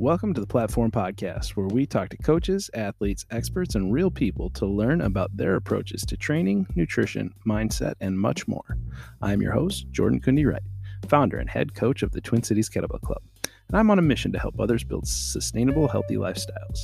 Welcome to the Platform Podcast, where we talk to coaches, athletes, experts, and real people to learn about their approaches to training, nutrition, mindset, and much more. I'm your host, Jordan Kundi Wright, founder and head coach of the Twin Cities Kettlebell Club, and I'm on a mission to help others build sustainable, healthy lifestyles.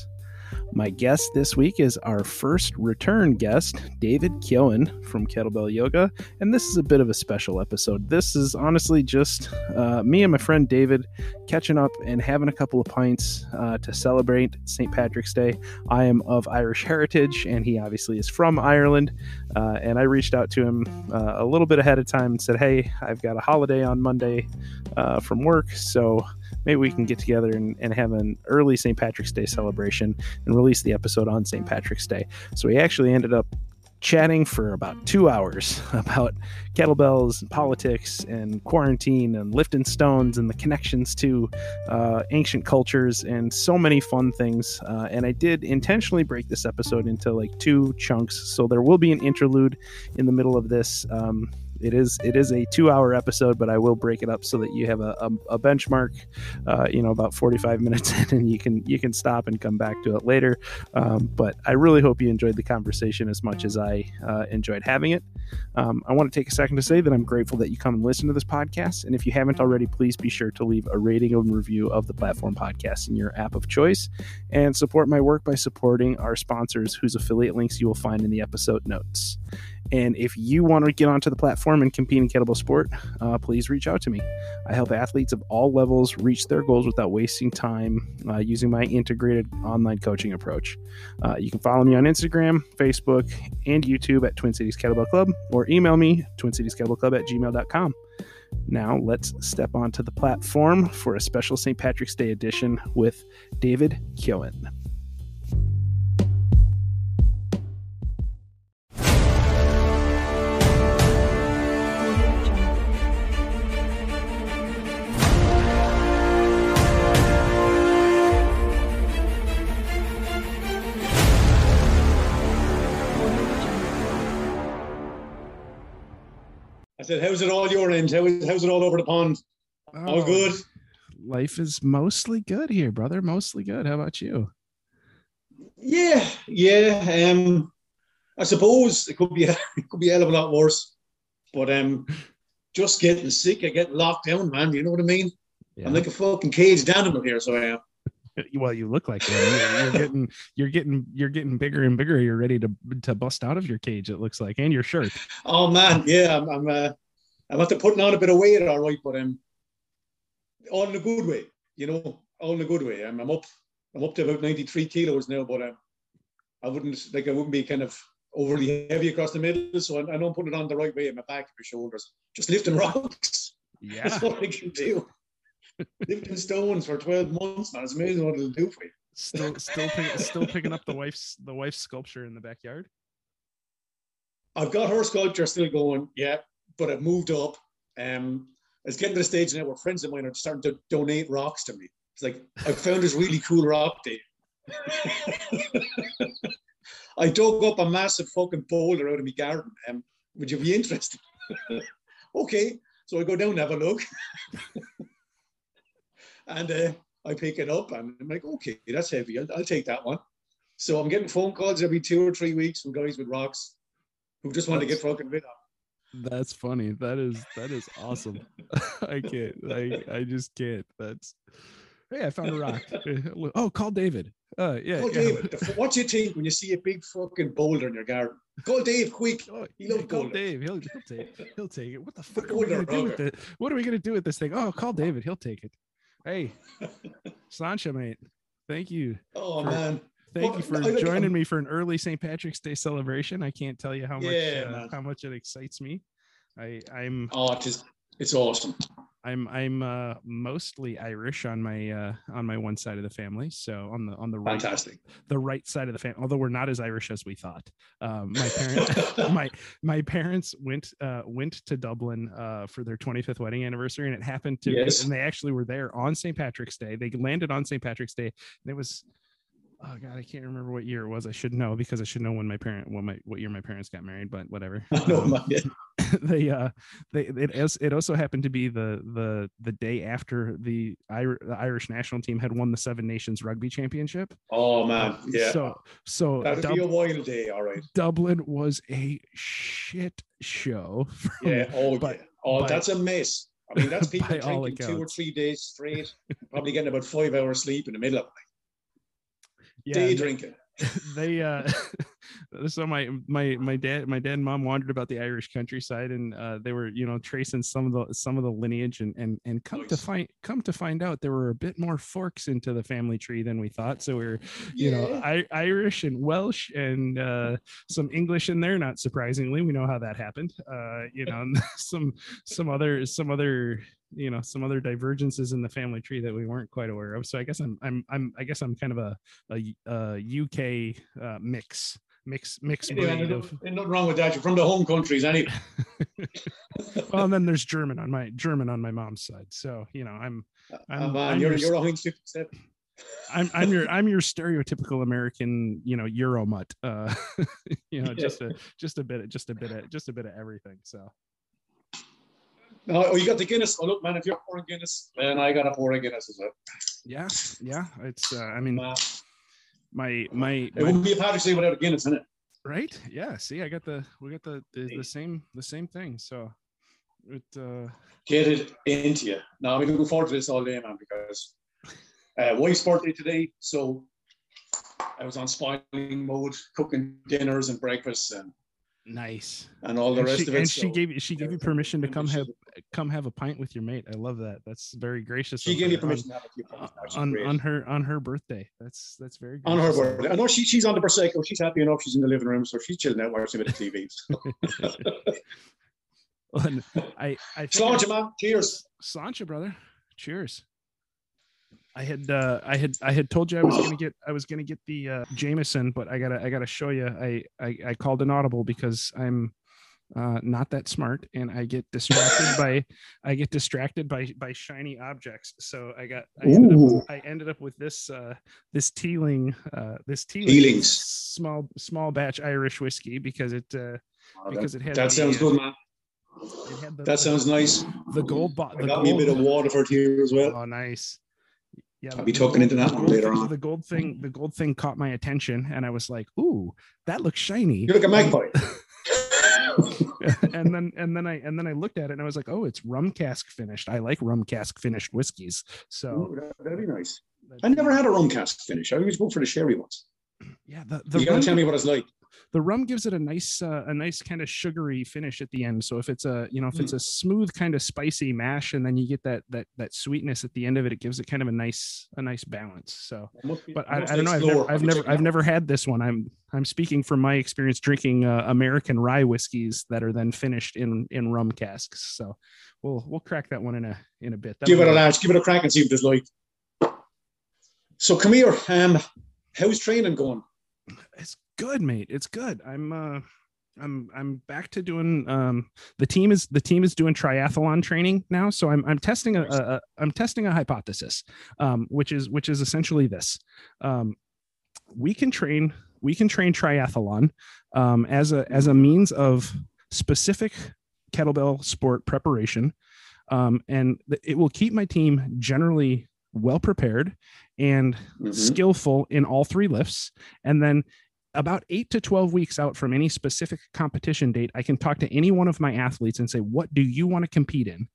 My guest this week is our first return guest, David Keohan from Kettlebell Yoga. And this is a bit of a special episode. This is honestly just uh, me and my friend David catching up and having a couple of pints uh, to celebrate St. Patrick's Day. I am of Irish heritage, and he obviously is from Ireland. Uh, and I reached out to him uh, a little bit ahead of time and said, Hey, I've got a holiday on Monday uh, from work. So maybe we can get together and, and have an early St. Patrick's Day celebration and release the episode on St. Patrick's Day. So we actually ended up chatting for about two hours about kettlebells and politics and quarantine and lifting stones and the connections to uh, ancient cultures and so many fun things. Uh, and I did intentionally break this episode into like two chunks. So there will be an interlude in the middle of this. Um, it is it is a two hour episode, but I will break it up so that you have a, a, a benchmark, uh, you know, about 45 minutes in, and you can you can stop and come back to it later. Um, but I really hope you enjoyed the conversation as much as I uh, enjoyed having it. Um, I want to take a second to say that I'm grateful that you come and listen to this podcast. And if you haven't already, please be sure to leave a rating and review of the platform podcast in your app of choice and support my work by supporting our sponsors whose affiliate links you will find in the episode notes. And if you want to get onto the platform and compete in kettlebell sport, uh, please reach out to me. I help athletes of all levels reach their goals without wasting time uh, using my integrated online coaching approach. Uh, you can follow me on Instagram, Facebook, and YouTube at Twin Cities Kettlebell Club or email me, twincitieskettlebellclub at gmail.com. Now, let's step onto the platform for a special St. Patrick's Day edition with David Keohan. said, "How's it all your end? How is, how's it all over the pond? Oh, all good." Life is mostly good here, brother. Mostly good. How about you? Yeah, yeah. Um, I suppose it could be a, it could be a hell of a lot worse, but um, just getting sick, I get locked down, man. You know what I mean? Yeah. I'm like a fucking caged animal here, so I am. Well, you look like you're, you're getting you're getting you're getting bigger and bigger. You're ready to to bust out of your cage. It looks like, and your shirt. Oh man, yeah, I'm I'm uh, I'm after putting on a bit of weight, all right, but um, all in a good way, you know, all in a good way. I'm, I'm up, I'm up to about 93 kilos now, but um, I wouldn't like I wouldn't be kind of overly heavy across the middle, so I, I don't put it on the right way in my back, and my shoulders, just lifting rocks. Yeah, that's what I can do. Lifting stones for 12 months, man. It's amazing what it'll do for you. Still, still, pick, still picking up the wife's the wife's sculpture in the backyard. I've got her sculpture still going. Yeah, but I've moved up. Um, it's getting to the stage now where friends of mine are starting to donate rocks to me. It's like I found this really cool rock day. I dug up a massive fucking boulder out of my garden. Um, would you be interested? okay, so I go down and have a look, and uh, I pick it up, and I'm like, okay, that's heavy. I'll, I'll take that one. So I'm getting phone calls every two or three weeks from guys with rocks who just want to get fucking rid of. That's funny. That is that is awesome. I can't. I I just can't. That's hey, I found a rock. oh, call David. Uh, yeah. Call yeah. David. What do you think when you see a big fucking boulder in your garden? Call Dave quick. Oh, he yeah, call Dave. He'll, he'll take. He'll take it. What the fuck are we gonna do with it? What are we gonna do with this thing? Oh, call David. He'll take it. Hey, Sancha, mate. Thank you. Oh for, man. Thank well, you for joining me for an early St. Patrick's Day celebration. I can't tell you how much yeah, uh, how much it excites me. I I'm oh, it's just it's awesome. I'm I'm uh, mostly Irish on my uh, on my one side of the family. So on the on the right fantastic the right side of the family. Although we're not as Irish as we thought. Um, my parents my my parents went uh, went to Dublin uh, for their 25th wedding anniversary, and it happened to yes. and they actually were there on St. Patrick's Day. They landed on St. Patrick's Day, and it was oh god, I can't remember what year it was. I should know because I should know when my parent when my what year my parents got married, but whatever. Um, they uh they it, it also happened to be the the the day after the, Ir- the Irish national team had won the Seven Nations Rugby Championship. Oh man, yeah. So so that'd Dub- be a wild day. All right. Dublin was a shit show. From, yeah. Oh, by, yeah. oh, by, that's a mess. I mean, that's people drinking two or three days straight, probably getting about five hours sleep in the middle of it. Yeah, day drinking. They uh so my my my dad my dad and mom wandered about the irish countryside and uh they were you know tracing some of the some of the lineage and and and come nice. to find come to find out there were a bit more forks into the family tree than we thought so we are you yeah. know I, irish and welsh and uh some english in there not surprisingly we know how that happened uh you know some some other some other you know some other divergences in the family tree that we weren't quite aware of so i guess i'm i'm, I'm i guess i'm kind of a a, a uk uh, mix mix mix breed of... nothing wrong with that you're from the home countries anyway well and then there's german on my german on my mom's side so you know i'm i'm, uh, I'm you're, your, you're I'm I'm your I'm your stereotypical American, you know, Euro mutt. Uh, you know, yeah. just a just a bit just a bit of just a bit of everything. So oh, you got the Guinness. Oh, look, man, if you're pouring Guinness, man, I got a pouring Guinness as well. Yeah, yeah. It's, uh, I mean, uh, my, my, it wouldn't be a party without a Guinness in it. Right. Yeah. See, I got the, we got the, the, the same, the same thing. So it, uh, get it into you. Now I'm looking forward to this all day, man, because uh, wife's birthday today. So I was on spoiling mode, cooking dinners and breakfasts and Nice. And all the and rest she, of it. And so, she gave she gave you permission to come have come have a pint with your mate. I love that. That's very gracious. She gave me um, permission on, to have a few pints. On, on her on her birthday. That's that's very on her birthday. I know she, she's on the prosecco. She's happy enough. She's in the living room, so she's chilling out watching a bit of TV. well, I I Sláinte, man. Cheers. Sláinte, brother. Cheers. I had uh, I had I had told you I was gonna get I was gonna get the uh, Jameson, but I gotta I gotta show you. I I, I called an audible because I'm uh, not that smart and I get distracted by I get distracted by by shiny objects. So I got I ended, up, I ended up with this uh, this Teeling uh, this Teeling Teelings. small small batch Irish whiskey because it uh, oh, because that, it had that the, sounds good, man. The, that sounds nice. The gold bottle. got gold, me a bit of Waterford here as well. Oh, nice yeah, I'll be talking into that one later on. The gold thing, the gold thing caught my attention, and I was like, "Ooh, that looks shiny." You look a magpie. and then and then I and then I looked at it and I was like, "Oh, it's rum cask finished. I like rum cask finished whiskeys." So Ooh, that, would be nice. I never had a rum cask finish. I always go for the sherry ones. Yeah, the, the you gotta tell me what it's like the rum gives it a nice uh, a nice kind of sugary finish at the end. So if it's a you know if mm. it's a smooth kind of spicy mash and then you get that that that sweetness at the end of it it gives it kind of a nice a nice balance. So be, but I, I, don't know I've never I've never, I've never had this one. I'm I'm speaking from my experience drinking uh, American rye whiskeys that are then finished in in rum casks. So we'll we'll crack that one in a in a bit. That'll give it a launch give it a crack and see what it's like. So come here um how's training going? It's good, mate. It's good. I'm uh I'm I'm back to doing um the team is the team is doing triathlon training now so I'm I'm testing a, a, I'm testing a hypothesis um which is which is essentially this um we can train we can train triathlon um as a as a means of specific kettlebell sport preparation um and it will keep my team generally well prepared and mm-hmm. skillful in all three lifts and then about eight to 12 weeks out from any specific competition date, I can talk to any one of my athletes and say, What do you want to compete in?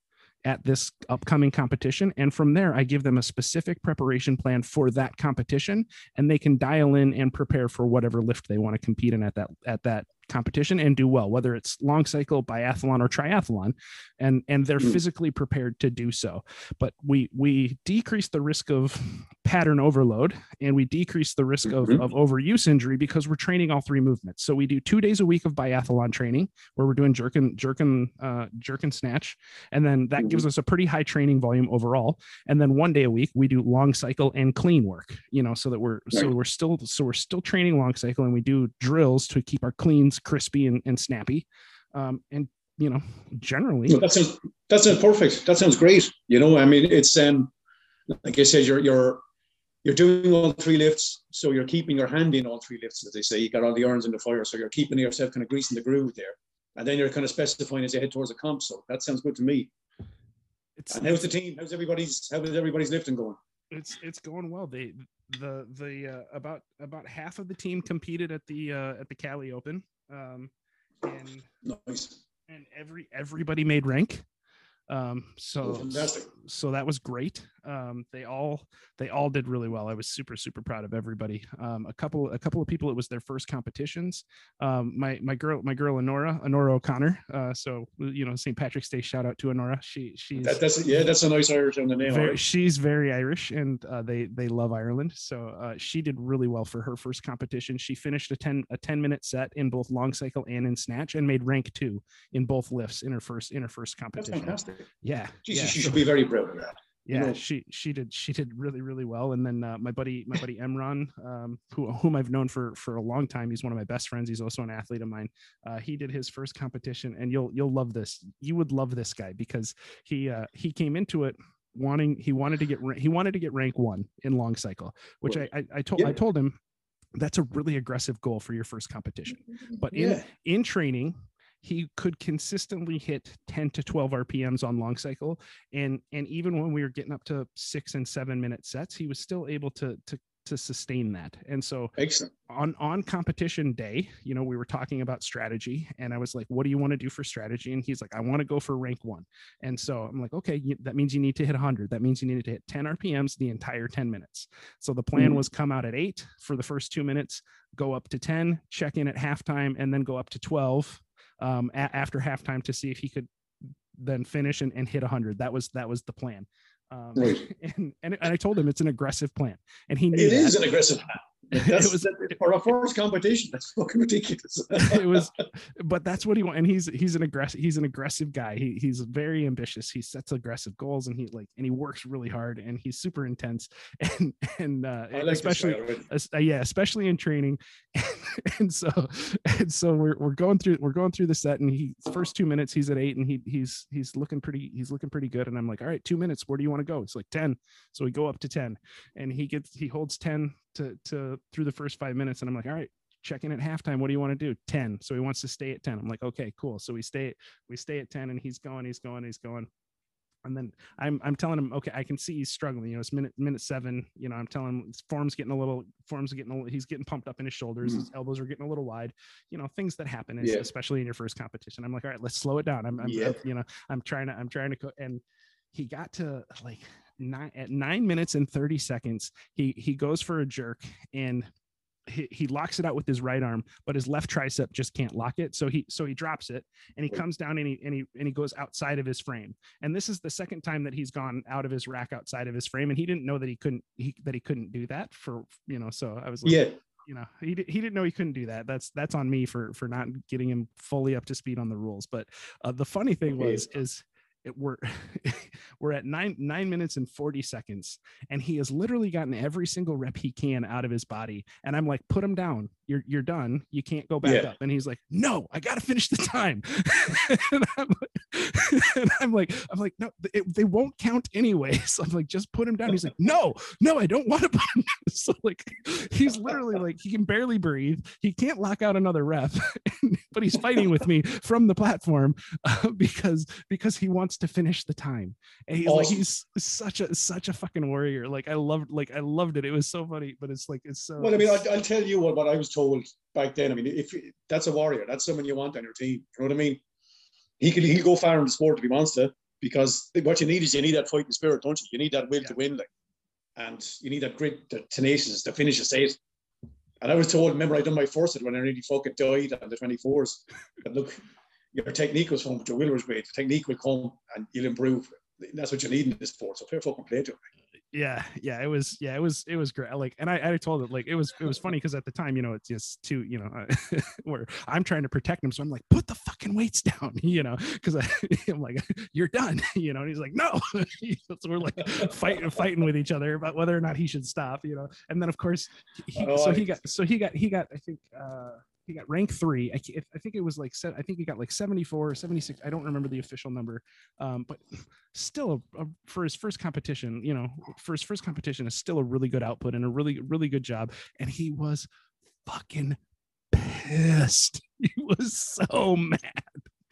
at this upcoming competition. And from there, I give them a specific preparation plan for that competition, and they can dial in and prepare for whatever lift they want to compete in at that at that competition and do well, whether it's long cycle, biathlon, or triathlon, and and they're mm. physically prepared to do so. But we we decrease the risk of pattern overload and we decrease the risk mm-hmm. of, of overuse injury because we're training all three movements. So we do two days a week of biathlon training where we're doing jerk and jerk and uh, jerk and snatch, and then that mm-hmm. gives us a pretty high training volume overall. And then one day a week we do long cycle and clean work. You know, so that we're right. so we're still so we're still training long cycle and we do drills to keep our cleans crispy and, and snappy. Um, and you know, generally, that sounds that sounds perfect. That sounds great. You know, I mean, it's um, like I said, you're you're you're doing all three lifts, so you're keeping your hand in all three lifts, as they say. You got all the irons in the fire, so you're keeping yourself kind of greasing the groove there. and then you're kind of specifying as you head towards a comp. So that sounds good to me. It's, and how's the team? How's everybody's how is everybody's lifting going? It's it's going well. They the the uh, about about half of the team competed at the uh, at the Cali Open, um, and nice. And every everybody made rank. Um, so so that was great. Um, they all they all did really well. I was super super proud of everybody. Um, a couple a couple of people it was their first competitions. Um, my my girl my girl Honora Honora O'Connor. Uh, so you know St. Patrick's Day shout out to Honora. She she's that, that's yeah that's a nice Irish on the name. Very, she's very Irish and uh, they they love Ireland. So uh, she did really well for her first competition. She finished a ten a ten minute set in both long cycle and in snatch and made rank two in both lifts in her first in her first competition. That's fantastic. Yeah, Jesus, yeah. she should be very proud of that yeah she she did she did really really well and then uh, my buddy my buddy emron um, who, whom i've known for for a long time he's one of my best friends he's also an athlete of mine uh, he did his first competition and you'll you'll love this you would love this guy because he uh, he came into it wanting he wanted to get he wanted to get rank one in long cycle which I, I, I told yeah. i told him that's a really aggressive goal for your first competition but in yeah. in training he could consistently hit 10 to 12 rpms on long cycle. And and even when we were getting up to six and seven minute sets he was still able to to to sustain that. And so Excellent. on on competition day you know we were talking about strategy and i was like what do you want to do for strategy? And he's like i want to go for rank one. And so i'm like okay you, that means you need to hit 100 that means you needed to hit 10 rpms the entire 10 minutes. So the plan mm. was come out at eight for the first two minutes go up to 10 check in at halftime and then go up to 12 um, a- after halftime to see if he could then finish and, and hit 100. That was that was the plan. Um, right. and, and, and I told him it's an aggressive plan, and he knew it that. is an aggressive plan. It was for a first competition. That's fucking ridiculous. it was, but that's what he wants. And he's he's an aggressive he's an aggressive guy. He he's very ambitious. He sets aggressive goals, and he like and he works really hard, and he's super intense. And and uh, like especially uh, yeah, especially in training. and so and so we're we're going through we're going through the set, and he first two minutes he's at eight, and he he's he's looking pretty he's looking pretty good. And I'm like, all right, two minutes. Where do you want to go? It's like ten. So we go up to ten, and he gets he holds ten to to through the first five minutes, and I'm like, all right, check in at halftime. What do you want to do? 10. So he wants to stay at 10. I'm like, okay, cool. So we stay, we stay at 10 and he's going, he's going, he's going. And then I'm I'm telling him, okay, I can see he's struggling. You know, it's minute minute seven. You know, I'm telling him his form's getting a little form's getting a little, he's getting pumped up in his shoulders. Mm. His elbows are getting a little wide. You know, things that happen, yeah. especially in your first competition. I'm like, all right, let's slow it down. I'm, I'm, yeah. You know, I'm trying to I'm trying to co- and he got to like nine at nine minutes and 30 seconds he he goes for a jerk and he, he locks it out with his right arm but his left tricep just can't lock it. So he so he drops it and he comes down and he and he and he goes outside of his frame. And this is the second time that he's gone out of his rack outside of his frame and he didn't know that he couldn't he that he couldn't do that for you know so i was like yeah. you know he, he didn't know he couldn't do that. That's that's on me for for not getting him fully up to speed on the rules. But uh, the funny thing was is it, we're we're at nine nine minutes and 40 seconds and he has literally gotten every single rep he can out of his body. And i'm like put him down. You're you're done. You can't go back yeah. up. And he's like no i gotta finish the time. And, I'm like, and, I'm like, i'm like no it, they won't count anyway. So i'm like just put him down. He's like no no i don't want to put him down. so like he's literally like he can barely breathe. He can't lock out another rep but he's fighting with me from the platform uh, because because he wants to finish the time. And he's awesome. like he's such a such a fucking warrior. Like I loved like I loved it. It was so funny, but it's like it's so. Well, I mean, I'll, I'll tell you what what I was told back then. I mean, if that's a warrior, that's someone you want on your team. You know what I mean? He could he'll go far in the sport if he wants to, because what you need is you need that fighting spirit, don't you? You need that will yeah. to win, like, and you need that grit, the tenacious to finish a set. And I was told, remember, I done my first when I nearly fucking died on the 24s. But look, your technique was home, but your will was great. The technique will come and you'll improve. That's what you need in this sport. So fair fucking play to it yeah yeah it was yeah it was it was great like and i i told it like it was it was funny because at the time you know it's just too you know where i'm trying to protect him so i'm like put the fucking weights down you know because i'm like you're done you know and he's like no so we're like fighting fighting with each other about whether or not he should stop you know and then of course he, oh, so he got so he got he got i think uh he got rank three. I, I think it was like I think he got like 74 76. I don't remember the official number, um, but still a, a, for his first competition, you know, for his first competition is still a really good output and a really really good job. And he was fucking pissed. He was so mad.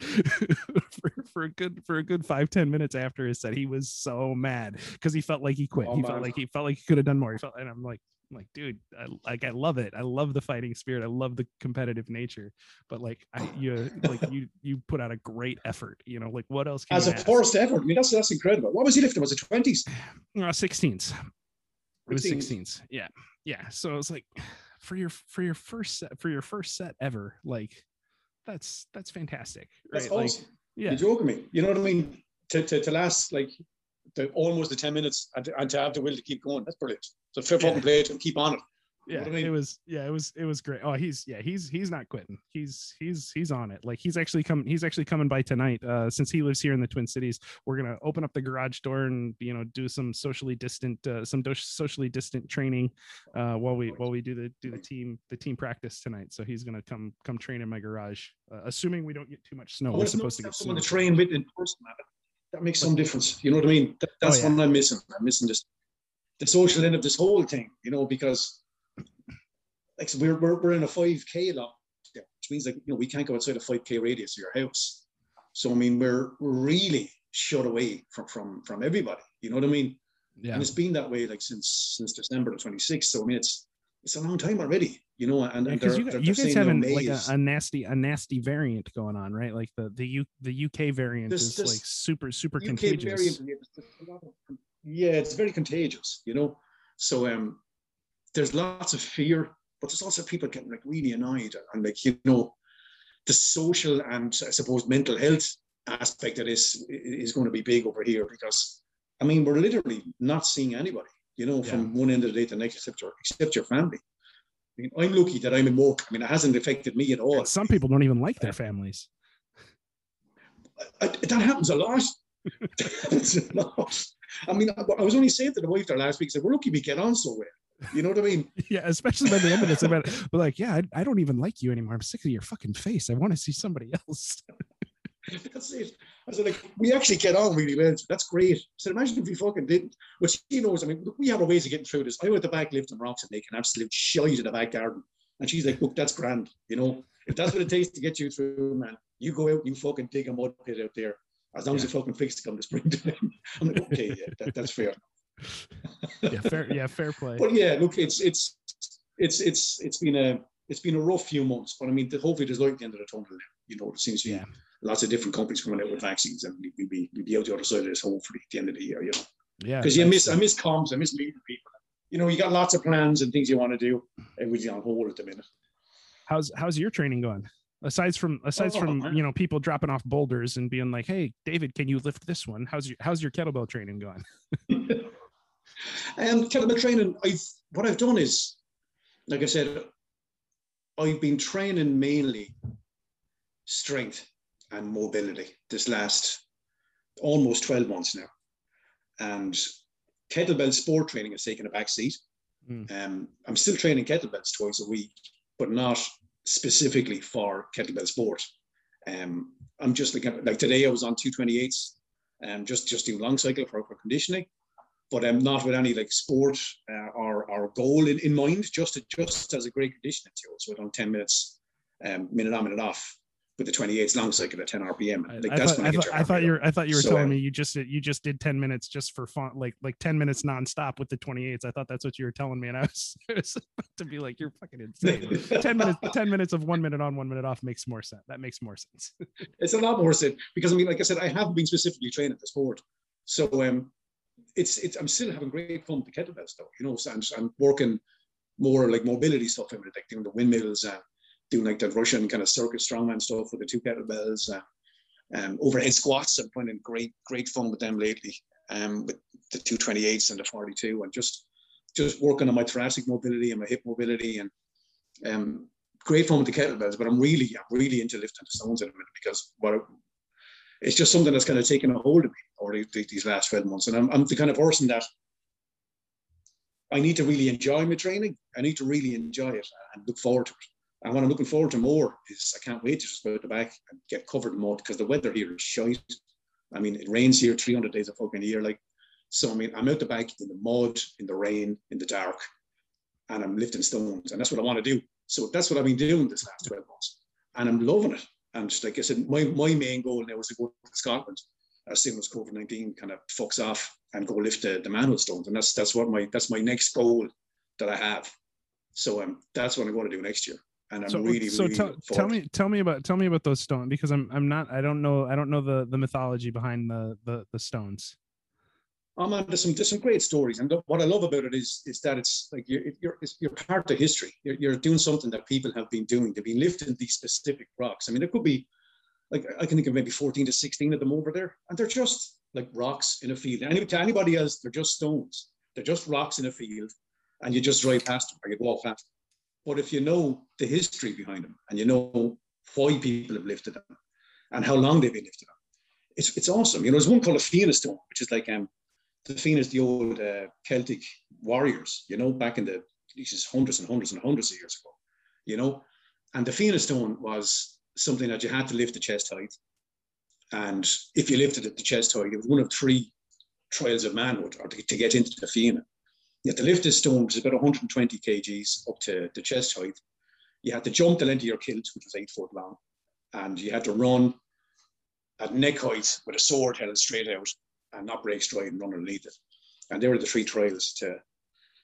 for, for a good for a good five ten minutes after his set he was so mad because he felt like he quit oh, he felt like he felt like he could have done more he felt and i'm like I'm like dude I, like i love it. I love the fighting spirit. I love the competitive nature. But like i you like you you put out a great effort you know like what else as a ask? first effort. I mean that's that's incredible. What was he lifting? Was it 20s uh, 16s it was 16s yeah. Yeah. So it's like for your for your first set for your first set ever like that's that's fantastic right? That's awesome. like yeah. You're joking me. You know what i mean? To, to, to last like the almost the 10 minutes and to, and to have the will to keep going that's brilliant so fair fucking play to keep on it yeah, I mean? it was yeah, it was it was great. Oh, he's yeah, he's he's not quitting. He's he's he's on it. Like he's actually coming. He's actually coming by tonight. Uh, since he lives here in the Twin Cities, we're gonna open up the garage door and you know do some socially distant uh, some do- socially distant training uh, while we while we do the do the team the team practice tonight. So he's gonna come come train in my garage, uh, assuming we don't get too much snow. We're supposed to get someone to train with in person. That makes some difference. You know what I mean? That, that's oh, yeah. what I'm missing. I'm missing just the social end of this whole thing. You know because like so we're, we're, we're in a 5k lot which means like you know we can't go outside a 5k radius of your house so i mean we're, we're really shut away from from from everybody you know what i mean yeah and it's been that way like since since december the 26th so i mean it's it's a long time already you know and, and you, you guys have an, like a, a, nasty a nasty variant going on right? Like the the U, the uk variant is like super super UK contagious. variant, yeah it's very contagious you know? So um there's lots of fear but there's also people getting like really annoyed and like you know the social and I suppose mental health aspect of this is going to be big over here because I mean we're literally not seeing anybody, you know, yeah. from one end of the day to the next except your except your family. I mean, I'm lucky that I'm in work. I mean, it hasn't affected me at all. Some people don't even like their uh, families. I, I, that happens a lot. that happens a lot. I mean, I, I was only saying to the wife there last week, said, we're lucky we get on so well. You know what I mean? yeah, especially by the end of this, about but like, yeah, I, I, don't even like you anymore. I'm sick of your fucking face. I want to see somebody else. That's it. I said, like, we actually get on really well. That's great. I said, imagine if we fucking didn't. Which she knows. I mean, look, we have a ways of getting through this. I went the back lifting rocks and making absolute shite in the back garden. And she's like, look, that's grand. You know, if that's what it takes to get you through, man, you go out and you fucking dig a mud pit out there. As long yeah. as you fucking fix to come to springtime. I'm like, okay, yeah, that, that's fair yeah, fair. Yeah, fair play. But yeah, look, it's it's it's it's it's been a it's been a rough few months, but I mean, hopefully there's light at the end of the tunnel now. You know, it seems to be yeah. Lots of different companies coming out with vaccines, and we'll be we'll be out the other side of this hopefully at the end of the year. You know, yeah, because you miss I miss comms, I miss meeting people. You know, you got lots of plans and things you want to do, and we're on hold at the minute. How's how's your training going? Aside from aside oh, from man. you know people dropping off boulders and being like, "Hey, David, can you lift this one?" How's your how's your kettlebell training going? Um, kettlebell training, I've what I've done is, like I said, I've been training mainly strength and mobility this last almost 12 months now. And kettlebell sport training has taken a back seat. Mm. Um, I'm still training kettlebells twice a week, but not specifically for kettlebell sport. Um, I'm just like, like today I was on 228s and um, just, just doing long cycle for, for conditioning but um, not with any like sport uh, or, or goal in, in mind, just to, just as a great conditioning tool. So on 10 minutes, um, minute on, minute off with the 28s long cycle at 10 RPM. Like, I, that's thought, I, thought, I thought you were, I thought you were so, telling um, me you just, you just did 10 minutes just for fun, like, like 10 minutes nonstop with the 28s. I thought that's what you were telling me. And I was, was about to be like, you're fucking insane. 10 minutes, 10 minutes of one minute on, one minute off makes more sense. That makes more sense. it's a lot more sense because I mean, like I said, I haven't been specifically trained at the sport. So, um, it's it's I'm still having great fun with the kettlebells though. You know, so I'm, I'm working more like mobility stuff like doing the windmills and doing like that Russian kind of circuit strongman stuff with the two kettlebells. Uh, um, overhead squats, I'm finding great great fun with them lately. Um, with the 228s and the 42, and just just working on my thoracic mobility and my hip mobility, and um, great fun with the kettlebells. But I'm really I'm really into lifting the stones in a minute because what it's just something that's kind of taken a hold of me over these last 12 months. And I'm, I'm the kind of person that I need to really enjoy my training. I need to really enjoy it and look forward to it. And what I'm looking forward to more is I can't wait to just go out the back and get covered in mud because the weather here is shite. I mean, it rains here 300 days a fucking year. Like, so I mean, I'm out the back in the mud, in the rain, in the dark, and I'm lifting stones, and that's what I want to do. So that's what I've been doing this last 12 months. And I'm loving it. And just like I said, my, my main goal now is to go to Scotland as soon as COVID 19 kind of fucks off and go lift the, the manhood stones. And that's that's what my that's my next goal that I have. So um, that's what I'm going to do next year. And I'm so, really, so really tell, tell me tell me about tell me about those stones because I'm I'm not I don't know I don't know the the mythology behind the the, the stones. Oh man, there's some there's some great stories, and what I love about it is is that it's like you're you're, you're part of history. You're, you're doing something that people have been doing. They've been lifting these specific rocks. I mean, there could be like I can think of maybe 14 to 16 of them over there, and they're just like rocks in a field. Any, to anybody else, they're just stones. They're just rocks in a field, and you just drive past them or you walk past them. But if you know the history behind them and you know why people have lifted them and how long they've been lifted them, it's, it's awesome. You know, there's one called a Fianna stone, which is like um, the Fianna's the old uh, Celtic warriors, you know, back in the these hundreds and hundreds and hundreds of years ago, you know. And the Fianna stone was something that you had to lift the chest height. And if you lifted it the chest height, it was one of three trials of manhood or to, to get into the Fianna. You had to lift this stone, which is about 120 kgs up to the chest height. You had to jump the length of your kilt, which was eight foot long. And you had to run at neck height with a sword held straight out and not break stride and run underneath it. And there were the three trials to,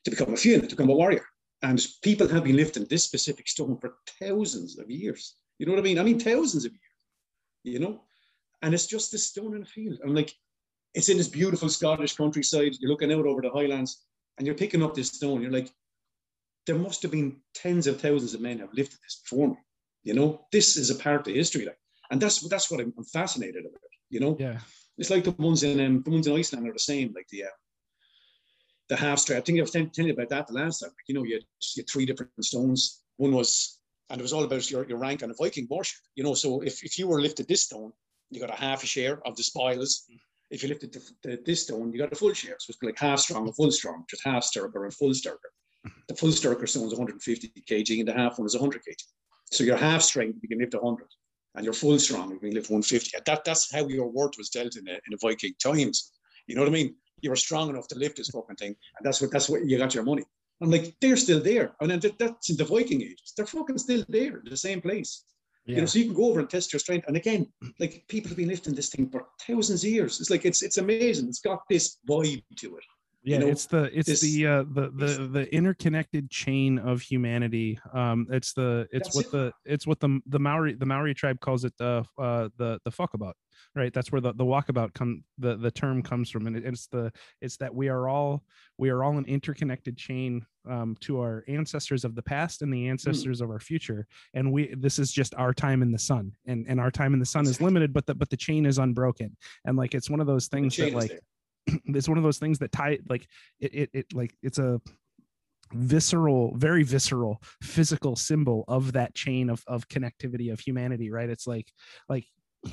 to become a fiend, to become a warrior. And people have been lifting this specific stone for thousands of years. You know what I mean? I mean, thousands of years, you know? And it's just this stone in a field. And like, it's in this beautiful Scottish countryside. You're looking out over the highlands and you're picking up this stone. You're like, there must have been tens of thousands of men have lifted this before me. You know, this is a part of history. Like, and that's that's what I'm, I'm fascinated about. You know, yeah. It's like the ones in um, the ones in Iceland are the same. Like the uh, the half strap. I think I was telling you about that the last time. You know, you had, you had three different stones. One was, and it was all about your, your rank on a Viking warship. You know, so if, if you were lifted this stone, you got a half a share of the spoils. If you lifted the, the, this stone, you got a full share. So it's like half strong and full strong, just half sterker and full sterker. Mm-hmm. The full sterker stone is 150 kg, and the half one is 100 kg. So your half strength, you can lift 100 and you're full strong, you can lift 150. That, that's how your worth was dealt in the, in the Viking times. You know what I mean? You were strong enough to lift this fucking thing, and that's what that's what you got your money. I'm like, they're still there. I mean, that's in the Viking ages. They're fucking still there, in the same place. Yeah. You know, so you can go over and test your strength. And again, like people have been lifting this thing for thousands of years. It's like it's it's amazing. It's got this vibe to it yeah, you know, it's the it's this, the uh the the the interconnected chain of humanity. Um, it's the it's what it. the it's what the the Maori the Maori tribe calls it the uh the the fuck about right that's where the, the walkabout come the the term comes from and it's the it's that we are all we are all an interconnected chain um, to our ancestors of the past and the hmm. ancestors mm. of our future and we this is just our time in the sun and and our time in the sun is limited but the but the chain is unbroken and like it's one of those things that like it's one of those things that tie like it, it, it like it's a visceral very visceral physical symbol of that chain of, of connectivity of humanity right it's like like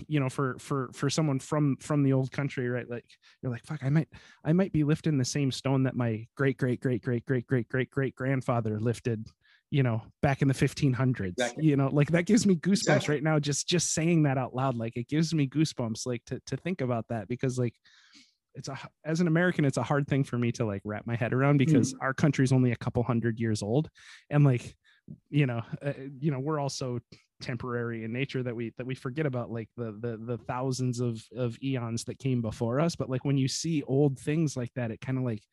you know for for for someone from from the old country right like you're like fuck i might i might be lifting the same stone that my great great great great great great great great grandfather lifted you know back in the 1500s exactly. you know like that gives me goosebumps exactly. right now just just saying that out loud like it gives me goosebumps like to to think about that because like it's a as an American, it's a hard thing for me to like wrap my head around because mm. our country's only a couple hundred years old, and like, you know, uh, you know, we're also temporary in nature that we that we forget about like the the the thousands of of eons that came before us. But like when you see old things like that, it kind of like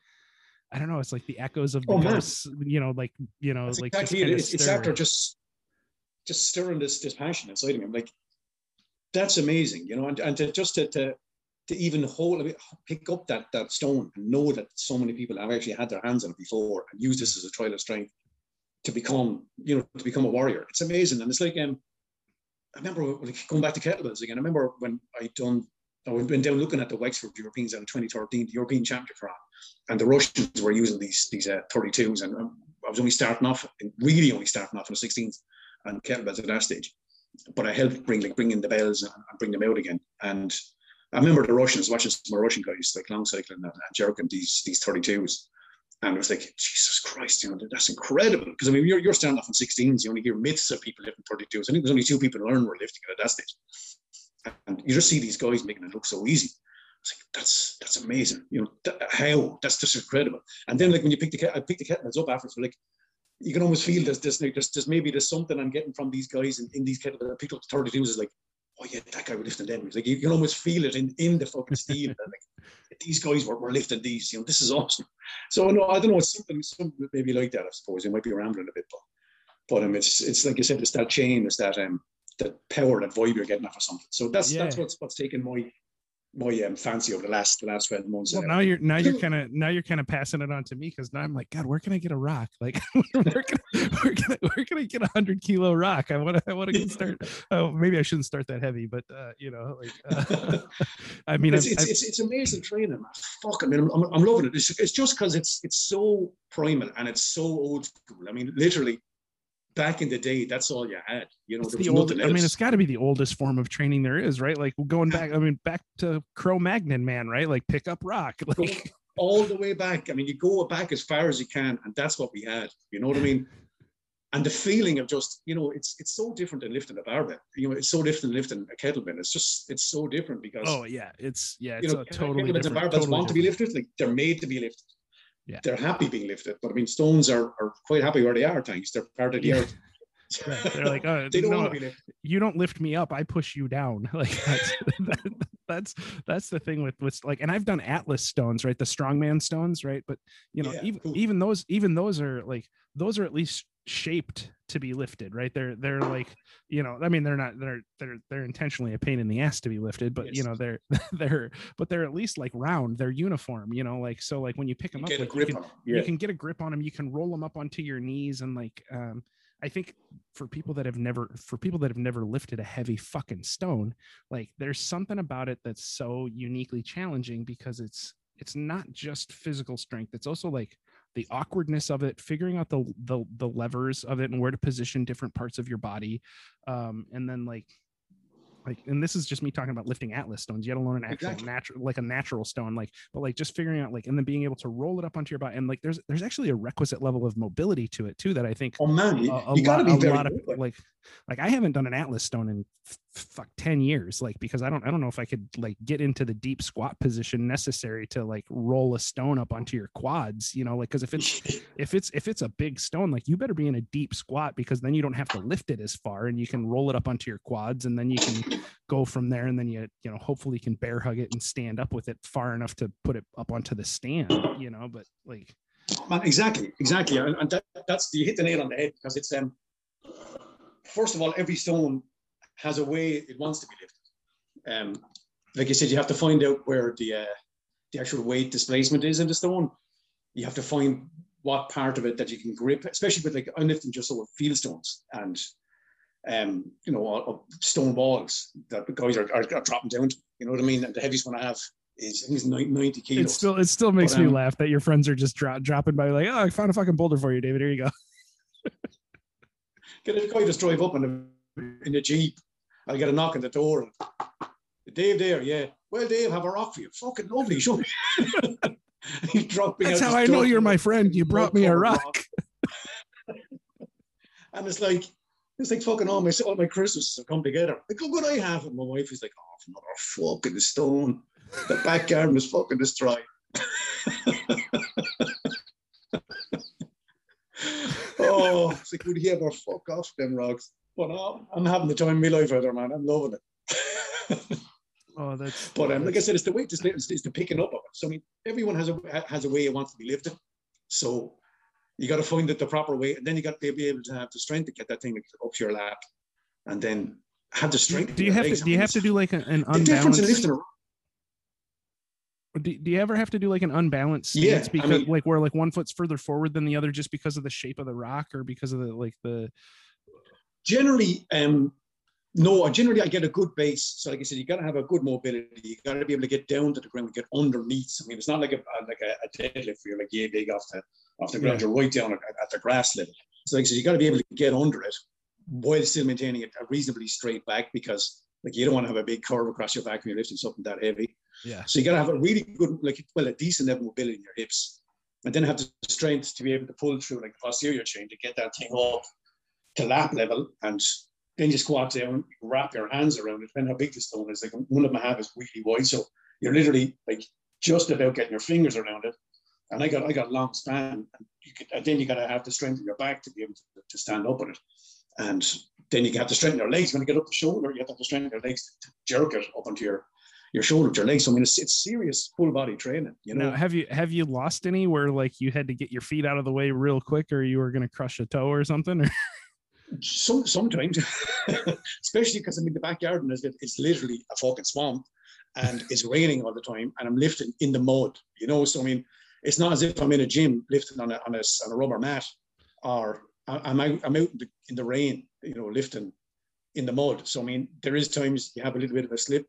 I don't know, it's like the echoes of the oh, house, you know, like you know, That's like exactly it. It's, it's after just just stirring this this passion inside of me. I'm like, that's amazing, you know, and, and to just to, to to even hold, a bit pick up that that stone and know that so many people have actually had their hands on it before and use this as a trial of strength to become, you know, to become a warrior. It's amazing, and it's like um, I remember going back to kettlebells again. I remember when I done, I went down looking at the Wexford Europeans in 2013, the European Championship run, and the Russians were using these these uh, 32s, and um, I was only starting off, really only starting off in the 16s and kettlebells at that stage. But I helped bring like bring in the bells and bring them out again, and I remember the Russians watching some Russian guys like long cycling and, and jerking these these 32s. And it was like, Jesus Christ, you know, that's incredible. Because I mean, you're, you're standing off in 16s, you only hear myths of people lifting 32s. I think there's only two people who learn were lifting it at that stage. And you just see these guys making it look so easy. It's like, that's that's amazing. You know, th- how? That's just incredible. And then like when you pick the I pick the kettlebells up afterwards, like you can almost feel this, this there's, there's maybe there's something I'm getting from these guys in, in these kettlebell picked up 32s is like, oh yeah, that guy was lifting them. It's like you, can almost feel it in, in the fucking steel. like these guys were, were lifting these, you know, this is awesome. So no, I don't know, it's something, something maybe like that, I suppose. It might be rambling a bit, but but um, it's it's like you said, it's that chain, it's that um that power, that vibe you're getting off or something. So that's yeah. that's what's what's taken my my um, fancy over the last the last 12 months. Well, now you're now you're kind of now you're kind of passing it on to me because now I'm like, God, where can I get a rock? Like, where can, where can, I, where can I get a hundred kilo rock? I want to I want to start. Oh, maybe I shouldn't start that heavy, but uh, you know, like, uh, I mean, it's, it's, it's, it's, amazing training. Man. Fuck, I mean, I'm, I'm loving it. It's, it's just because it's it's so primal and it's so old school. I mean, literally, back in the day, that's all you had. You know, the old, I mean, it's got to be the oldest form of training there is, right? Like going back, I mean, back to Cro-Magnon, man, right? Like pick up rock, like all the way back. I mean, you go back as far as you can, and that's what we had. You know what I mean? And the feeling of just, you know, it's it's so different than lifting a barbell. You know, it's so different than lifting a kettlebell. It's just it's so different because. Oh yeah, it's yeah, it's you know, totally kettlebells and barbells totally want different. to be lifted. Like they're made to be lifted. Yeah. They're happy being lifted, but I mean, stones are, are quite happy where they are. Thanks, they're part of the earth. Right. They're like, oh, they don't no, want to be lifted. you don't lift me up, I push you down. Like that's that, that's that's the thing with with like, and I've done Atlas stones, right? The strongman stones, right? But you know, yeah, even cool. even those even those are like those are at least shaped to be lifted, right? They're they're like, you know, I mean, they're not they're they're they're intentionally a pain in the ass to be lifted, but yes. you know, they're they're but they're at least like round, they're uniform, you know, like so like when you pick them you up, like, you, can, yeah. you can get a grip on them, you can roll them up onto your knees and like um I think for people that have never for people that have never lifted a heavy fucking stone, like there's something about it that's so uniquely challenging because it's it's not just physical strength. It's also like the awkwardness of it, figuring out the the the levers of it and where to position different parts of your body. Um, and then like like and this is just me talking about lifting atlas stones yet alone an actual exactly. natural like a natural stone like but like just figuring out like and then being able to roll it up onto your body and like there's there's actually a requisite level of mobility to it too that i think oh man you, a, a you gotta lot, be a lot of like like i haven't done an atlas stone in fuck 10 years like because i don't i don't know if i could like get into the deep squat position necessary to like roll a stone up onto your quads you know like because if it's if it's if it's a big stone like you better be in a deep squat because then you don't have to lift it as far and you can roll it up onto your quads and then you can go from there and then you you know hopefully you can bear hug it and stand up with it far enough to put it up onto the stand you know but like Man, exactly exactly and that, that's you hit the nail on the head because it's um first of all every stone has a way it wants to be lifted. Um, like I said, you have to find out where the uh, the actual weight displacement is in the stone. You have to find what part of it that you can grip, especially with like I'm lifting just over field stones and um, you know, stone walls that the guys are, are, are, dropping down to. You know what I mean? And the heaviest one I have is I think it's 90 kilos. It still it still makes but, um, me laugh that your friends are just dro- dropping by like, oh, I found a fucking boulder for you, David. Here you go. Get a guy just drive up in a in jeep I'll get a knock on the door. Dave there, yeah. Well, Dave, have a rock for you. Fucking lovely, show me. He's dropping That's how I know you're my friend. You brought me a rock. rock. and it's like, it's like fucking all my all my Christmases have come together. Like, look what I have. And my wife is like, oh, another fucking stone. The back garden was fucking destroyed. oh, it's like, would he ever fuck off them rocks? But uh, I'm having the time of my life out there, man. I'm loving it. oh, that's. But um, like I said, it's the way to it's, it's the picking up of it. So I mean, everyone has a has a way it wants to be lifted. So you got to find it the proper way, and then you got to be able to have the strength to get that thing up to your lap, and then have the strength. Do you have to? Do you have to do like an, an unbalanced? difference in lifting. Do, do you ever have to do like an unbalanced stance yeah, because I mean, like where like one foot's further forward than the other just because of the shape of the rock or because of the like the generally, um, no, generally I get a good base. So like I said, you got to have a good mobility. You got to be able to get down to the ground, get underneath. I mean, it's not like a like a, a deadlift where you're like yeah big off the off the ground. Yeah. You're right down at, at, the grass level. So like I said, you got to be able to get under it while still maintaining a reasonably straight back because like you don't want to have a big curve across your back when you're lifting something that heavy. Yeah. So you got to have a really good like well a decent level of mobility in your hips, and then have the strength to be able to pull through like the posterior chain to get that thing up to lap level and then you squat down, wrap your hands around it, depending how big the stone is. Like one of them I have is really wide. So you're literally like just about getting your fingers around it. And I got I got long span, and, you could, and then you got to have the strength in your back to be able to, to stand up on it, and then you have to strengthen your legs when you get up the shoulder. You have to strengthen your legs to jerk it up onto your your shoulder, your legs. So, I mean, it's, it's serious full body training. You know, now, have you have you lost any where like you had to get your feet out of the way real quick, or you were going to crush a toe or something? Or? Some, sometimes, especially because I'm in the backyard and it's, it's literally a fucking swamp and it's raining all the time and I'm lifting in the mud, you know. So I mean, it's not as if I'm in a gym lifting on a on a, on a rubber mat, or I'm out, I'm out in the, in the rain, you know, lifting in the mud. So I mean, there is times you have a little bit of a slip,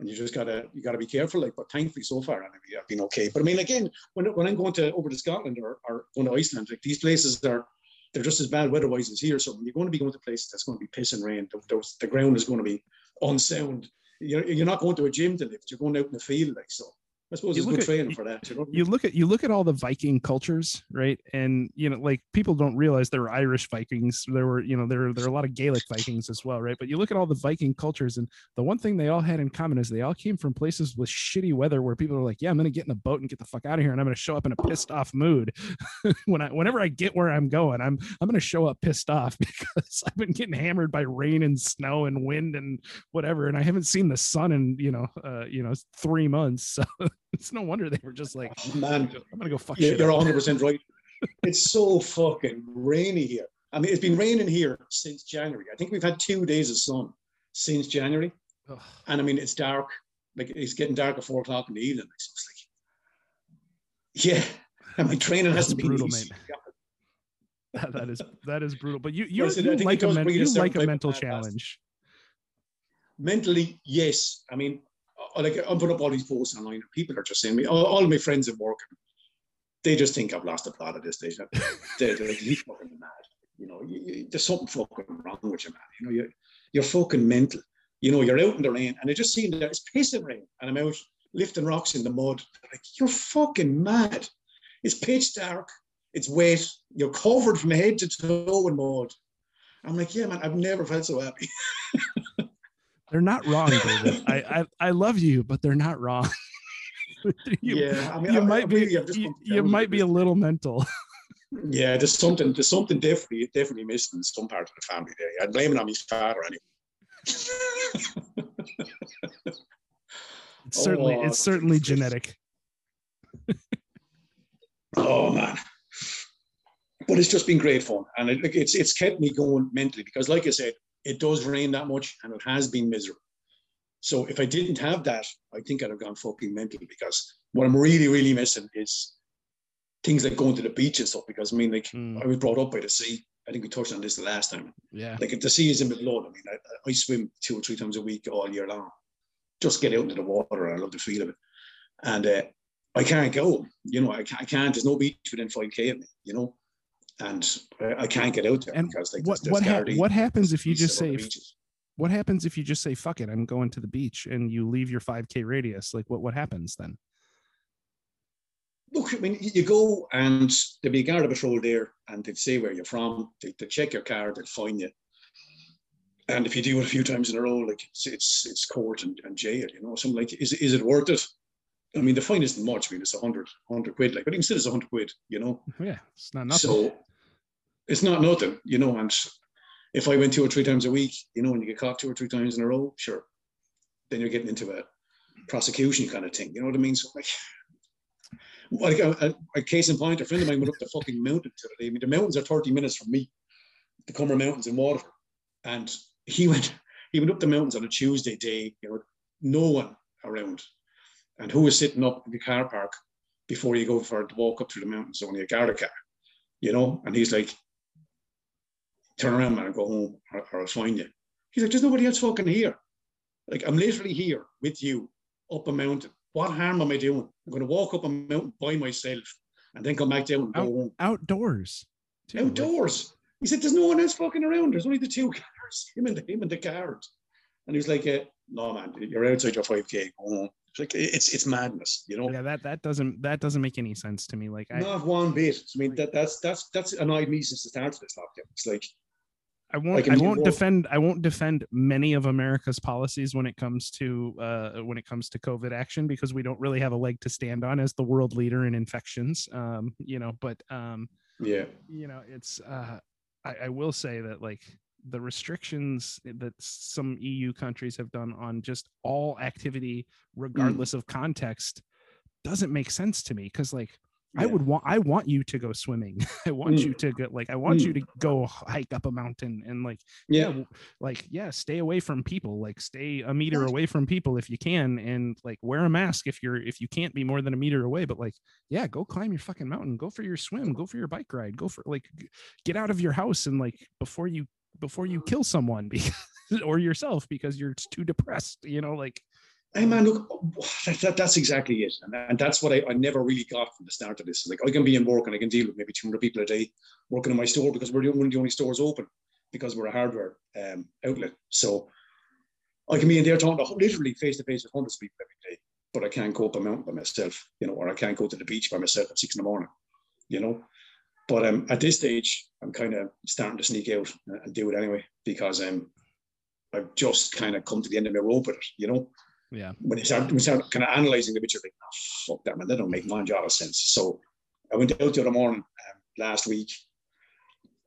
and you just gotta you gotta be careful. Like, but thankfully so far, I've been okay. But I mean, again, when when I'm going to over to Scotland or, or going to Iceland, like these places are they're just as bad weather-wise as here. So when you're going to be going to places that's going to be piss and rain, the, the ground is going to be unsound. You're, you're not going to a gym to lift. You're going out in the field, like so. I suppose you it's good at, training for that. You, know? you look at you look at all the Viking cultures, right? And you know, like people don't realize there were Irish Vikings. There were, you know, there there are a lot of Gaelic Vikings as well, right? But you look at all the Viking cultures, and the one thing they all had in common is they all came from places with shitty weather where people are like, "Yeah, I'm going to get in a boat and get the fuck out of here, and I'm going to show up in a pissed off mood." when I whenever I get where I'm going, I'm I'm going to show up pissed off because I've been getting hammered by rain and snow and wind and whatever, and I haven't seen the sun in you know uh, you know three months. So it's no wonder they were just like, oh, man, I'm gonna go fuck. Yeah, you're 100 percent right. It's so fucking rainy here. I mean, it's been raining here since January. I think we've had two days of sun since January, Ugh. and I mean it's dark. Like it's getting dark at four o'clock in the evening. So it's like, yeah, and my training has to be brutal, mate. that, that is that is brutal. But you you, you like a, men, you like a mental challenge. Mentally, yes. I mean, like I'm putting up all these posts online, and people are just saying me, all, all my friends at work, they just think I've lost the plot at this stage. They're, they're like, you fucking mad. You know, you, you, there's something fucking wrong with you, man. You know, you're, you're fucking mental. You know, you're out in the rain, and I just seen that it's pissing rain, and I'm out lifting rocks in the mud. They're like, you're fucking mad. It's pitch dark. It's wet. You're covered from head to toe in mud. I'm like, yeah, man, I've never felt so happy. They're not wrong, David. I, I I love you, but they're not wrong. you, yeah, I mean, you I, might I be you, you might be a little mental. yeah, there's something there's something definitely definitely missing in some part of the family there. I'd blame it on his father anyway. it's certainly oh, it's certainly genetic. oh man. But it's just been great fun, and it, it's it's kept me going mentally because, like I said, it does rain that much and it has been miserable. So if I didn't have that, I think I'd have gone fucking mental because what I'm really, really missing is things like going to the beach and stuff. Because I mean, like mm. I was brought up by the sea. I think we touched on this the last time. Yeah. Like if the sea is in the blood, I mean, I, I swim two or three times a week all year long. Just get out into the water. I love the feel of it. And uh, I can't go. You know, I can't, I can't. There's no beach within 5K of me, you know and uh, I can't get out there and because like what what, ha- what happens if you just say what happens if you just say fuck it I'm going to the beach and you leave your 5k radius? Like what what happens then? Look I mean you go and there'll be a guard of patrol there and they'd say where you're from they, they check your car they'll find you. And if you do it a few times in a row like it's it's, it's court and, and jail you know something like is, is it worth it I mean, the fine isn't much. I mean, it's a hundred, hundred quid. Like, but even still, it's a hundred quid. You know. Yeah, it's not nothing. So it's not nothing, you know. And if I went two or three times a week, you know, and you get caught two or three times in a row, sure, then you're getting into a prosecution kind of thing. You know what I mean? So like, like a, a, case in point, a friend of mine went up the fucking mountain today. I mean, the mountains are 30 minutes from me, the Comeragh Mountains in Waterford. And he went, he went up the mountains on a Tuesday day, you know, no one around. And who was sitting up in the car park before you go for a walk up through the mountains, only a Garda car, you know? And he's like, turn around, man, and go home, or, or I'll find you. He's like, there's nobody else fucking here. Like, I'm literally here with you up a mountain. What harm am I doing? I'm going to walk up a mountain by myself and then come back down and Out, go home. Outdoors. Too. Outdoors. He said, there's no one else fucking around. There's only the two cars, him and the, him and the guard. And he was like, uh, no, man, you're outside your 5K. Go home. It's like it's it's madness, you know. Yeah, that that doesn't that doesn't make any sense to me. Like not I, one bit. I mean that that's that's that's annoyed me since the start of this lockdown. It's like I won't. I, I won't defend. I won't defend many of America's policies when it comes to uh, when it comes to COVID action because we don't really have a leg to stand on as the world leader in infections. Um, you know, but um, yeah, you know, it's. Uh, I, I will say that like the restrictions that some EU countries have done on just all activity, mm. regardless mm. of context, doesn't make sense to me because like yeah. I would want I want you to go swimming. I want mm. you to go like I want mm. you to go hike up a mountain and like yeah. yeah. like yeah, stay away from people. Like stay a meter away from people if you can and like wear a mask if you're if you can't be more than a meter away, but like yeah, go climb your fucking mountain, go for your swim, go for your bike ride, go for like get out of your house and like before you before you kill someone because or yourself because you're too depressed, you know, like Hey man, look, that, that, that's exactly it, and, and that's what I, I, never really got from the start of this. Like I can be in work and I can deal with maybe 200 people a day working in my store because we're the, one of the only stores open because we're a hardware um, outlet. So I can be in there talking to, literally face to face with hundreds of people every day, but I can't go up a mountain by myself, you know, or I can't go to the beach by myself at six in the morning, you know. But um, at this stage, I'm kind of starting to sneak out and do it anyway because um, I've just kind of come to the end of my rope with it, you know. Yeah. When you start, when you start kind of analyzing the picture, like, oh, fuck that, man, that don't make one jot of sense. So I went out the other morning um, last week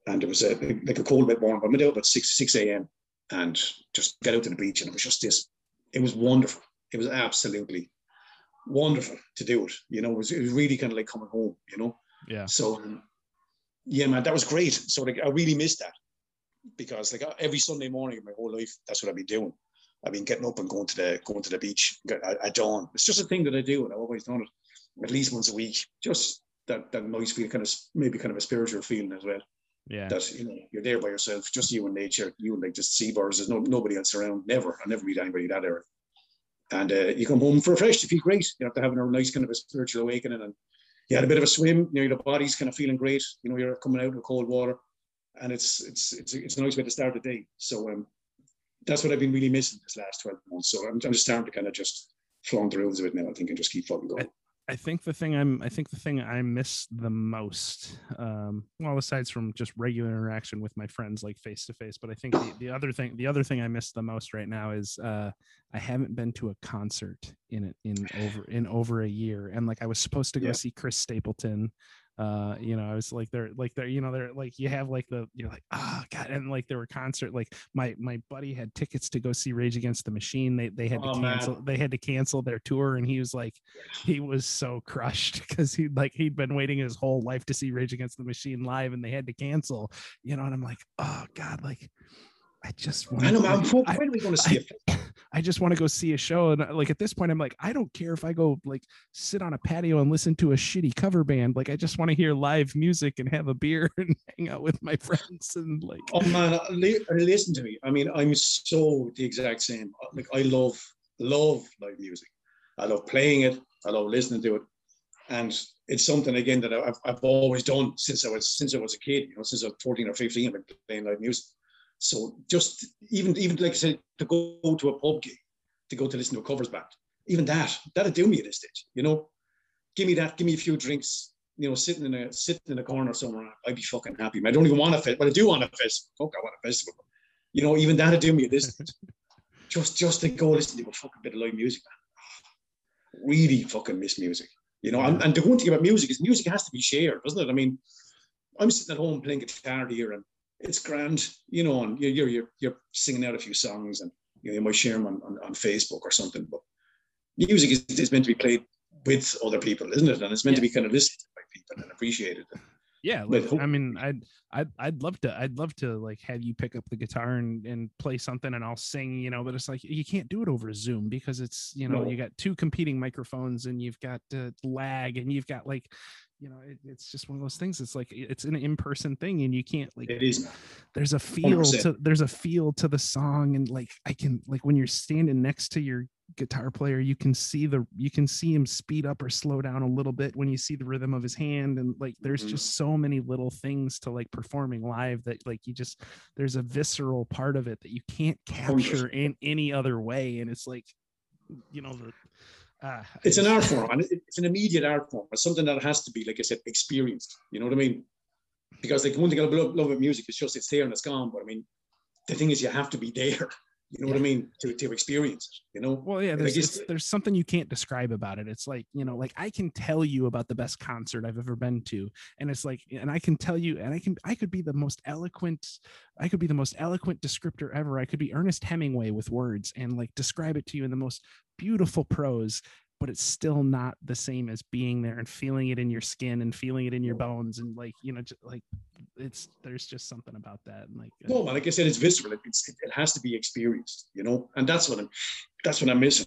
and it was a, like a cold bit morning, but I went out about 6, 6 a.m. and just got out to the beach and it was just this, it was wonderful. It was absolutely wonderful to do it. You know, it was, it was really kind of like coming home, you know? Yeah. So, um, yeah, man, that was great. So like, I really missed that because like every Sunday morning in my whole life, that's what I've been doing. I've been getting up and going to the going to the beach at, dawn. It's just a thing that I do, and I've always done it at least once a week. Just that that nice feel, kind of maybe kind of a spiritual feeling as well. Yeah. That you know you're there by yourself, just you and nature, you and like just seabirds. There's no nobody else around. Never, I never meet anybody that era. And uh, you come home refreshed. You feel great. You have to have a nice kind of a spiritual awakening, and you had a bit of a swim. You know, your body's kind of feeling great. You know, you're coming out of cold water, and it's it's it's it's a nice way to start the day. So um, that's what I've been really missing this last 12 months. So I'm, I'm just starting to kind of just flaunt the rules of it now, I think, and just keep fucking going. I think the thing I'm I think the thing I miss the most, um, well, aside from just regular interaction with my friends like face to face, but I think the, the other thing the other thing I miss the most right now is uh, I haven't been to a concert in in over in over a year, and like I was supposed to go yeah. see Chris Stapleton uh you know i was like they're like they're you know they're like you have like the you're like ah oh, god and like there were concert like my my buddy had tickets to go see rage against the machine they they had to oh, cancel man. they had to cancel their tour and he was like he was so crushed because he like he'd been waiting his whole life to see rage against the machine live and they had to cancel you know and i'm like oh god like I just want. I know, man. When are we going to see it? I just want to go see a show, and uh, like at this point, I'm like, I don't care if I go like sit on a patio and listen to a shitty cover band. Like, I just want to hear live music and have a beer and hang out with my friends and like. Oh man, uh, listen to me. I mean, I'm so the exact same. Uh, like, I love love live music. I love playing it. I love listening to it, and it's something again that I've, I've always done since I was since I was a kid. You know, since I was 14 or 15, I've been playing live music so just even even like I said, to go to a pub gig, to go to listen to a covers band, even that that'd do me at this stage. You know, give me that, give me a few drinks. You know, sitting in a sitting in a corner somewhere, I'd be fucking happy. I don't even want a fest, but I do want a festival. Fuck, I want a festival. You know, even that'd do me at this stage. just just to go listen to a fucking bit of live music, man. Ah, really fucking miss music. You know, and, and the one thing about music is music has to be shared, doesn't it? I mean, I'm sitting at home playing guitar here and it's grand, you know, and you're you're you're singing out a few songs, and you, know, you might share them on, on, on Facebook or something. But music is, is meant to be played with other people, isn't it? And it's meant yeah. to be kind of listened to by people and appreciated. Yeah, like, I mean, I'd I'd I'd love to I'd love to like have you pick up the guitar and, and play something and I'll sing, you know, but it's like you can't do it over Zoom because it's you know no. you got two competing microphones and you've got uh, lag and you've got like you know it, it's just one of those things it's like it's an in-person thing and you can't like it is there's a feel 100%. to there's a feel to the song and like i can like when you're standing next to your guitar player you can see the you can see him speed up or slow down a little bit when you see the rhythm of his hand and like there's mm-hmm. just so many little things to like performing live that like you just there's a visceral part of it that you can't capture in any other way and it's like you know the uh, it's an art form and it's an immediate art form. It's something that has to be, like I said, experienced. You know what I mean? because like one thing I love, love with music is just it's there and it's gone. But I mean, the thing is, you have to be there. You know yeah. what I mean? To, to experience it, you know? Well, yeah, there's, there's something you can't describe about it. It's like, you know, like I can tell you about the best concert I've ever been to. And it's like, and I can tell you, and I can, I could be the most eloquent, I could be the most eloquent descriptor ever. I could be Ernest Hemingway with words and like describe it to you in the most beautiful prose but it's still not the same as being there and feeling it in your skin and feeling it in your bones and like you know just like it's there's just something about that and like uh, no like i said it's visceral it's, it has to be experienced you know and that's what i'm that's what i'm missing.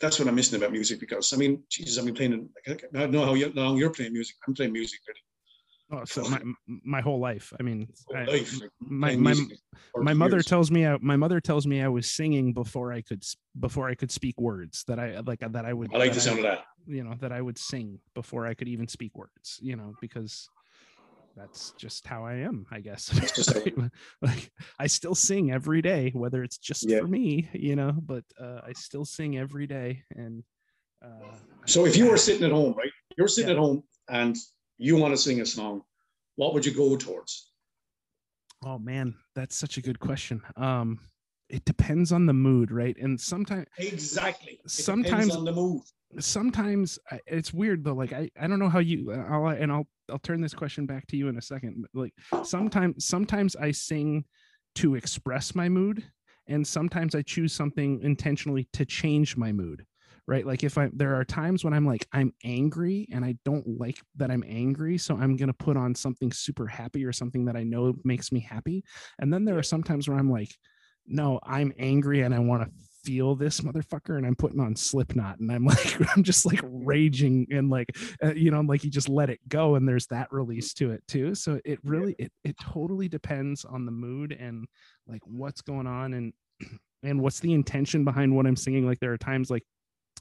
That's what i'm missing about music because i mean jesus i've been playing like, i don't know how long you're playing music i'm playing music Oh, so my my whole life. I mean, I, life, my my my mother years. tells me I, my mother tells me I was singing before I could before I could speak words. That I like that I would. I like the sound I, of that. You know that I would sing before I could even speak words. You know because that's just how I am, I guess. like I still sing every day, whether it's just yeah. for me, you know. But uh, I still sing every day, and. Uh, so if you were sitting at home, right? You're sitting yeah. at home and you want to sing a song, what would you go towards? Oh man, that's such a good question. Um, it depends on the mood, right? And sometimes exactly. It sometimes on the mood. Sometimes it's weird though. Like I, I don't know how you. I'll and I'll I'll turn this question back to you in a second. Like sometimes sometimes I sing to express my mood, and sometimes I choose something intentionally to change my mood right? Like if i there are times when i'm like i'm angry and i don't like that i'm angry so i'm going to put on something super happy or something that i know makes me happy. And then there are some times where i'm like no i'm angry and i want to feel this motherfucker and i'm putting on slipknot and i'm like i'm just like raging and like uh, you know i'm like you just let it go and there's that release to it too. So it really it, it totally depends on the mood and like what's going on and and what's the intention behind what i'm singing. Like there are times like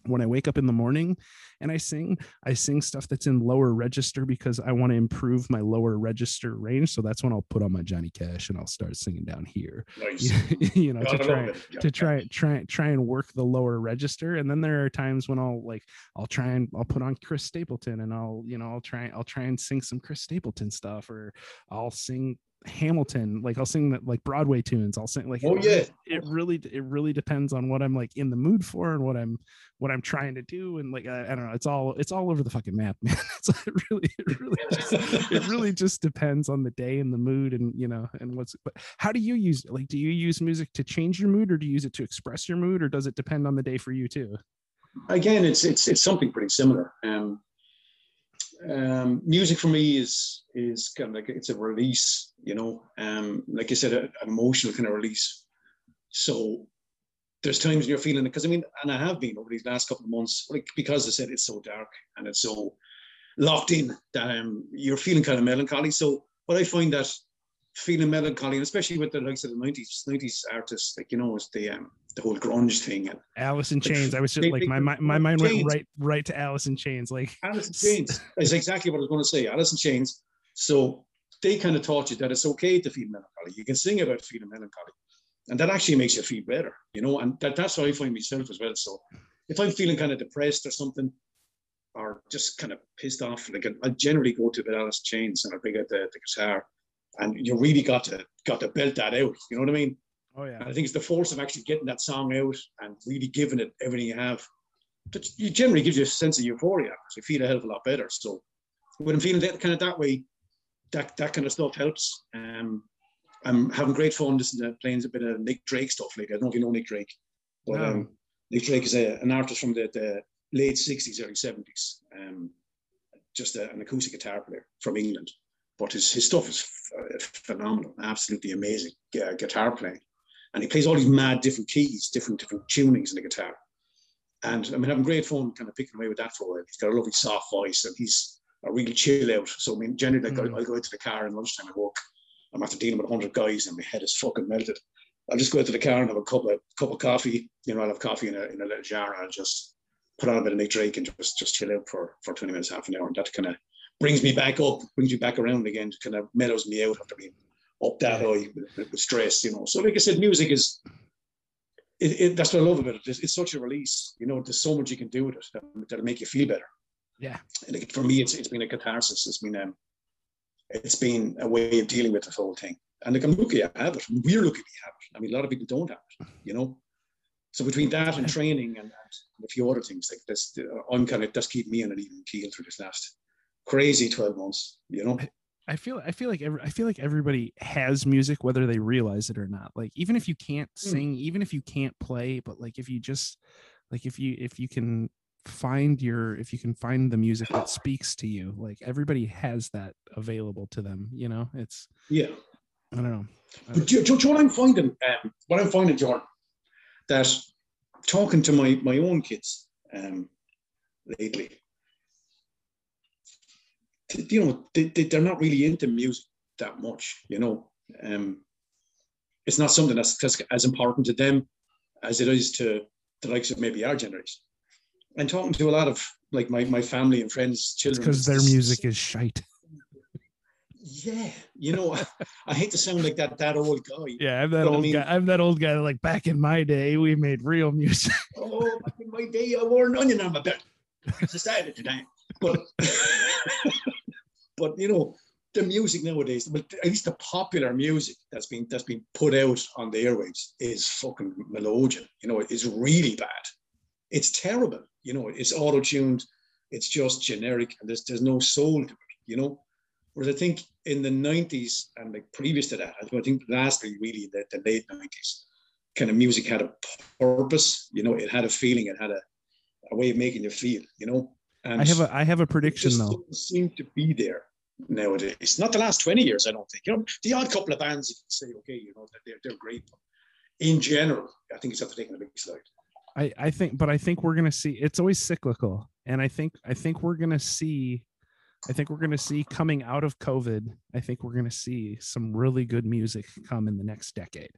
when I wake up in the morning and I sing, I sing stuff that's in lower register because I want to improve my lower register range. So that's when I'll put on my Johnny Cash and I'll start singing down here. Nice. you know, to try to try try try and work the lower register. And then there are times when I'll like I'll try and I'll put on Chris Stapleton and I'll you know I'll try I'll try and sing some Chris Stapleton stuff or I'll sing Hamilton. Like I'll sing that like Broadway tunes. I'll sing like oh it, yeah. It really it really depends on what I'm like in the mood for and what I'm what I'm trying to do and like I, I don't know. It's all it's all over the fucking map, man. It's it really it really just it really just depends on the day and the mood and you know and what's. But how do you use it? like do you use music to change your mood or do you use it to express your mood or does it depend on the day for you too? Again, it's it's it's something pretty similar. Um, um, music for me is is kind of like it's a release, you know. Um, like I said, an emotional kind of release. So there's times when you're feeling it because I mean, and I have been over these last couple of months, like because I said it's so dark and it's so locked in that um, you're feeling kind of melancholy. So what I find that feeling melancholy, and especially with the likes of the 90s, 90s artists, like you know, it's the um, the whole grunge thing. And Alice in Chains. I was just like, my, my, my mind went right right to Alice in Chains. Like Alice in Chains is exactly what I was going to say. Alice in Chains. So they kind of taught you that it's okay to feel melancholy. You can sing about feeling melancholy, and that actually makes you feel better, you know. And that, that's how I find myself as well. So if I'm feeling kind of depressed or something, or just kind of pissed off, like I generally go to the Alice in Chains and I bring out the, the guitar, and you really got to got to belt that out. You know what I mean? Oh yeah. And I think it's the force of actually getting that song out and really giving it everything you have. That you generally gives you a sense of euphoria. So you feel a hell of a lot better. So when I'm feeling that kind of that way, that that kind of stuff helps. Um, I'm having great fun listening to playing a bit of Nick Drake stuff lately. I don't know if you know Nick Drake, but no. um, Nick Drake is a, an artist from the, the late 60s, early 70s. Um, just a, an acoustic guitar player from England. But his, his stuff is f- phenomenal, absolutely amazing uh, guitar playing and he plays all these mad different keys, different different tunings in the guitar. And I mean, having great fun kind of picking away with that for a while. He's got a lovely soft voice and he's a really chill out. So I mean, generally, mm. I'll, I'll, go into the car and lunchtime I walk. I'm after dealing with 100 guys and my head is fucking melted. I'll just go into the car and have a cup of cup of coffee. You know, I'll have coffee in a, in a little jar and I'll just put on a bit of Nick Drake and just just chill out for, for 20 minutes, half an hour. And that kind of brings me back up, brings me back around again, kind of mellows me out after being up that high with, with stress, you know. So, like I said, music is it, it, that's what I love about it. It's, it's, such a release, you know. There's so much you can do with it that, that'll make you feel better. Yeah. And for me, it's it's been a catharsis. It's been um, it's been a way of dealing with the whole thing. And like I'm lucky I have it. We're lucky we have it. I mean, a lot of people don't have it, you know. So between that and training and, and a few other things like this, I'm kind of just keeping me on an even keel through this last crazy 12 months, you know. I feel I feel like every, I feel like everybody has music whether they realize it or not. Like even if you can't hmm. sing, even if you can't play, but like if you just like if you if you can find your if you can find the music that speaks to you, like everybody has that available to them, you know? It's Yeah. I don't know. But do, do, do what I'm finding um, what I'm finding Jordan that talking to my my own kids um lately you know, they, they're not really into music that much, you know. Um, it's not something that's, that's as important to them as it is to the likes of maybe our generation. And talking to a lot of like my, my family and friends, children. Because their music is shite. Yeah, you know, I, I, hate to sound like that that old guy. Yeah, I'm that old I mean, guy. I'm that old guy. Like back in my day, we made real music. oh, back in my day, I wore an onion on my belt. Society today, but but you know, the music nowadays, but at least the popular music that's been that's been put out on the airwaves is fucking melodian. You know, it's really bad. It's terrible. You know, it's auto tuned. It's just generic, and there's there's no soul to it. You know, whereas I think in the '90s and like previous to that, I think lastly, really the, the late '90s, kind of music had a purpose. You know, it had a feeling. It had a, a way of making you feel. You know. And I have a I have a prediction though. Seem to be there nowadays. Not the last 20 years, I don't think. You know, the odd couple of bands you can say, okay, you know, they're, they're great. But in general, I think it's after taking a big slide. I, I think, but I think we're gonna see it's always cyclical. And I think I think we're gonna see I think we're gonna see coming out of COVID, I think we're gonna see some really good music come in the next decade.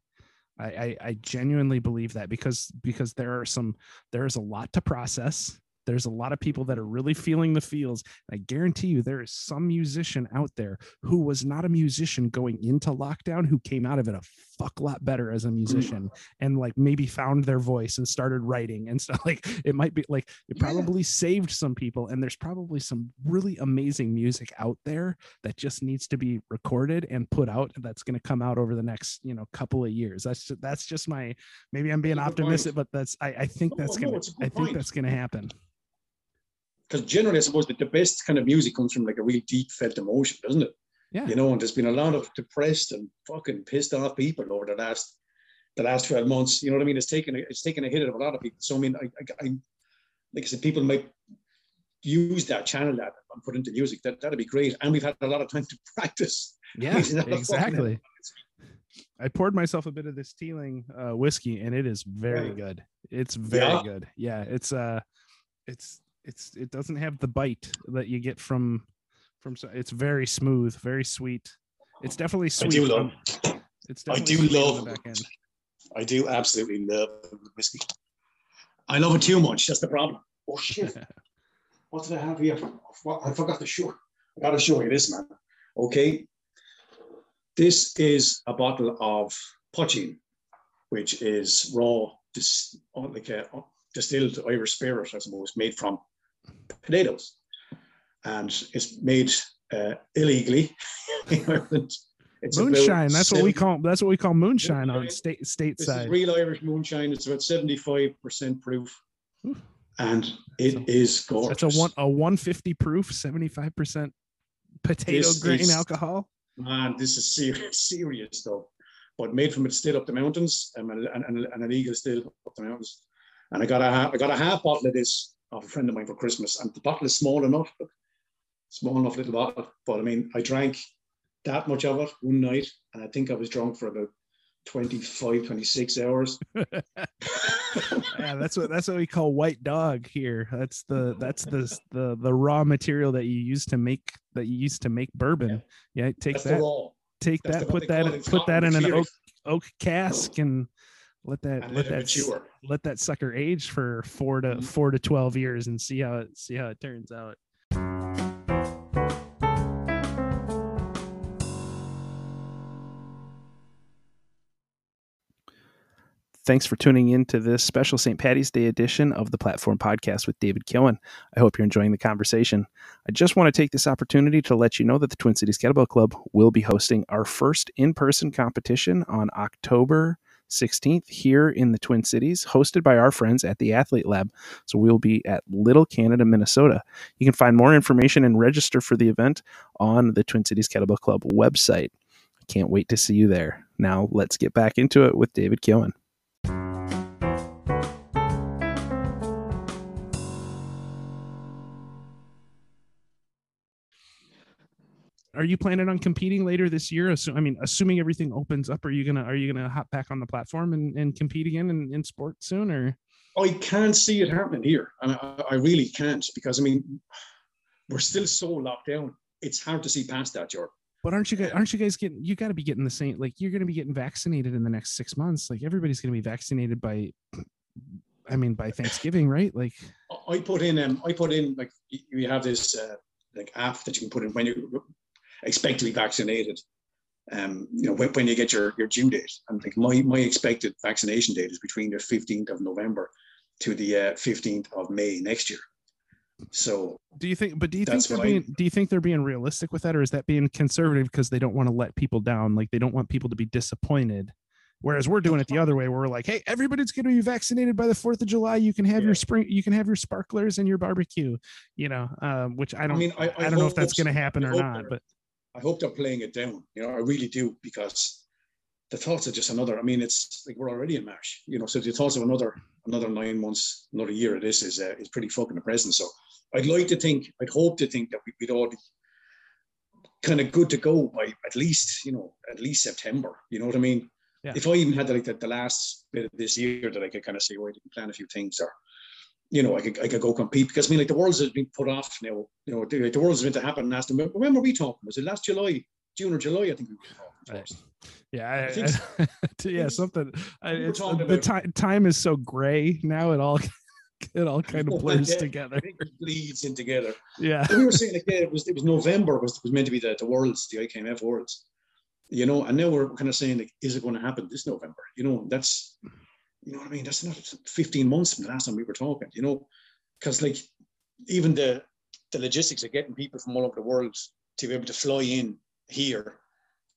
I, I, I genuinely believe that because because there are some there's a lot to process there's a lot of people that are really feeling the feels. I guarantee you there is some musician out there who was not a musician going into lockdown who came out of it a fuck lot better as a musician and like maybe found their voice and started writing and stuff like it might be like it probably yeah. saved some people and there's probably some really amazing music out there that just needs to be recorded and put out that's going to come out over the next you know couple of years that's just, that's just my maybe i'm being optimistic but that's i, I think that's gonna i think that's gonna happen because generally, I suppose that the best kind of music comes from like a real deep felt emotion, doesn't it? Yeah. You know, and there's been a lot of depressed and fucking pissed off people over the last the last 12 months. You know what I mean? It's taken a, it's taken a hit of a lot of people. So I mean, I, I, I like I said, people might use that, channel that, and put into music. That that'd be great. And we've had a lot of time to practice. Yeah, exactly. I poured myself a bit of this Teeling uh, whiskey, and it is very yeah. good. It's very yeah. good. Yeah, it's uh, it's it's it doesn't have the bite that you get from from it's very smooth, very sweet. It's definitely sweet. I do love. It's I do love. I do absolutely love whiskey. I love it too much. That's the problem. Oh shit! what did I have here? I forgot to show. I gotta show you this, man. Okay, this is a bottle of poitín, which is raw, dis, oh, like a oh, distilled Irish spirit, I suppose, made from potatoes. And it's made uh, illegally. It's moonshine. That's what we call. That's what we call moonshine on state stateside. real Irish moonshine. It's about seventy-five percent proof, and it so, is gorgeous. It's a one a one fifty proof, seventy-five percent potato this grain is, alcohol. Man, this is serious, serious stuff. But made from it still up the mountains, um, and, and, and an eagle still up the mountains. And I got a I got a half bottle of this of a friend of mine for Christmas, and the bottle is small enough, small enough little bottle. But I mean, I drank that much of it one night, and I think I was drunk for about 25 26 hours. Yeah that's what that's what we call white dog here. That's the that's the the the raw material that you use to make that you use to make bourbon. Yeah, yeah take that's that take that's that put that put that in an oak oak cask and let that let that mature. let that sucker age for four to mm-hmm. four to twelve years and see how it see how it turns out. Thanks for tuning in to this special St. Patty's Day edition of the Platform Podcast with David Keohan. I hope you're enjoying the conversation. I just want to take this opportunity to let you know that the Twin Cities Kettlebell Club will be hosting our first in person competition on October 16th here in the Twin Cities, hosted by our friends at the Athlete Lab. So we'll be at Little Canada, Minnesota. You can find more information and register for the event on the Twin Cities Kettlebell Club website. Can't wait to see you there. Now let's get back into it with David Keohan. Are you planning on competing later this year? I mean, assuming everything opens up, are you gonna are you gonna hop back on the platform and, and compete again in, in sport soon or? I can't see it happening here, and I, I really can't because I mean, we're still so locked down. It's hard to see past that, Jordan. But aren't you guys? Aren't you guys getting? You got to be getting the same. Like you're going to be getting vaccinated in the next six months. Like everybody's going to be vaccinated by. I mean, by Thanksgiving, right? Like I put in. Um, I put in like you have this uh, like app that you can put in when you expect to be vaccinated. Um, you know, when, when you get your, your due date, and like my, my expected vaccination date is between the 15th of November to the uh, 15th of May next year. So do you think, but do you think they're being, I, do you think they're being realistic with that or is that being conservative because they don't want to let people down? Like they don't want people to be disappointed. Whereas we're doing it the other way, where we're like, "Hey, everybody's going to be vaccinated by the Fourth of July. You can have yeah. your spring, you can have your sparklers and your barbecue." You know, um, which I don't, I, mean, I, I don't know if that's going to happen or not. But I hope they're playing it down. You know, I really do because the thoughts are just another. I mean, it's like we're already in March. You know, so the thoughts of another another nine months, another year of this is uh, is pretty fucking depressing. So I'd like to think, I'd hope to think that we'd all be kind of good to go by at least you know at least September. You know what I mean? Yeah. If I even had like the, the last bit of this year that I could kind of say, well, I can plan a few things or you know, I could I could go compete because I mean, like the Worlds has been put off now. You know, the, the Worlds has been to happen last time. When were we talking? Was it last July, June or July? I think we were talking. Yeah, I, I, yeah, mm-hmm. something. I, the time time is so gray now. It all it all kind of blurs yeah, together. it bleeds in together. Yeah, we were saying like yeah, it was it was November was was meant to be the, the Worlds, the IKMF Worlds. You know, and now we're kind of saying like, is it going to happen this November? You know, that's you know what I mean? That's not 15 months from the last time we were talking, you know, because like even the the logistics of getting people from all over the world to be able to fly in here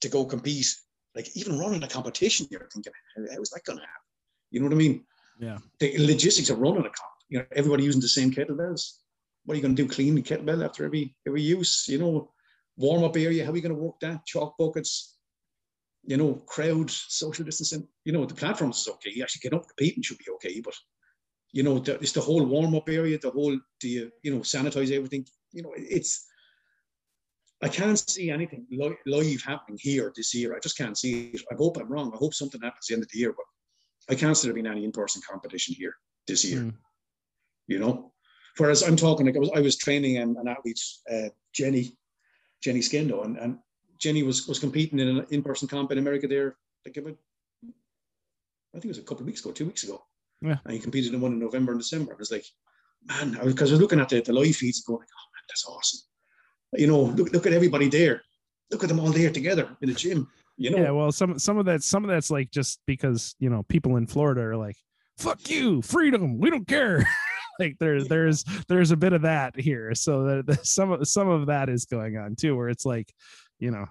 to go compete, like even running a competition, you're thinking, how is that going to happen? You know what I mean? Yeah. The logistics of running a comp, you know, everybody using the same kettlebells. What are you going to do? Clean the kettlebell after every every use? You know, warm up area. How are you going to work that? Chalk buckets you know, crowd, social distancing, you know, the platforms is okay. You actually get up competing should be okay, but you know, the, it's the whole warm up area, the whole, do you, you know, sanitize everything. You know, it's, I can't see anything li- live happening here this year. I just can't see it. I hope I'm wrong. I hope something happens at the end of the year, but I can't see there being any in person competition here this year. Mm. You know, whereas I'm talking like I was, I was training an, an athlete, uh, Jenny, Jenny Skindo, and, and Jenny was was competing in an in-person comp in America there, like about I think it was a couple of weeks ago, two weeks ago. Yeah. And he competed in one in November and December. I was like, man, because I, I, was looking at the, the live feeds and going like, oh man, that's awesome. You know, look look at everybody there. Look at them all there together in the gym. You know. Yeah, well, some some of that some of that's like just because you know people in Florida are like, fuck you, freedom, we don't care. like there's there's there's a bit of that here. So that some of some of that is going on too, where it's like you know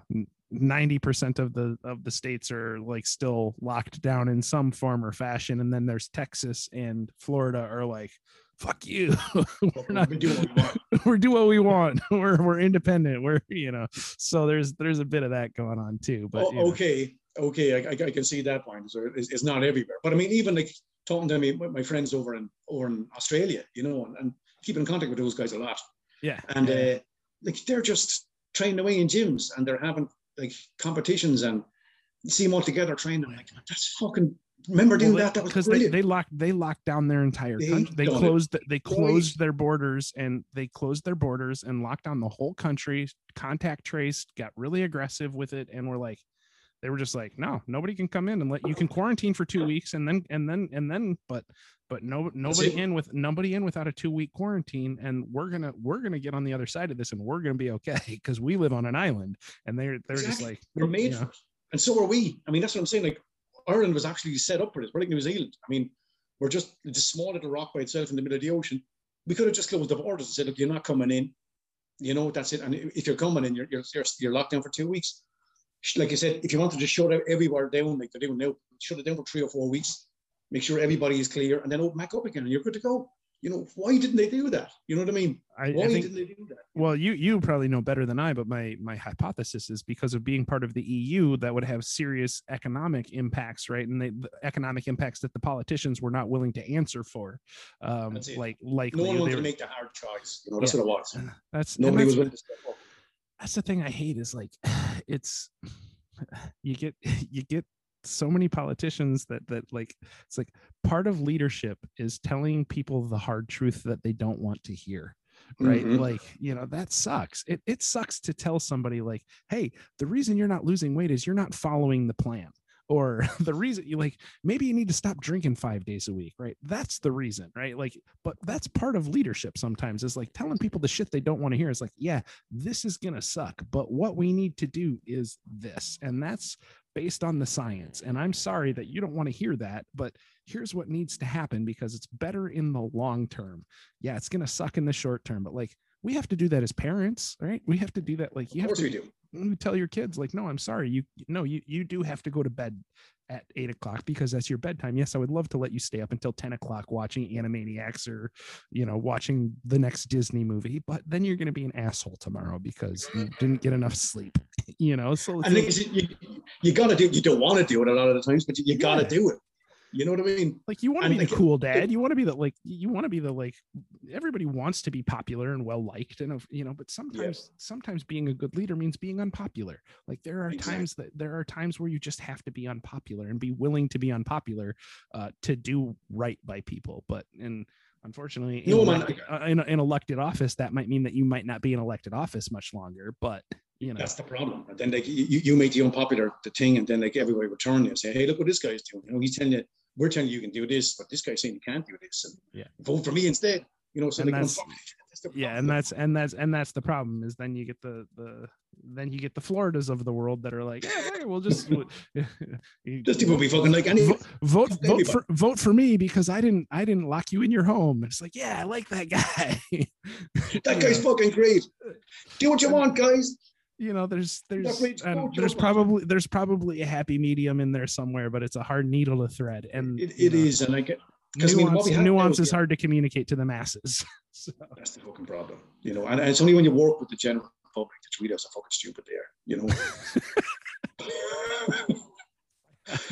90% of the of the states are like still locked down in some form or fashion and then there's texas and florida are like fuck you. We're not we do what we want. We're do what we want. We're, we're independent. We're you know so there's there's a bit of that going on too but oh, okay know. okay. I, I, can see that point. So it's, it's, not everywhere. But i mean even like talking to me my friends over in over in australia you know and, and keeping in contact with those guys a lot. Yeah. And yeah. uh like they're just training away in gyms and they're having like competitions and see them all together training. I'm like, that's fucking remember doing well, that? That was because they, they locked they locked down their entire they country. They closed it. they closed their borders and they closed their borders and locked down the whole country. Contact traced, got really aggressive with it, and we're like, they were just like, no, nobody can come in and let you can quarantine for two weeks and then and then and then, but but no nobody in with nobody in without a two week quarantine, and we're gonna we're gonna get on the other side of this and we're gonna be okay because we live on an island and they're they're exactly. just like we're made you know. and so are we. I mean, that's what I'm saying. Like Ireland was actually set up for this. We're like New Zealand. I mean, we're just a small little rock by itself in the middle of the ocean. We could have just closed the borders and said, look, you're not coming in. You know, that's it. And if you're coming in, you're, you're, you're locked down for two weeks. Like I said, if you wanted to shut out everywhere down like they're doing now, shut it down for three or four weeks, make sure everybody is clear, and then open back up again, and you're good to go you know, why didn't they do that? You know what I mean? I, why I think, didn't they do that? Well, you you probably know better than I, but my my hypothesis is because of being part of the EU, that would have serious economic impacts, right? And the economic impacts that the politicians were not willing to answer for. Um, like like no one wanted to make the hard choice. You know, that's yeah, what it was. That's nobody that's, was willing to step up. That's the thing I hate is like it's you get you get so many politicians that that like it's like part of leadership is telling people the hard truth that they don't want to hear right? Mm-hmm. like you know that sucks. It, it sucks to tell somebody like hey the reason you're not losing weight is you're not following the plan or the reason you like maybe you need to stop drinking five days a week right that's the reason right like but that's part of leadership sometimes is like telling people the shit they don't want to hear is like yeah this is gonna suck but what we need to do is this and that's based on the science. And I'm sorry that you don't want to hear that, but here's what needs to happen because it's better in the long term. Yeah, it's to suck in the short term, but like we have to do that as parents, right? We have to do that. Like you have to do. tell your kids, like, no, I'm sorry. You no, you you do have to go to bed at eight o'clock because that's your bedtime. Yes, I would love to let you stay up until 10 o'clock watching Animaniacs or, you know, watching the next Disney movie, but then you're going to be an asshole tomorrow because you didn't get enough sleep, you know? So I think you, you got to do, you don't want to do it a lot of the times, but you, you got to do it. You know what I mean? Like you want to be the cool dad. You want to be the like you want to be the like everybody wants to be popular and well liked and you know, but sometimes sometimes being a good leader means being unpopular. Like there are exactly. times that there are times where you just have to be unpopular and be willing to be unpopular uh, to do right by people. But and unfortunately, no, in, elected, uh, in, in elected office, that might mean that you might not be in elected office much longer. But you know that's the problem. And then like you, you make the unpopular the thing, and then like everybody will turn you and say, "Hey, look what this guy's doing." You know, he's telling you we're telling you you can do this, but this guy's saying you can't do this, and yeah, vote for me instead. You know, so and that's, that's yeah, and that's and that's and that's the problem is then you get the the then you get the Floridas of the world that are like, yeah, we'll just just people be fucking like any vote vote, vote for vote for me because I didn't I didn't lock you in your home. It's like, yeah, I like that guy. that guy's fucking great. Do what you want, guys you know there's there's there's probably there's probably a happy medium in there somewhere but it's a hard needle to thread and it, it is, and like because nuance, I mean, nuance is hard to communicate to the masses so. that's the fucking problem you know and, and, it's only when you work with the general public that treat us a fucking stupid there you know?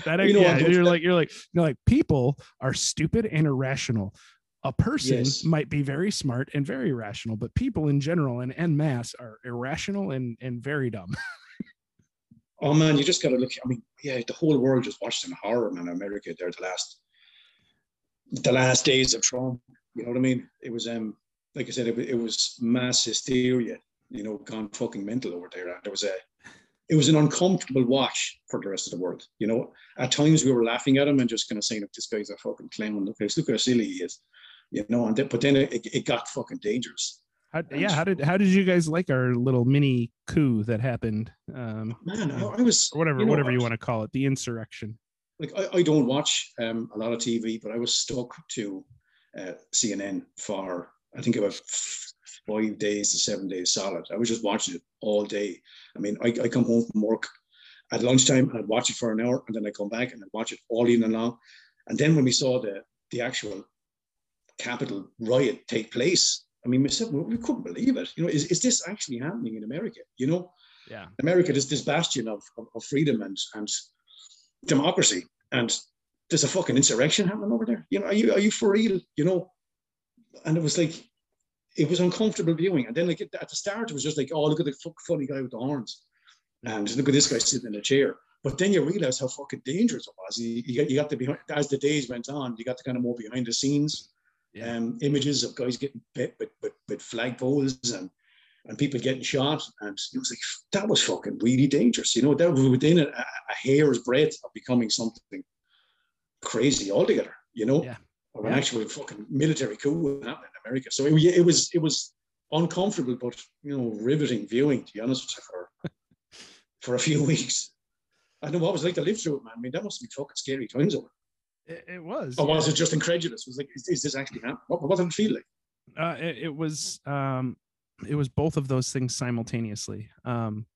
That you know, yeah, you're like you're like you're like people are stupid and irrational a person yes. might be very smart and very rational, but people in general and en masse are irrational and, and very dumb. oh man, you just gotta look. I mean, yeah, the whole world just watched in horror, man. America, there the last the last days of Trump. You know what I mean? It was um like I said, it, it was mass hysteria. You know, gone fucking mental over there. There was a it was an uncomfortable watch for the rest of the world. You know, at times we were laughing at him and just kind of saying, "Look, this guy's a fucking clown. Look, look how silly he is." You know, and then, but then it, it got fucking dangerous. How, yeah, how did how did you guys like our little mini coup that happened? Um, Man, I, I was whatever you know, whatever you want to call it, the insurrection. Like I, I don't watch um, a lot of TV, but I was stuck to uh, CNN for I think about five days to seven days solid. I was just watching it all day. I mean, I, I come home from work at lunchtime, I'd watch it for an hour, and then I come back and I'd watch it all evening long. And then when we saw the the actual Capitol riot take place. I mean, myself, we couldn't believe it. You know, is, is this actually happening in America? You know, yeah, America is this bastion of, of, of freedom and and democracy, and there's a fucking insurrection happening over there. You know, are you are you for real? You know, and it was like it was uncomfortable viewing. And then like at the start, it was just like, oh, look at the funny guy with the horns, and look at this guy sitting in a chair. But then you realize how fucking dangerous it was. You, you got you got to be as the days went on, you got to kind of more behind the scenes yeah. um, images of guys getting bit with, with, with flagpoles and and people getting shot. And it was like, that was fucking really dangerous. You know, that was within a, a hair's breadth of becoming something crazy altogether, you know, yeah. or an yeah. actual fucking military coup happening in America. So it, it was, it was uncomfortable, but, you know, riveting viewing, to be honest for, for a few weeks. I know what it was like to live through it, man. I mean, that must be fucking scary times over. It, it was. Or was it just incredulous? Was like, is, is this actually happening? What, what did it feel like? Uh, it, it was. Um, it was both of those things simultaneously. Um,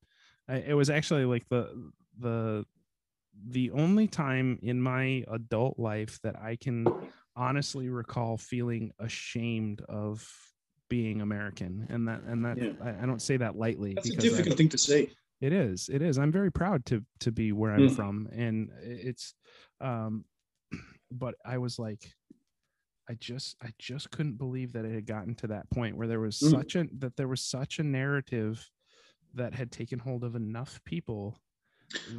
I, it was actually like the the the only time in my adult life that I can honestly recall feeling ashamed of being American, and that and that Yeah. I, I don't say that lightly. That's a because I- difficult thing to say. it is. It is. I'm very proud to to be where I'm Mm. from, and it's. Um, but I was like, I just I just couldn't believe that it had gotten to that point where there was Mm. such a that there was such a narrative that had taken hold of enough people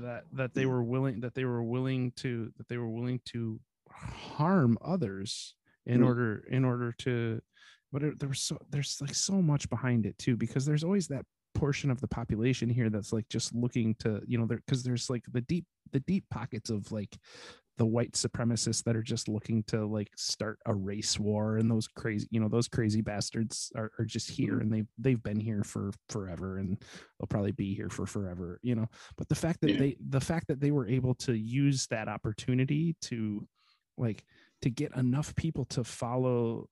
that that they were willing that they were willing to that they were willing to harm others in Mm. order in order to but it, there was so there's like so much behind it too because there's always that portion of the population here that's like just looking to you know there because there's like the deep the deep pockets of like the white supremacists that are just looking to like start a race war and those crazy you know those crazy bastards are, are just here mm-hmm. and they've they've been here for forever and they'll probably be here for forever you know but the fact that Yeah. they the fact that they were able to use that opportunity to like to get enough people to follow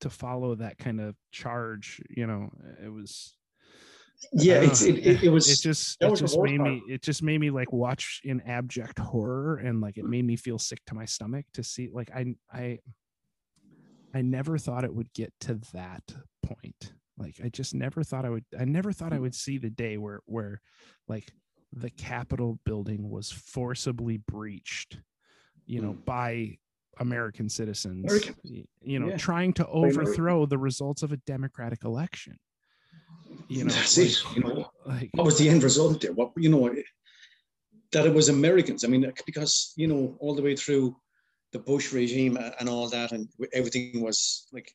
to follow that kind of charge you know it was Yeah, it's, it, it, it was. it just it just made part. me it just made me like watch in abject horror and like it made me feel sick to my stomach to see like i i i never thought it would get to that point like i just never thought i would i never thought i would see the day where where like the capitol building was forcibly breached you know Mm. by american citizens Americans. y- you know Yeah. trying to overthrow the results of a democratic election you know That's like- it. You know, like what was the end result there? What you know, that it was Americans. I mean, because you know, all the way through the Bush regime and all that, and everything was like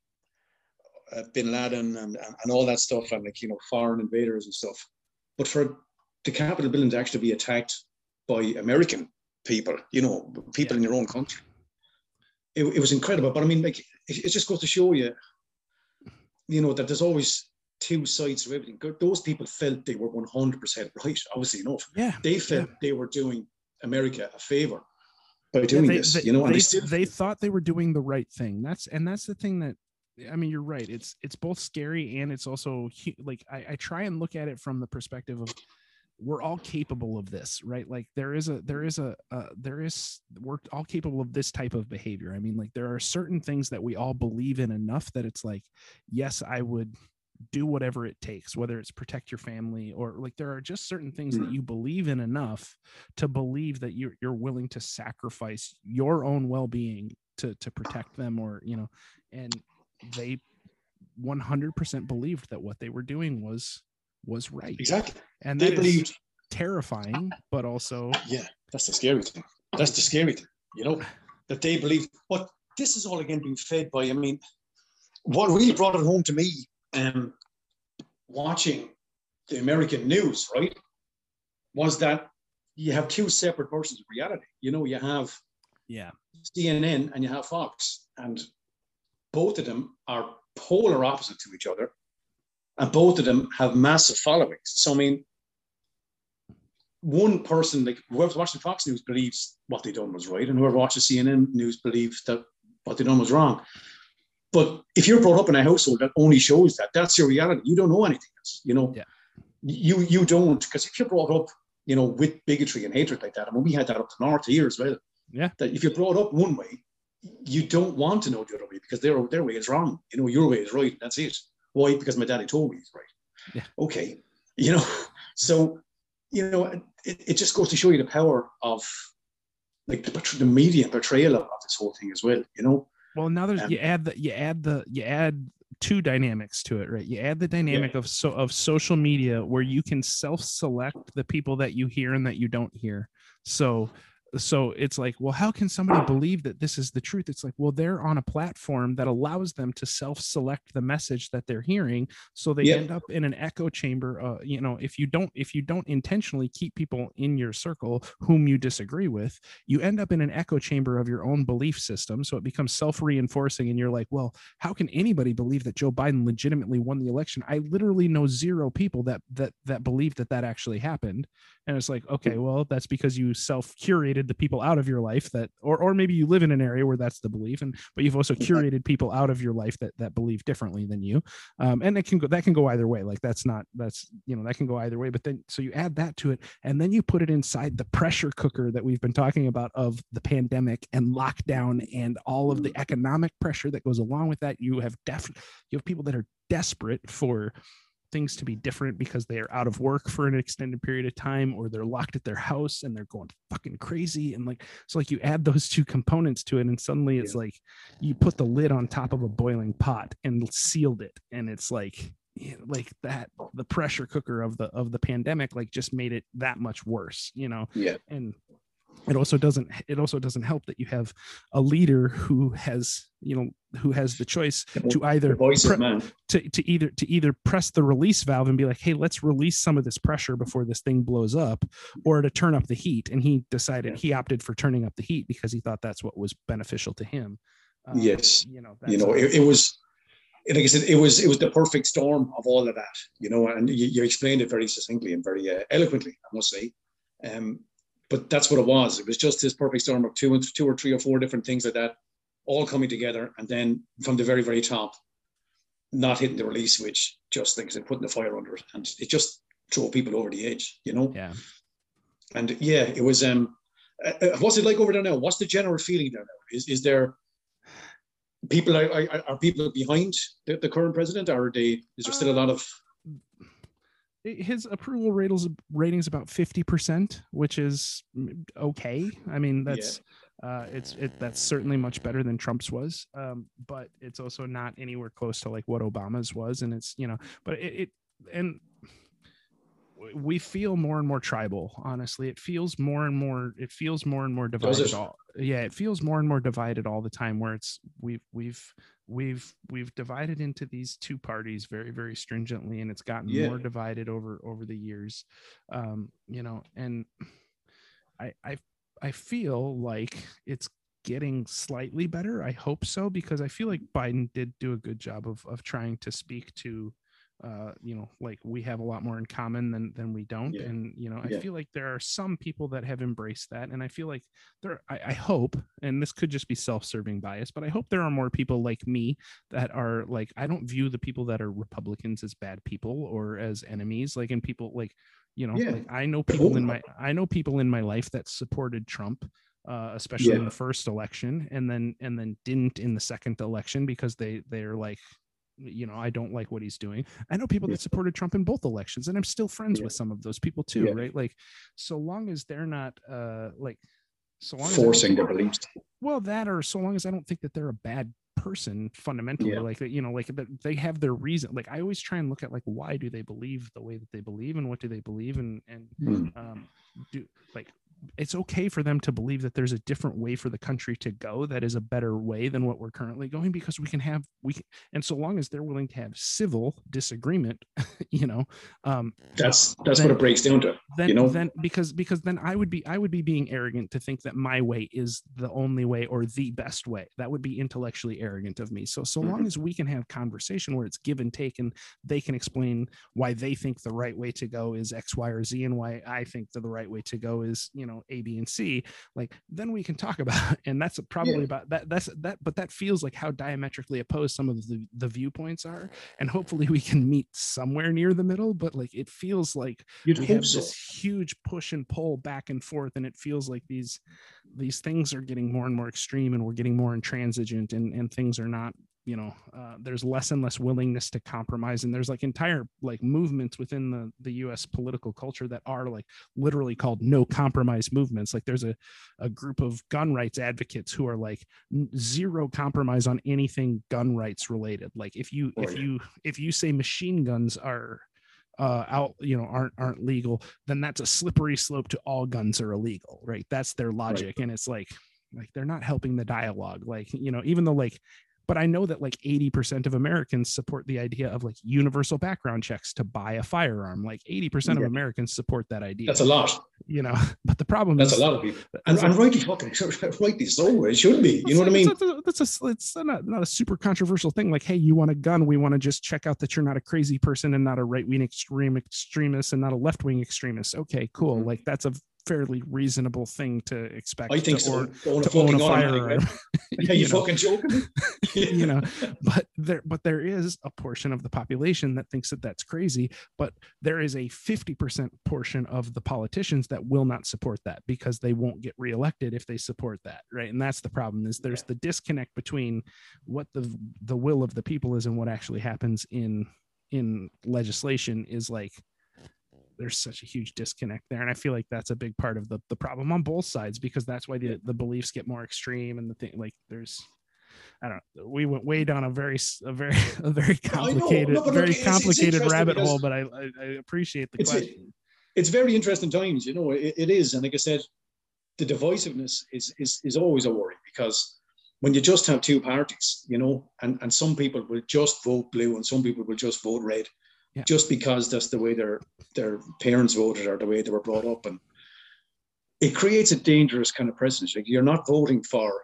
uh, Bin Laden and, and all that stuff, and like you know, foreign invaders and stuff. But for the Capitol building to actually be attacked by American people, you know, people in your own country, it, it was incredible. But I mean, like, it, it just goes to show you, you know, that there's always two sides to everything. Those people felt they were 100% right, obviously enough. yeah They felt Yeah. they were doing America a favor by Yeah, doing they, this, they- you know, and they, they still they thought they were doing the right thing. That's and that's the thing that I mean, you're right. It's it's both scary and it's also like I, I try and look at it from the perspective of we're all capable of this, right? Like there is a there is a uh, there is we're all capable of this type of behavior. I mean, like there are certain things that we all believe in enough that it's like, yes, I would do whatever it takes, whether it's protect your family or like there are just certain things that Mm. you believe in enough to believe that you're you're willing to sacrifice your own well-being to to protect them or you know and they 100% believed that what they were doing was was right exactly. and They believed, terrifying but also yeah, that's the scary thing. That's the scary thing, you know, that they believe. But this is all again being fed by, I mean, what really brought it home to me, um, watching the American news, right, was that you have two separate versions of reality. You know, you have yeah CNN and you have Fox, and both of them are polar opposite to each other, and both of them have massive followings. So I mean, one person like whoever's watching Fox News believes what they done was right, and whoever watches CNN News believes that what they done was wrong. But if you're brought up in a household that only shows that, that's your reality. You don't know anything else. You know, Yeah. you you don't because if you're brought up, you know, with bigotry and hatred like that, I mean, we had that up the north here as well. Yeah. That if you're brought up one way, you don't want to know the other way because their their way is wrong. You know, your way is right. That's it. Why? Because my daddy told me it's right. Yeah. Okay. You know, so you know, it, it just goes to show you the power of like the, the media portrayal of, of this whole thing as well. You know. Well now there's Um, you add the you add the you add two dynamics to it right? You add the dynamic of so of social media where you can self-select the people that you hear and that you don't hear. So so it's like well how can somebody believe that this is the truth? It's like well they're on a platform that allows them to self-select the message that they're hearing so they end up in an echo chamber uh, you know if you don't if you don't intentionally keep people in your circle whom you disagree with you end up in an echo chamber of your own belief system so it becomes self-reinforcing and you're like well how can anybody believe that joe biden legitimately won the election? I literally know zero people that that that believe that that actually happened and it's like okay well that's because you self-curated the people out of your life that or or maybe you live in an area where that's the belief and but you've also curated people out of your life that that believe differently than you. Um, and it can go that can go either way like that's not that's you know that can go either way but then so you add that to it and then you put it inside the pressure cooker that we've been talking about of the pandemic and lockdown and all of the economic pressure that goes along with that. You have def you have people that are desperate for things to be different because they are out of work for an extended period of time or they're locked at their house and they're going fucking crazy. And like so like you add those two components to it and suddenly it's yeah. like you put the lid on top of a boiling pot and sealed it. And it's like like that the pressure cooker of the of the pandemic like just made it that much worse you know? Yeah. And it also doesn't it also doesn't help that you have a leader who has you know who has the choice to either pre- to, to either to either press the release valve and be like hey let's release some of this pressure before this thing blows up or to turn up the heat and he decided yeah. he opted for turning up the heat because he thought that's what was beneficial to him um, yes you know you know it, it was like I said, it was it was the perfect storm of all of that, you know, and you, you explained it very succinctly and very uh, eloquently, I must say. Um, but that's what it was. It was just this perfect storm of two, two or three or four different things like that, all coming together, and then from the very, very top, not hitting the release switch, just things and putting the fire under it, and it just threw people over the edge, you know. Yeah. And yeah, it was. Um, uh, uh what's it like over there now? What's the general feeling there now? Is is there people are, are, are people behind the, the current president, or are they? Is there still a lot of his approval ratings ratings about 50% which is okay i mean that's yeah. uh it's it that's certainly much better than trump's was um but it's also not anywhere close to like what obama's was and it's you know but it, it and we feel more and more tribal honestly. It feels more and more it feels more and more divided all yeah it feels more and more divided all the time where it's we've we've we've we've divided into these two parties very very stringently and it's gotten yeah. more divided over over the years. Um you know and i i i feel like it's getting slightly better. I hope so because i feel like biden did do a good job of of trying to speak to uh, you know, like we have a lot more in common than than we don't. Yeah. And you know, I yeah. feel like there are some people that have embraced that, and I feel like there. I, I hope, and this could just be self-serving bias, but I hope there are more people like me that are like I don't view the people that are Republicans as bad people or as enemies. Like, and people like you know, yeah. like I know people in my I know people in my life that supported Trump uh, especially yeah. in the first election and then and then didn't in the second election because they they're like you know, I don't like what he's doing. I know people yeah. that supported Trump in both elections, and I'm still friends yeah. with some of those people too, yeah. right? Like, so long as they're not uh like so long forcing their beliefs. Well, that or so long as I don't think that they're a bad person fundamentally, like you know, like that they have their reason. Like I always try and look at like why do they believe the way that they believe, and what do they believe, and and mm. um, do like it's okay for them to believe that there's a different way for the country to go that is a better way than what we're currently going because we can have we can, and so long as they're willing to have civil disagreement you know um that's that's then, what it breaks down to then you know? then because because then i would be i would be being arrogant to think that my way is the only way or the best way. That would be intellectually arrogant of me. So so mm-hmm. long as we can have conversation where it's give and take and they can explain why they think the right way to go is x y or z and why i think that the right way to go is you know know a b and c like then we can talk about and that's probably yeah. about that that's that but that feels like how diametrically opposed some of the, the viewpoints are and hopefully we can meet somewhere near the middle but like it feels like You'd we have so. this huge push and pull back and forth and it feels like these these things are getting more and more extreme and we're getting more intransigent and and things are not you know uh, there's less and less willingness to compromise and there's like entire like movements within the the us political culture that are like literally called no compromise movements like there's a, a group of gun rights advocates who are like zero compromise on anything gun rights related like if you oh, if yeah. you if you say machine guns are uh, out, you know, aren't aren't legal, then that's a slippery slope to all guns are illegal, right? That's their logic, right. and it's like like they're not helping the dialogue. Like you know, even though like but I know that like 80% of Americans support the idea of like universal background checks to buy a firearm. Like 80% yeah. of Americans support that idea. That's a lot. You know, but the problem that's is a lot of people. And, and rightly fucking rightly so. It should be. You know what I mean? That's a, it's not, not a super controversial thing. Like, hey, you want a gun? We want to just check out that you're not a crazy person and not a right wing extreme extremist and not a left wing extremist. Okay, cool. Mm-hmm. Like that's a fairly reasonable thing to expect. Oh, I think to, so. Or, to, to own a firearm. yeah, you, you fucking joking? you know, but there, but there is a portion of the population that thinks that that's crazy. But there is a fifty percent portion of the politicians that will not support that because they won't get reelected if they support that, right? And that's the problem. Is there's yeah. the disconnect between what the the will of the people is and what actually happens in in legislation is like there's such a huge disconnect there and i feel like that's a big part of the, the problem on both sides because that's why the, the beliefs get more extreme and the thing like there's I don't know. We went way down a very, a very, a very complicated, no, very look, complicated it's, rabbit hole. But I, I, I, appreciate the it's, question. It's very interesting times, you know. It, it is, and like I said, the divisiveness is is is always a worry because when you just have two parties, you know, and and some people will just vote blue and some people will just vote red, yeah. just because that's the way their their parents voted or the way they were brought up. And it creates a dangerous kind of precedent like you're not voting for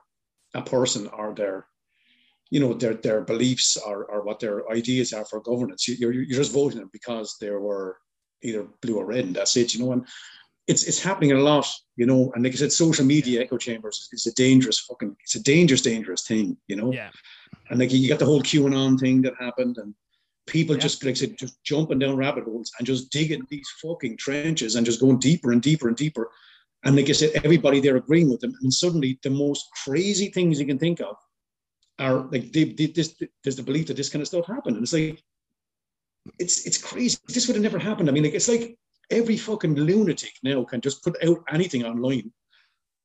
a person or their you know their their beliefs or, or what their ideas are for governance. You're, you're just voting them because they were either blue or red and that's it you know? And it's it's happening a lot you know? And like i said social media echo chambers is a dangerous fucking it's a dangerous dangerous thing you know? Yeah. And like you got the whole qanon thing that happened and people yeah. just like I said, just jumping down rabbit holes and just digging these fucking trenches and just going deeper and deeper and deeper. And like I said, everybody there agreeing with them. And suddenly the most crazy things you can think of are like they, they, this, there's the belief that this kind of stuff happened. And it's like it's it's crazy. This would have never happened. I mean, like it's like every fucking lunatic now can just put out anything online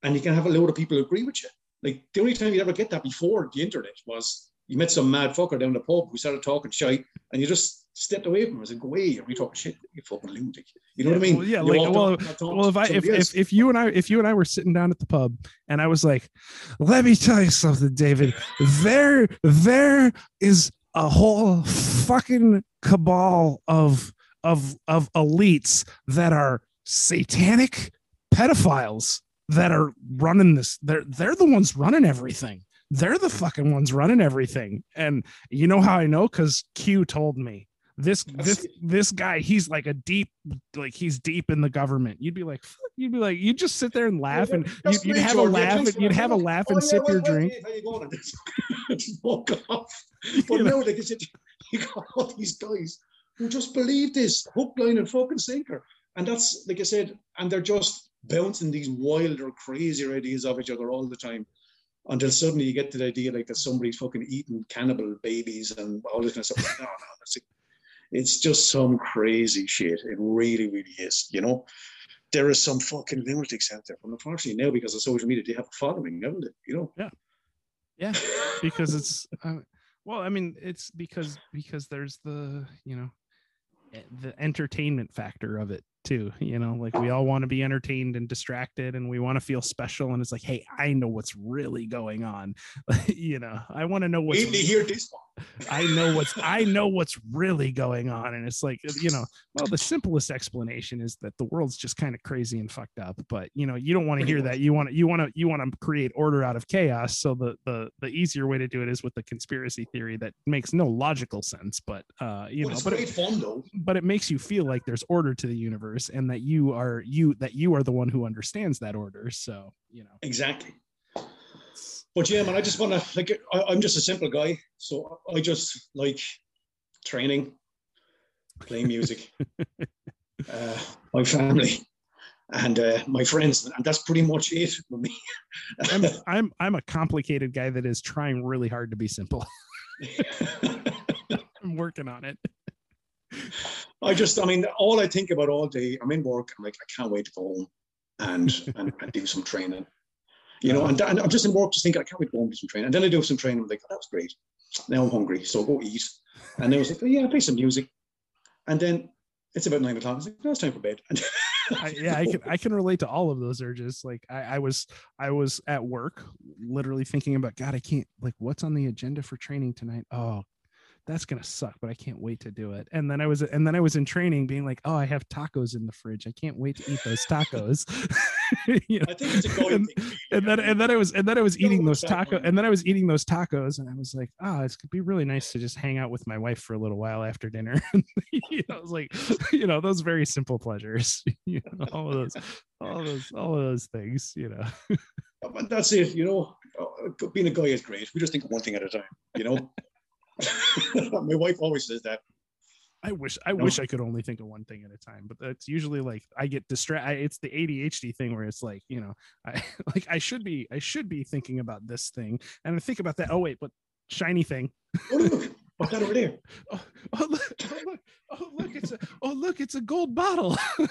and you can have a load of people agree with you. Like the only time you ever get that before the internet was you met some mad fucker down the pub who started talking shit, and you just stepped away from him and "Go away! Are you talking shit? You fucking lunatic." You know yeah, what I mean? Well, yeah, like well, well, if I if, if, if you and I if you and I were sitting down at the pub and I was like, "Let me tell you something, David. there there is a whole fucking cabal of of of elites that are satanic pedophiles." that are running this they're they're the ones running everything they're the fucking ones running everything. And you know how I know? Because Q told me. This this this guy he's like a deep like he's deep in the government. You'd be like you'd be like you'd just sit there and laugh and you'd, you'd have a laugh and you'd have a laugh and sip your drink. walk off. But no like I said, you got all these guys who just believe this hook line and fucking sinker. And that's like i said and they're just bouncing these wilder crazier ideas of each other all the time until suddenly you get to the idea like that somebody's fucking eating cannibal babies and all this kind of stuff. no, no, it's just some crazy shit. It really, really is. You know, there is some fucking lunatics out there. But unfortunately, now because of social media, they have a following, haven't they? You know? Yeah. Yeah. Because it's, uh, well, I mean, it's because because there's the you know the entertainment factor of it too you know like we all want to be entertained and distracted and we want to feel special and it's like hey i know what's really going on. You know i want to know what's really, hear this one. i know what's i know what's really going on and it's like you know well the simplest explanation is that the world's just kind of crazy and fucked up but you know you don't want to hear that. You want to you want to you want to create order out of chaos so the the the easier way to do it is with the conspiracy theory that makes no logical sense but uh you well, know but it, fun though. but it makes you feel like there's order to the universe and that you are you that you are the one who understands that order. So you know. Exactly. But yeah man i just want to like I, i'm just a simple guy. So i just like training playing music uh, my family and uh, my friends. And that's pretty much it for me. I'm, I'm i'm a complicated guy that is trying really hard to be simple. I'm working on it I just, I mean, all I think about all day, I'm in work, I'm like, I can't wait to go home and, and, and do some training. You know, and, and, I'm just in work, just thinking, I can't wait to go home and do some training. And then I do some training, I'm like, oh, that was great. Now I'm hungry, so go eat. And then I was like, oh, yeah, play some music. And then it's about nine o'clock. I was like, no, it's time for bed. I, yeah, I can I can relate to all of those urges. Like I, I was I was at work, literally thinking about God, I can't like what's on the agenda for training tonight. Oh that's gonna suck, but I can't wait to do it. And then I was and then I was in training being like, oh, I have tacos in the fridge. I can't wait to eat those tacos. you know? I think it's a going and, thing. and then and then I was and then I was eating those tacos and then I was eating those tacos and I was like, ah, oh, it's gonna be really nice to just hang out with my wife for a little while after dinner. you know, it was like, you know, those very simple pleasures. you know, all of those, all of those, all of those things. You know. But that's it, you know. Uh, Being a guy is great. We just think of one thing at a time, you know. My wife always says that. I wish I No. wish I could only think of one thing at a time, but that's usually like I get distracted. It's the ADHD thing where it's like you know, I like I should be I should be thinking about this thing, and I think about that. Oh wait, but shiny thing. Oh look, what's that over there? Oh, oh look, oh look, oh look, it's a oh look, it's a gold bottle.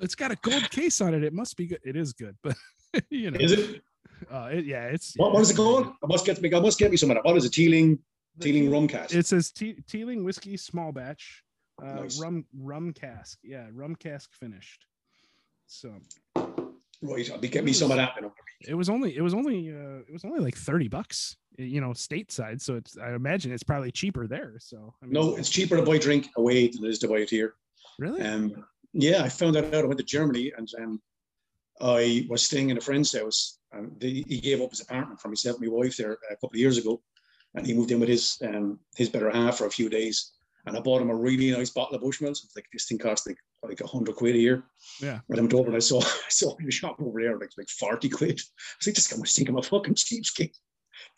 it's got a gold case on it. It must be good. It is good, but you know, is it? uh, it, yeah, it's What, yeah, what is it called? I must get me. I must get me some of that. What is it? Teeling, Teeling Teeling- rum Cask. It says Te- Teeling whiskey small batch, uh, Nice. rum rum cask. Yeah, rum cask finished. So right. I'll be get me some of that. It was only it was only uh, it was only like thirty bucks, you know, stateside. So it's I imagine it's probably cheaper there. So I mean, No, it's cheaper to buy drink away than it is to buy it here. really Um, yeah, I found that out. I went to Germany and um, I was staying in a friend's house. And they, he gave up his apartment for myself and my wife there a couple of years ago, and he moved in with his um, his better half for a few days. And I bought him a really nice bottle of Bushmills. Like this thing cost like like a hundred quid a year. Yeah. And I went over and I saw I saw in the shop over there like like forty quid. I was like, this guy must think I'm a fucking cheapskate.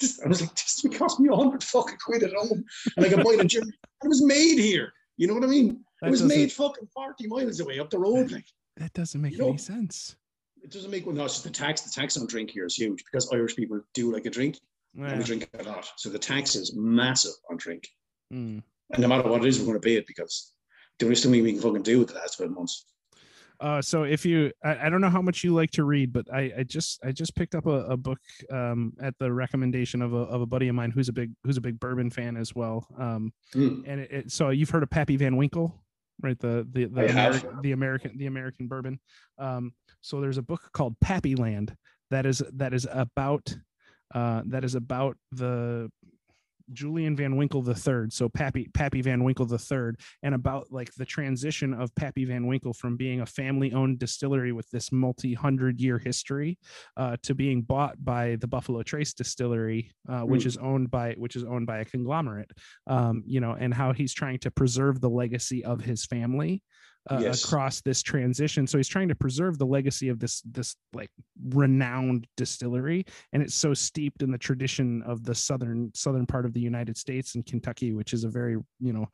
This, I was like, this thing cost me a hundred fucking quid at home, and I could buy it in Germany. It was made here. You know what I mean? that it was made fucking 40 miles away up the road. Like That doesn't make You know- any sense. It doesn't make well, no, it's just the tax. The tax on drink here is huge because Irish people do like a drink and we drink a lot. So the tax is massive on drink. Mm. And no matter what it is, we're going to pay it because there is something we can fucking do with the last 12 months. Uh, so if you, I, I don't know how much you like to read, but I, I just, I just picked up a, a book um, at the recommendation of a, of a buddy of mine who's a big, who's a big bourbon fan as well. Um, Mm. and it, it, so you've heard of Pappy Van Winkle, right? The the the, Ameri- the American the American bourbon. Um, so there's a book called Pappyland that is that is about uh, that is about the Julian Van Winkle the third, so Pappy Pappy Van Winkle the third, and about like the transition of Pappy Van Winkle from being a family-owned distillery with this multi-hundred-year history uh, to being bought by the Buffalo Trace Distillery, uh, which Mm. is owned by which is owned by a conglomerate. Um, you know, and how he's trying to preserve the legacy of his family uh, Yes. across this transition. So he's trying to preserve the legacy of this this like renowned distillery, and it's so steeped in the tradition of the southern southern part of the United States and Kentucky, which is a very you know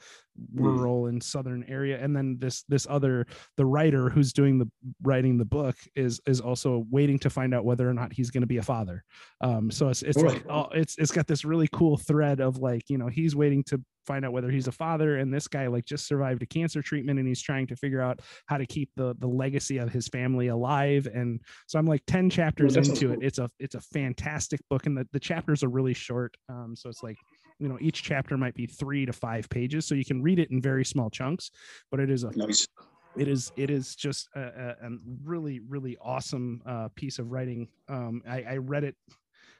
rural and southern area. And then this this other the writer who's doing the writing the book is is also waiting to find out whether or not he's going to be a father. Um, so it's it's like oh, it's it's got this really cool thread of like you know he's waiting to find out whether he's a father and this guy like just survived a cancer treatment and he's trying to figure out how to keep the the legacy of his family alive. And so i'm like 10 chapters sounds into it. It's a it's a fantastic book and the, the chapters are really short. Um so it's like you know each chapter might be three to five pages so you can read it in very small chunks but it is a Nice. it is it is just a, a, a really really awesome uh, piece of writing. Um, I, I read it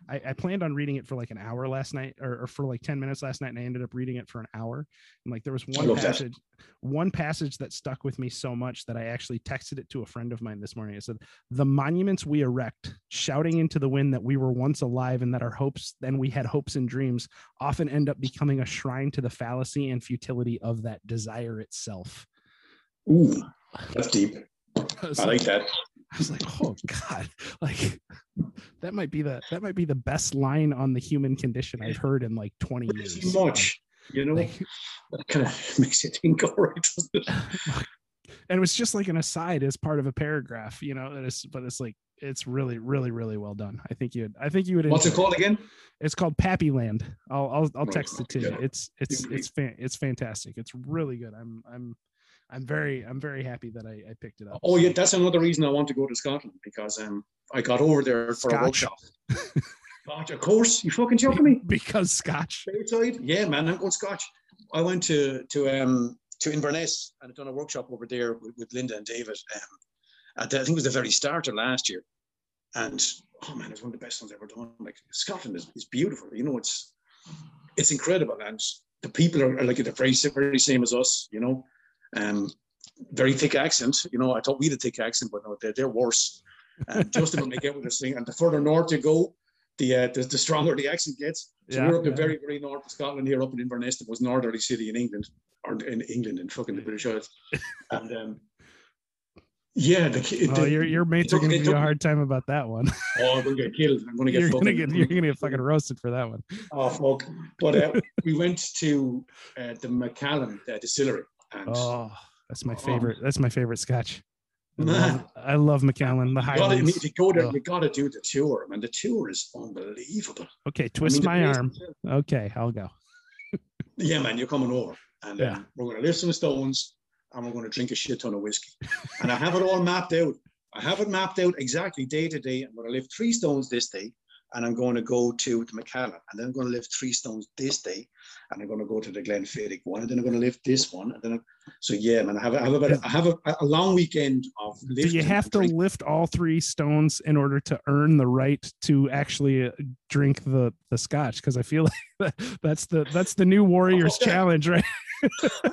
I, I planned on reading it for like an hour last night or, or for like 10 minutes last night and i ended up reading it for an hour and like there was one oh, that. passage one passage that stuck with me so much that i actually texted it to a friend of mine this morning it said the monuments we erect shouting into the wind that we were once alive and that our hopes then we had hopes and dreams often end up becoming a shrine to the fallacy and futility of that desire itself Ooh, that's deep. I like that. I was like, oh God, like that might be the that might be the best line on the human condition I've heard in like 20 It's years. much, you know, Like, that kind of makes you think, all right, it? and it was just like an aside as part of a paragraph, you know, and it's but it's like it's really, really, really well done. I think you would I think you would What's it called again? It's called Pappyland. I'll I'll, I'll oh, text it to you. yeah. It's it's it's fan, it's fantastic. It's really good. I'm I'm I'm very I'm very happy that I, I picked it up. Oh, yeah, that's another reason I want to go to Scotland because um, I got over there for Scotch? a workshop. Scotch, of course. You fucking joking me? because Scotch. Outside? Yeah, man, I'm going Scotch. I went to to um to Inverness and I'd done a workshop over there with, with Linda and David. Um, at the, I think it was the very start of last year, and oh man, it's one of the best ones I've ever done. Like Scotland is, is beautiful. You know, it's it's incredible, and the people are, are like the very very same as us. You know, um, very thick accent. You know, I thought we had a thick accent, but no, they're, they're worse. And just about make out with this thing. And the further north you go, the uh, the, the, stronger the accent gets. So yeah, we're up the very very north of Scotland here, up in Inverness, the most northerly city in England, or in England, in fucking the British Isles. And um, yeah, the, the, oh, your your mates are going to give you a hard time about that one. oh, I'm going to get killed. I'm going to get. You're going to get. You're going to get fucking roasted for that one. Oh fuck! But uh, we went to uh, the Macallan uh, distillery. And, oh, that's my favorite. Oh, that's my favorite Scotch. I love, I love Macallan. The Highlands. You, gotta, you go there. Oh. You got to do the tour, man. The tour is unbelievable. Okay, twist I mean, my arm. Okay, I'll go. yeah, man, you're coming over, and yeah. um, we're to lift some stones, and we're to drink a shit ton of whiskey. and I have it all mapped out. I have it mapped out exactly day to day. I'm to lift three stones this day, and I'm going to go to the Macallan, and then I'm going to lift three stones this day, and I'm going to go to the Glenfiddich one, and then I'm going to lift this one, and then I'm, so yeah, man, I have I have about I have a, a long weekend of. Do you have to lift all three stones in order to earn the right to actually uh, drink the the scotch? Because I feel like that's the that's the new Warriors oh, challenge, right?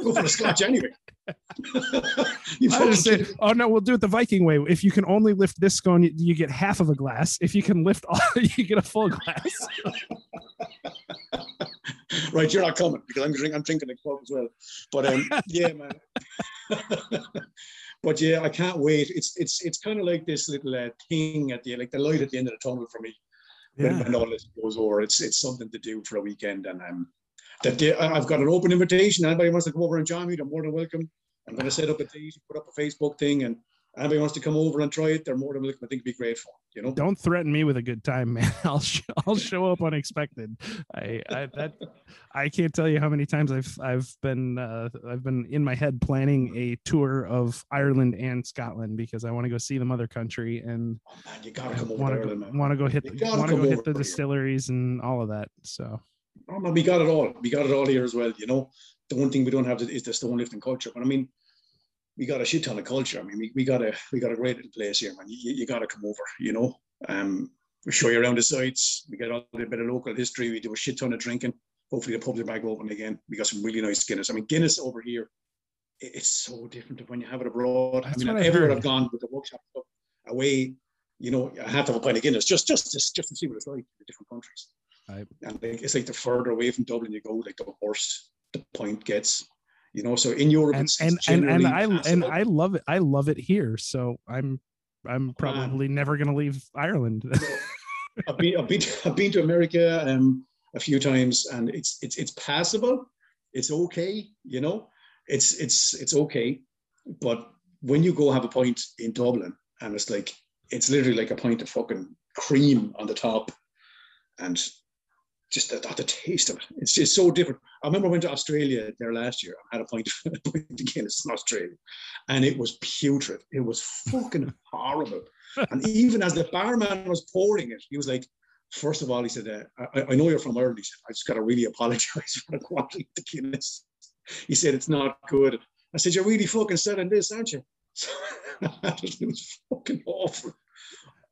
Go for the scotch anyway. say, oh no, we'll do it the Viking way. If you can only lift this scone, you, you get half of a glass. If you can lift all, you get a full glass. right, you're not coming because I'm drinking. I'm drinking the club as well. But um, yeah, man. but yeah, I can't wait. It's it's it's kind of like this little uh, thing at the like the light at the end of the tunnel for me. Yeah. When, when all this goes over, it's it's something to do for a weekend, and um, that day, I've got an open invitation. Anybody wants to come over and join me, they're more than welcome. I'm going to set up a date, put up a Facebook thing, and anybody wants to come over and try it, they're more than welcome. I think it'd be great fun. You know, don't threaten me with a good time, man. I'll sh- I'll show up unexpected. I, I that I can't tell you how many times I've I've been uh, I've been in my head planning a tour of Ireland and Scotland because I want to go see the mother country and oh, man, you gotta come over want to go, want to go hit want to go hit the distilleries and all of that. So. Oh, man, we got it all. We got it all here as well. You know, the one thing we don't have is the stone lifting culture. But I mean, we got a shit ton of culture. I mean, we, we got a we got a great little place here, man. You, you got to come over, you know. Um, we show you around the sites. We get all a bit of local history. We do a shit ton of drinking. Hopefully, the pubs are back open again. We got some really nice Guinness. I mean, Guinness over here, it's so different to when you have it abroad. That's I mean, everywhere I've gone with the workshop away, you know, I have to have a pint of Guinness just just to, just to see what it's like in the different countries. Right. And it's like the further away from Dublin you go, like the worse the point gets you know? So in europe and and, and, and i and i love it i love it here so i'm i'm probably never going to leave ireland. I've, been, I've been i've been to america um a few times and it's it's it's passable it's okay you know? It's it's it's okay but when you go have a pint in dublin and it's like it's literally like a pint of fucking cream on the top and just the, the taste of it. It's just so different. I remember I went to Australia there last year. I had a pint, a pint of Guinness in Australia, and it was putrid. It was fucking horrible. And even as the barman was pouring it, he was like, first of all, he said, uh, I, I, know you're from Ireland. He said, I just got to really apologize for the quality of the Guinness. He said, it's not good. I said, you're really fucking selling this, aren't you? So, it was fucking awful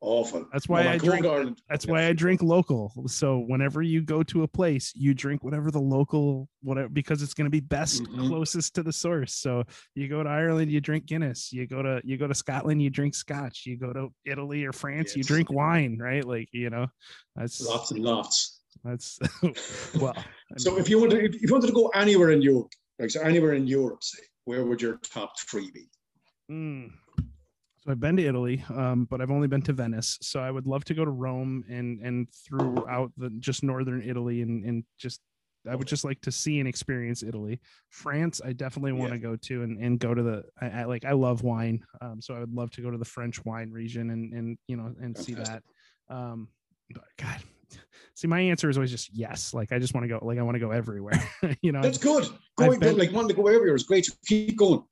awful. That's why I drink. Ireland. That's why I drink local. So whenever you go to a place, you drink whatever the local whatever because it's going to be best mm-hmm. closest to the source. So you go to Ireland, you drink Guinness. You go to you go to Scotland, you drink Scotch. You go to Italy or France, yes. you drink wine. Right? Like you know, that's lots and lots. That's well. so if you wanted if you wanted to go anywhere in Europe, like so anywhere in Europe, say, where would your top three be? Mm. So I've been to Italy, um, but I've only been to Venice. So I would love to go to Rome and and throughout the just northern Italy and and just I would just like to see and experience Italy. France, I definitely want yeah. to go to and, and go to the I, I like I love wine, um, so I would love to go to the French wine region and and you know and Fantastic. see that. Um, but God, see my answer is always just yes. Like I just want to go. Like I want to go everywhere. you know, that's good. Going been, like wanting to go everywhere is great. Keep going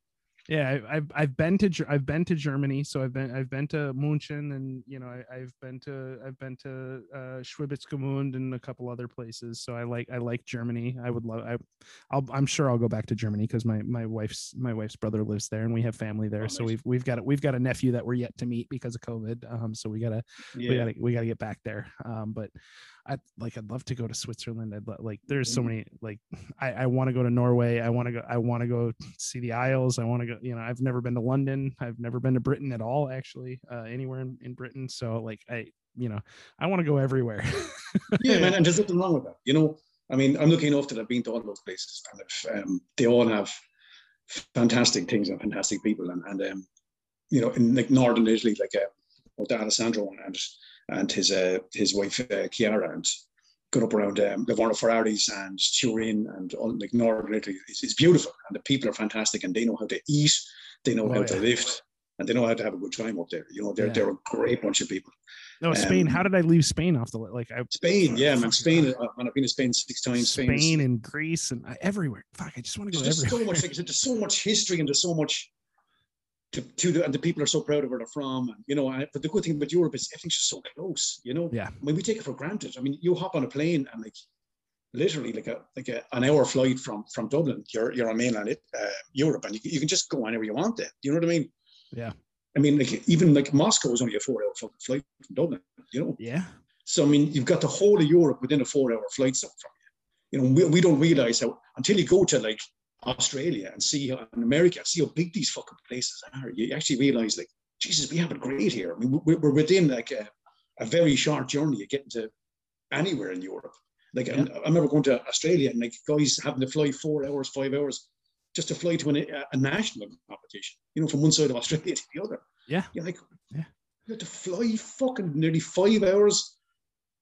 yeah I, have i've been to i've been to germany so i've been i've been to munchen and you know I, have been to i've been to uh Schwäbisch Gmünd and a couple other places so i like i like germany i would love I, I'll, i'm sure i'll go back to germany because my my wife's my wife's brother lives there and we have family there oh, so nice. we've we've got we've got a nephew that we're yet to meet because of covid um so we gotta yeah. we gotta we gotta get back there um but I like I'd love to go to Switzerland. I'd like there's so mm-hmm. many like I, I want to go to Norway. I want to go I want to go see the Isles. I want to go, you know, I've never been to London. I've never been to Britain at all, actually, uh, anywhere in, in Britain. So like I you know, I want to go everywhere. yeah, man, and there's nothing wrong with that. You know, I mean, I'm looking enough that I've been to all those places and if, um, they all have fantastic things and fantastic people and, and um, you know, in like northern Italy, like uh, with Alessandro and and his uh, his wife uh, Chiara and got up around um, Livorno Ferraris and Turin and all, like northern Italy. It's, it's, beautiful and the people are fantastic and they know how to eat, they know oh, how yeah. to live, and they know how to have a good time up there. You know, they're yeah. they're a great bunch of people. No, um, Spain. How did I leave Spain off the list? Like I, Spain, yeah, man. Spain. Uh, I've been to Spain six times. Spain, Spain and Greece and uh, everywhere. Fuck, I just want to go there's everywhere. So much, like, there's so much history and there's so much to, to the, and the people are so proud of where they're from. And, you know, I, but the good thing about Europe is everything's just so close, you know? Yeah. I mean, we take it for granted. I mean, you hop on a plane and like literally like a, like a, an hour flight from, from Dublin, you're, you're on mainland uh, Europe and you, you can just go anywhere you want there. You know what I mean? Yeah. I mean, like even like Moscow is only a four hour flight from Dublin, you know? Yeah. So, I mean, you've got the whole of Europe within a four hour flight zone from you. You know, we, we don't realize how until you go to like Australia and see how in America, see how big these fucking places are. You actually realize, like, Jesus, we have it great here. I mean, we're, we're within like a, a, very short journey of getting to anywhere in Europe. Like, yeah. I, I, remember going to Australia and like guys having to fly four hours, five hours just to fly to an, a, a, national competition, you know, from one side of Australia to the other. Yeah. You're like, yeah. You had to fly fucking nearly five hours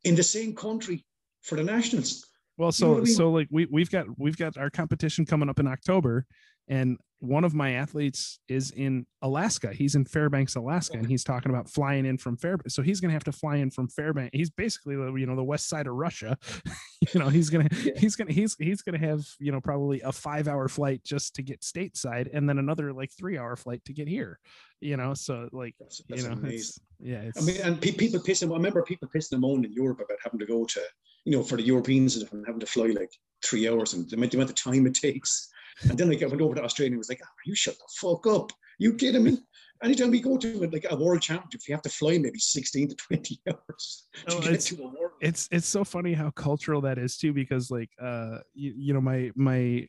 in the same country for the nationals. Well, so you know I mean? so like we we've got we've got our competition coming up in October, and one of my athletes is in Alaska. He's in Fairbanks, Alaska, and he's talking about flying in from Fairbanks. So he's going to have to fly in from Fairbanks. He's basically the you know the west side of Russia. you know he's gonna yeah. he's gonna he's he's gonna have you know probably a five hour flight just to get stateside, and then another like three hour flight to get here. You know, so like that's, that's you know, it's, yeah. It's, I mean, and pe- people pissing. I remember people pissing and moaning in Europe about having to go to you know for the Europeans and having to fly like three hours and the amount, the amount of time it takes and then like I went over to Australia and was like, oh, you shut the fuck up. You kidding me? Anytime we go to like a world championship, you have to fly maybe 16 to 20 hours to oh, it's, It's it's so funny how cultural that is too, because like uh you, you know, my my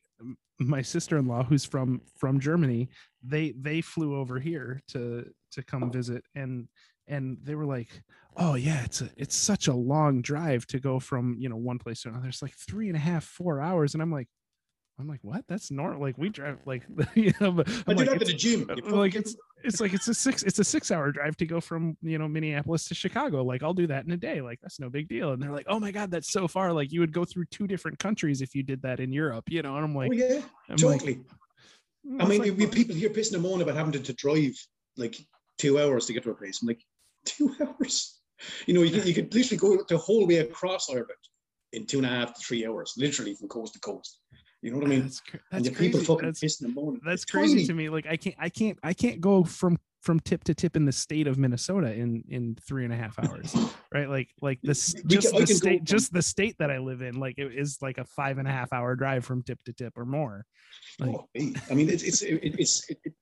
my sister-in-law who's from from Germany, they they flew over here to to come visit and and they were like oh yeah it's a it's such a long drive to go from you know one place to another it's like three and a half four hours and i'm like I'm like, what? That's normal. Like we drive like you know, but I'm like, to the gym. Like it's it's like it's a six it's a six hour drive to go from you know Minneapolis to Chicago. Like I'll do that in a day. Like that's no big deal. And they're like, oh my god, that's so far. Like you would go through two different countries if you did that in Europe. You know, and I'm oh, like, oh yeah, I'm totally. Like, I mean, like, we people here pissing and moaning about having to, to drive like two hours to get to a place. I'm like, two hours. You know, you could, you could literally go the whole way across Ireland in two and a half to three hours, literally from coast to coast. You know what I mean? That's, that's crazy. People fucking that's, pissing the morning. That's it's crazy tiny. to me. Like I can't, I can't, I can't go from from tip to tip in the state of Minnesota in in three and a half hours, right? Like like this just can, the state, from, just the state that I live in, like it is like a five and a half hour drive from tip to tip or more. Oh, like, oh, I mean, it's it's it, it's it, it,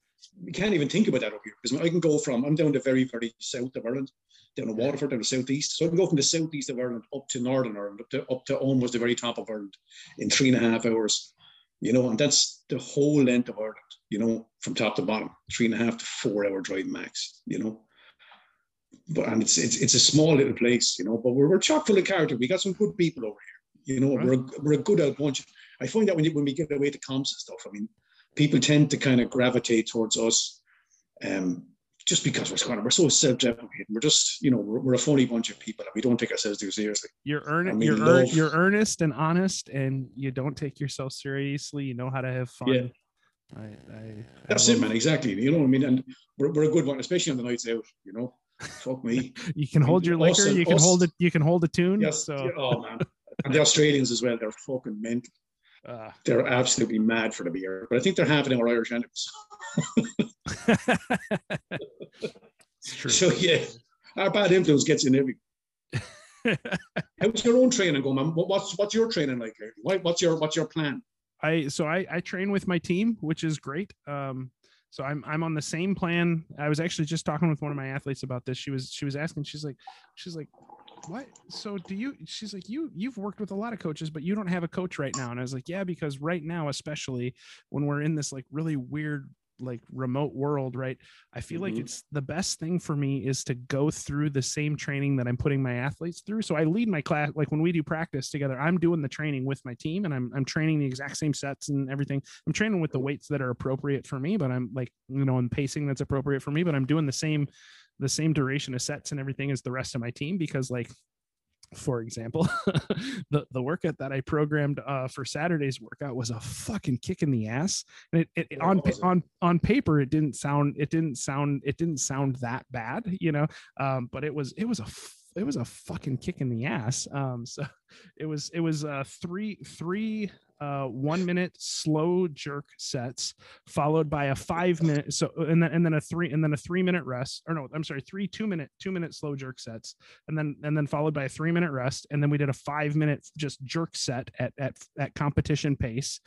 you can't even think about that up here because I can go from I'm down the very very south of Ireland, down to Waterford, down to southeast. So I can go from the southeast of Ireland up to Northern Ireland, up to up to almost the very top of Ireland in three and a half hours you know, and that's the whole length of Ireland, you know, from top to bottom, three and a half to four hour drive max, you know. But and it's it's it's a small little place, you know, but we're, we're chock full of character. We got some good people over here, you know. Right. We're a, we're a good out bunch. I find that when you, when we get away to comps and stuff, I mean, people tend to kind of gravitate towards us, um, just because we're kind we're so self-deprecating. We're just you know we're, we're, a funny bunch of people and we don't take ourselves too seriously. You're earnest. I mean, you're you're earnest and honest, and you don't take yourself seriously. You know how to have fun. Yeah. I, I, That's I it, man. Exactly. You know what I mean? And we're, we're a good one, especially on the nights out. You know, fuck me. you can hold your liquor. you can hold it. You can hold a tune. Yes. So. Oh man. and the Australians as well. They're fucking mental. Uh, they're absolutely mad for the beer, but I think they're having our Irish enemies. So yeah, our bad influence gets in every. How's your own training going, man? What's what's your training like lately? What's your what's your plan? I so I I train with my team, which is great. Um, so I'm I'm on the same plan. I was actually just talking with one of my athletes about this. She was she was asking. She's like, she's like, what? So do you? She's like, you you've worked with a lot of coaches, but you don't have a coach right now. And I was like, yeah, because right now, especially when we're in this like really weird like remote world, right? I feel like Mhm. it's the best thing for me is to go through the same training that I'm putting my athletes through. So I lead my class like when we do practice together, I'm doing the training with my team and I'm I'm training the exact same sets and everything. I'm training with the weights that are appropriate for me, but I'm like, you know, and pacing that's appropriate for me, but I'm doing the same the same duration of sets and everything as the rest of my team because like for example, the the workout that I programmed uh, for Saturday's workout was a fucking kick in the ass, and it, it What on pa- on on paper it didn't sound it didn't sound it didn't sound that bad, you know, um, but it was it was a it was a fucking kick in the ass. Um, so it was it was uh, three three uh, one minute slow jerk sets followed by a five minute so and then and then a three and then a three minute rest or no i'm sorry three two minute two minute slow jerk sets and then and then followed by a three minute rest and then we did a five minute just jerk set at at, at competition pace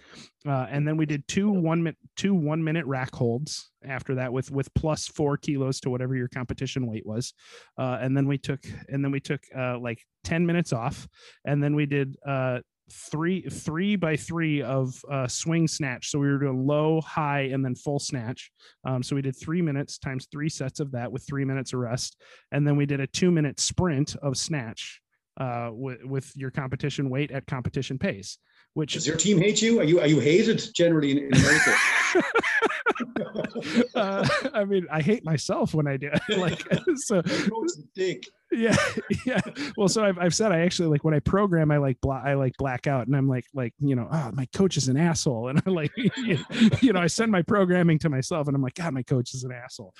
uh, and then we did two one minute two one minute rack holds after that with with plus four kilos to whatever your competition weight was uh, and then we took and then we took uh, like 10 minutes off and then we did uh three three by three of uh swing snatch so we were doing low high and then full snatch um, so we did three minutes times three sets of that with three minutes of rest and then we did a two minute sprint of snatch uh with, with your competition weight at competition pace which Does your team hate you? Are you are you hated generally in, in America? uh, i mean i hate myself when i do like so Your coach is a dick. Yeah yeah. Well so I've, I've said i actually like when i program i like bla- i like black out and i'm like like you know oh my coach is an asshole. And i like you know i send my programming to myself and i'm like god my coach is an asshole.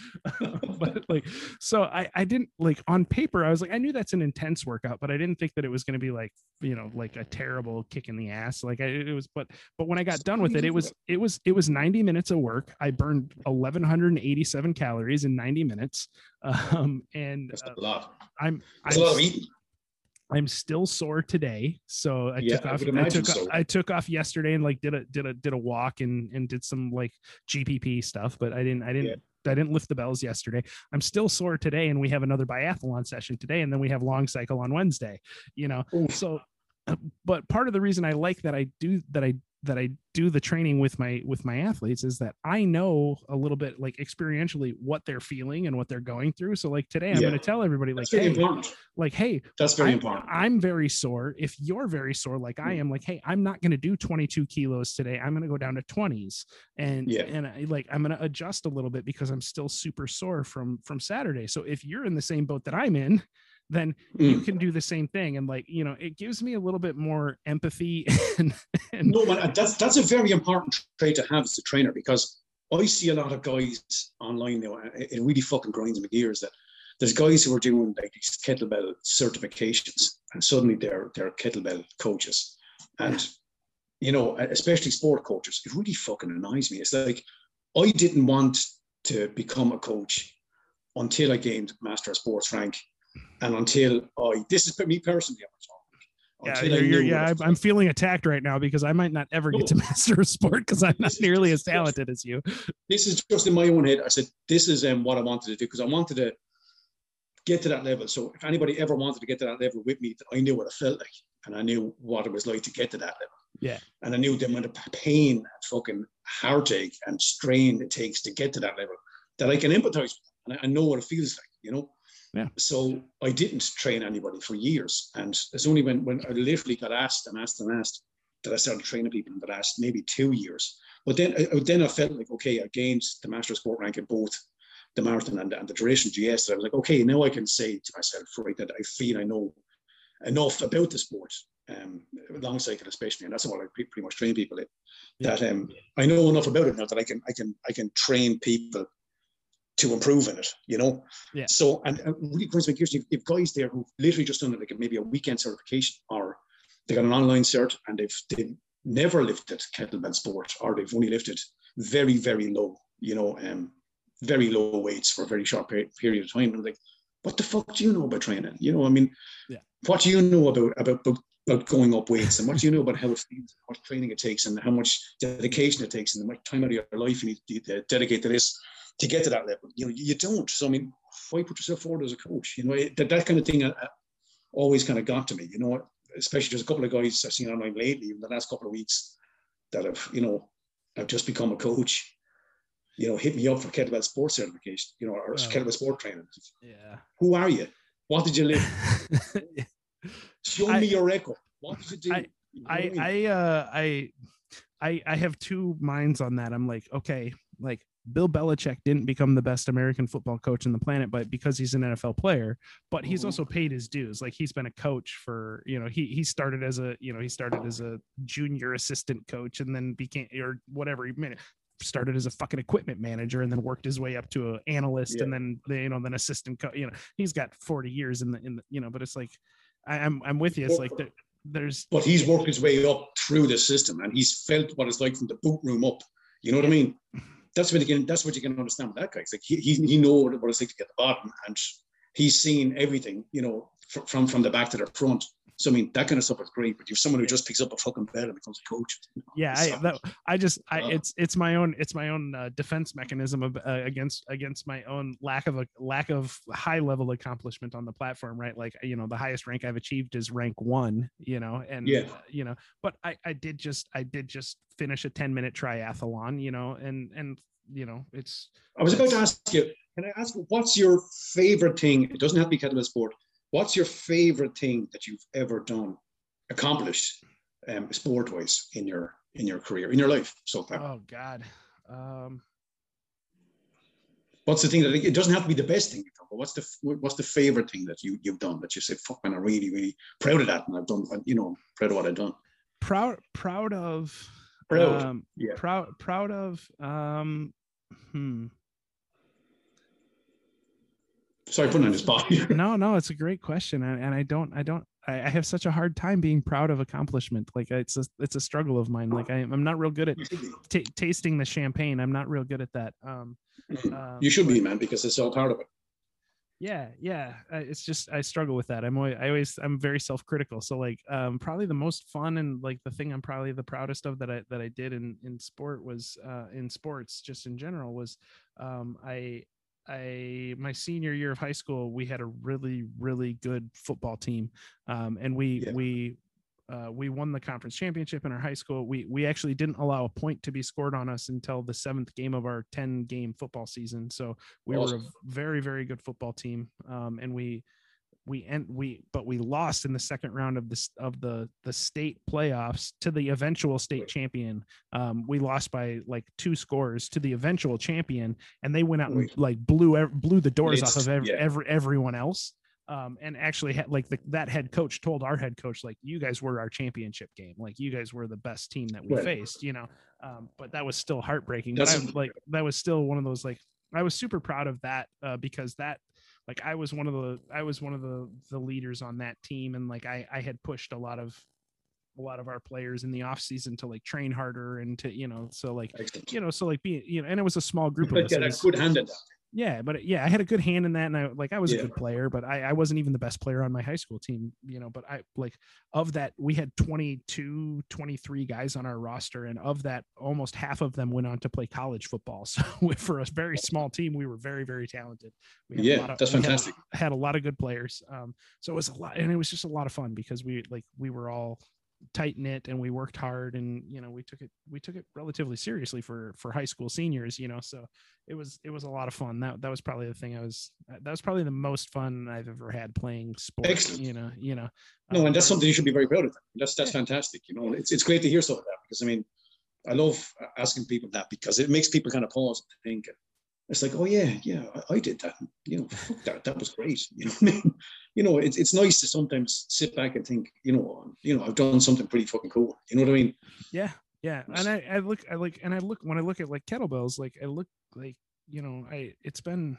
But like so i i didn't like on paper i was like i knew that's an intense workout but i didn't think that it was going to be like you know like a terrible kick in the ass. Like I, it was but but when i got done with it it was it was it was 90 minutes of work. I burned 1187 calories in 90 minutes um and That's uh, a lot. i'm That's I'm a lot of eating. I'm still sore today, so I Yeah, took off. would I, took so. I took off yesterday and like did a did a did a walk and and did some like GPP stuff, but I didn't I didn't I didn't lift the bells yesterday. I'm still sore today, and we have another biathlon session today, and then we have long cycle on Wednesday. You know, Oof. so uh, but part of the reason I like that I do that I that I do the training with my with my athletes is that I know a little bit like experientially what they're feeling and what they're going through. So like today I'm Yeah. going to tell everybody like hey, important. like hey That's very I'm, important. I'm very sore. If you're very sore, like I Mm. am, like, hey, I'm not going to do 22 kilos today. I'm going to go down to 20s, and Yeah. and I, like I'm going to adjust a little bit because I'm still super sore from from Saturday. So if you're in the same boat that I'm in, then you Mm. can do the same thing. And like you know, it gives me a little bit more empathy and and No, man, that's that's a very important trait to have as a trainer because I see a lot of guys online now. It it really fucking grinds my gears that there's guys who are doing like these kettlebell certifications, and suddenly they're they're kettlebell coaches, and you know, especially sport coaches. It really fucking annoys me. It's like I didn't want to become a coach until I gained master of sports rank, and until I this is me personally. Yeah, you're, you're, yeah I'm, I'm feeling attacked right now because I might not ever get to master of sport because I'm not nearly as talented as you. this is just in my own head. I said, this is um, what I wanted to do because I wanted to get to that level. So if anybody ever wanted to get to that level with me, I knew what it felt like and I knew what it was like to get to that level. Yeah. And I knew the amount of pain and fucking heartache and strain it takes to get to that level that I can empathize with. And I, I know what it feels like, you know? Yeah. So I didn't train anybody for years. And it's only when, when I literally got asked and asked and asked that I started training people in the last maybe two years. But then, I, then I felt like, okay, I gained the master sport rank in both the marathon and, and the duration GS. I was like, okay, now I can say to myself, right, that I feel I know enough about the sport, um, long cycle especially, and that's what I pretty much train people in. That um, I know enough about it now that I can, I can, I can train people to improve in it. You know. Yeah. So and it really brings me gears. You've, you've guys there who literally just done like maybe a weekend certification or they got an online cert and they've they've never lifted kettlebell sport, or they've only lifted very, very low, you know, um, very low weights for a very short period of time. I'm like, what the fuck do you know about training? You know, I mean, yeah. what do you know about, about, about about going up weights and what do you know about how it feels, what training it takes, and how much dedication it takes, and how much time out of your life you need to dedicate to this to get to that level. You know, you don't. So I mean, why put yourself forward as a coach? You know, that, that kind of thing uh, always kind of got to me. You know, especially there's a couple of guys I've seen online lately in the last couple of weeks that have, you know, I've just become a coach. You know, hit me up for kettlebell sports certification. You know, or oh. kettlebell sport training. Yeah. Who are you? What did you live? Show I, me your record. What did you do? I, you know I, I, mean? I, uh, I, I, I have two minds on that. I'm like, okay, like Bill Belichick didn't become the best American football coach in the planet, but because he's an NFL player, but he's also paid his dues. Like he's been a coach for, you know, he he started as a, you know, he started as a junior assistant coach and then became or whatever he made started as a fucking equipment manager and then worked his way up to an analyst yeah. and then you know then assistant co- you know he's got 40 years in the in the you know but it's like I, am I'm, I'm with you. It's like there, there's but he's worked his way up through the system and he's felt what it's like from the boot room up. You know what I mean that's what you can that's what you can understand with that guy. It's like he he, he know what it's like to get the bottom, and he's seen everything, you know, from from the back to the front. So I mean, that kind of stuff is great. But you're someone who just picks up a fucking bed and becomes a coach. Yeah, I, that, I just, I, uh, it's it's my own, it's my own uh, defense mechanism of uh, against against my own lack of a lack of high level accomplishment on the platform. Right, like you know, the highest rank I've achieved is rank one. You know, and yeah, uh, you know, but I I did just I did just finish a 10 minute triathlon. You know, and and you know, it's. I was about to ask you. Can I ask what's your favorite thing? It doesn't have to be kettlebell sport What's your favorite thing that you've ever done, accomplished, um, sport wise in your in your career, in your life so far? Oh God. Um, what's the thing that it doesn't have to be the best thing you've done, but what's the what's the favorite thing that you you've done that you say, "Fuck man, I'm really really proud of that," and I've done, you know, proud of what I've done. Proud, proud of, proud, um, yeah, proud, proud of. Um, hmm sorry putting on the spot. No no it's a great question and, and i don't i don't I, I, have such a hard time being proud of accomplishment like it's a it's a struggle of mine like I, am not real good at t- tasting the champagne i'm not real good at that um, um you should be man because it's all part of it. Yeah yeah it's just i struggle with that i'm always i always i'm very self-critical so like um probably the most fun and like the thing i'm probably the proudest of that i that i did in in sport was uh in sports just in general was um i I my senior year of high school, we had a really really good football team, um, and we yeah. we uh, we won the conference championship in our high school. We we actually didn't allow a point to be scored on us until the seventh game of our ten game football season. So we awesome. were a very very good football team, um, and we we end we but we lost in the second round of this of the the state playoffs to the eventual state champion. Um we lost by like two scores to the eventual champion and they went out and like blew blew the doors it's, off of every, yeah. every everyone else. Um and actually had like the, that head coach told our head coach like you guys were our championship game. Like you guys were the best team that we right. faced you know? Um but that was still heartbreaking. That's but I, like that was still one of those like I was super proud of that uh, because that like I was one of the I was one of the the leaders on that team and like I I had pushed a lot of a lot of our players in the off season to like train harder and to you know so like you know so like being you know and it was a small group of us. Get a good hand at that yeah, but yeah, I had a good hand in that, and I like I was yeah. a good player, but I, I wasn't even the best player on my high school team, you know. But I like of that, we had 22, 23 guys on our roster, and of that, almost half of them went on to play college football. So for a very small team, we were very, very talented. yeah, of, that's fantastic. Had, had, a lot of good players, um, so it was a lot, and it was just a lot of fun because we like we were all tight knit and we worked hard and you know we took it we took it relatively seriously for for high school seniors you know so it was it was a lot of fun that that was probably the thing i was that was probably the most fun i've ever had playing sports Excellent. you know you know no um, and that's something you should be very proud of that's that's yeah. fantastic you know it's, it's great to hear stuff like that because i mean i love asking people that because it makes people kind of pause and think it's like, oh yeah, yeah, I, I did that. You know, fuck that that was great. You know, I mean, you know, it's it's nice to sometimes sit back and think, you know, um, you know, I've done something pretty fucking cool. You know what I mean? Yeah, yeah. And I, I look, I like, and I look when I look at like kettlebells, like I look like, you know, I it's been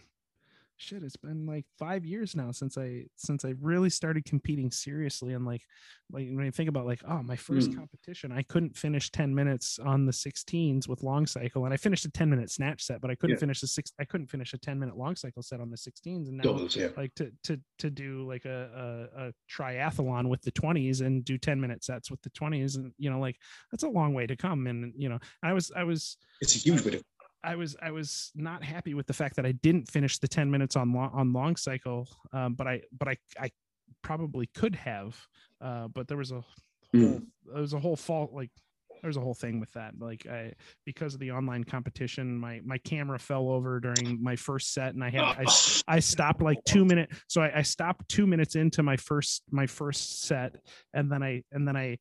shit it's been like five years now since i since i really started competing seriously and like like when you think about like oh my first Mm. competition i couldn't finish 10 minutes on the 16s with long cycle and i finished a 10 minute snatch set but i couldn't Yeah. finish the six i couldn't finish a 10 minute long cycle set on the 16s and now Doubles, yeah. like to to to do like a, a a triathlon with the 20s and do 10 minute sets with the 20s and you know like that's a long way to come and you know i was i was It's a huge bit of I was I was not happy with the fact that I didn't finish the 10 minutes on long on long cycle um, but I but I I probably could have uh, but there was a whole Mm. there was a whole fault like there's a whole thing with that like I because of the online competition my my camera fell over during my first set and I had I, I stopped like two minute so I, I stopped two minutes into my first my first set and then I and then I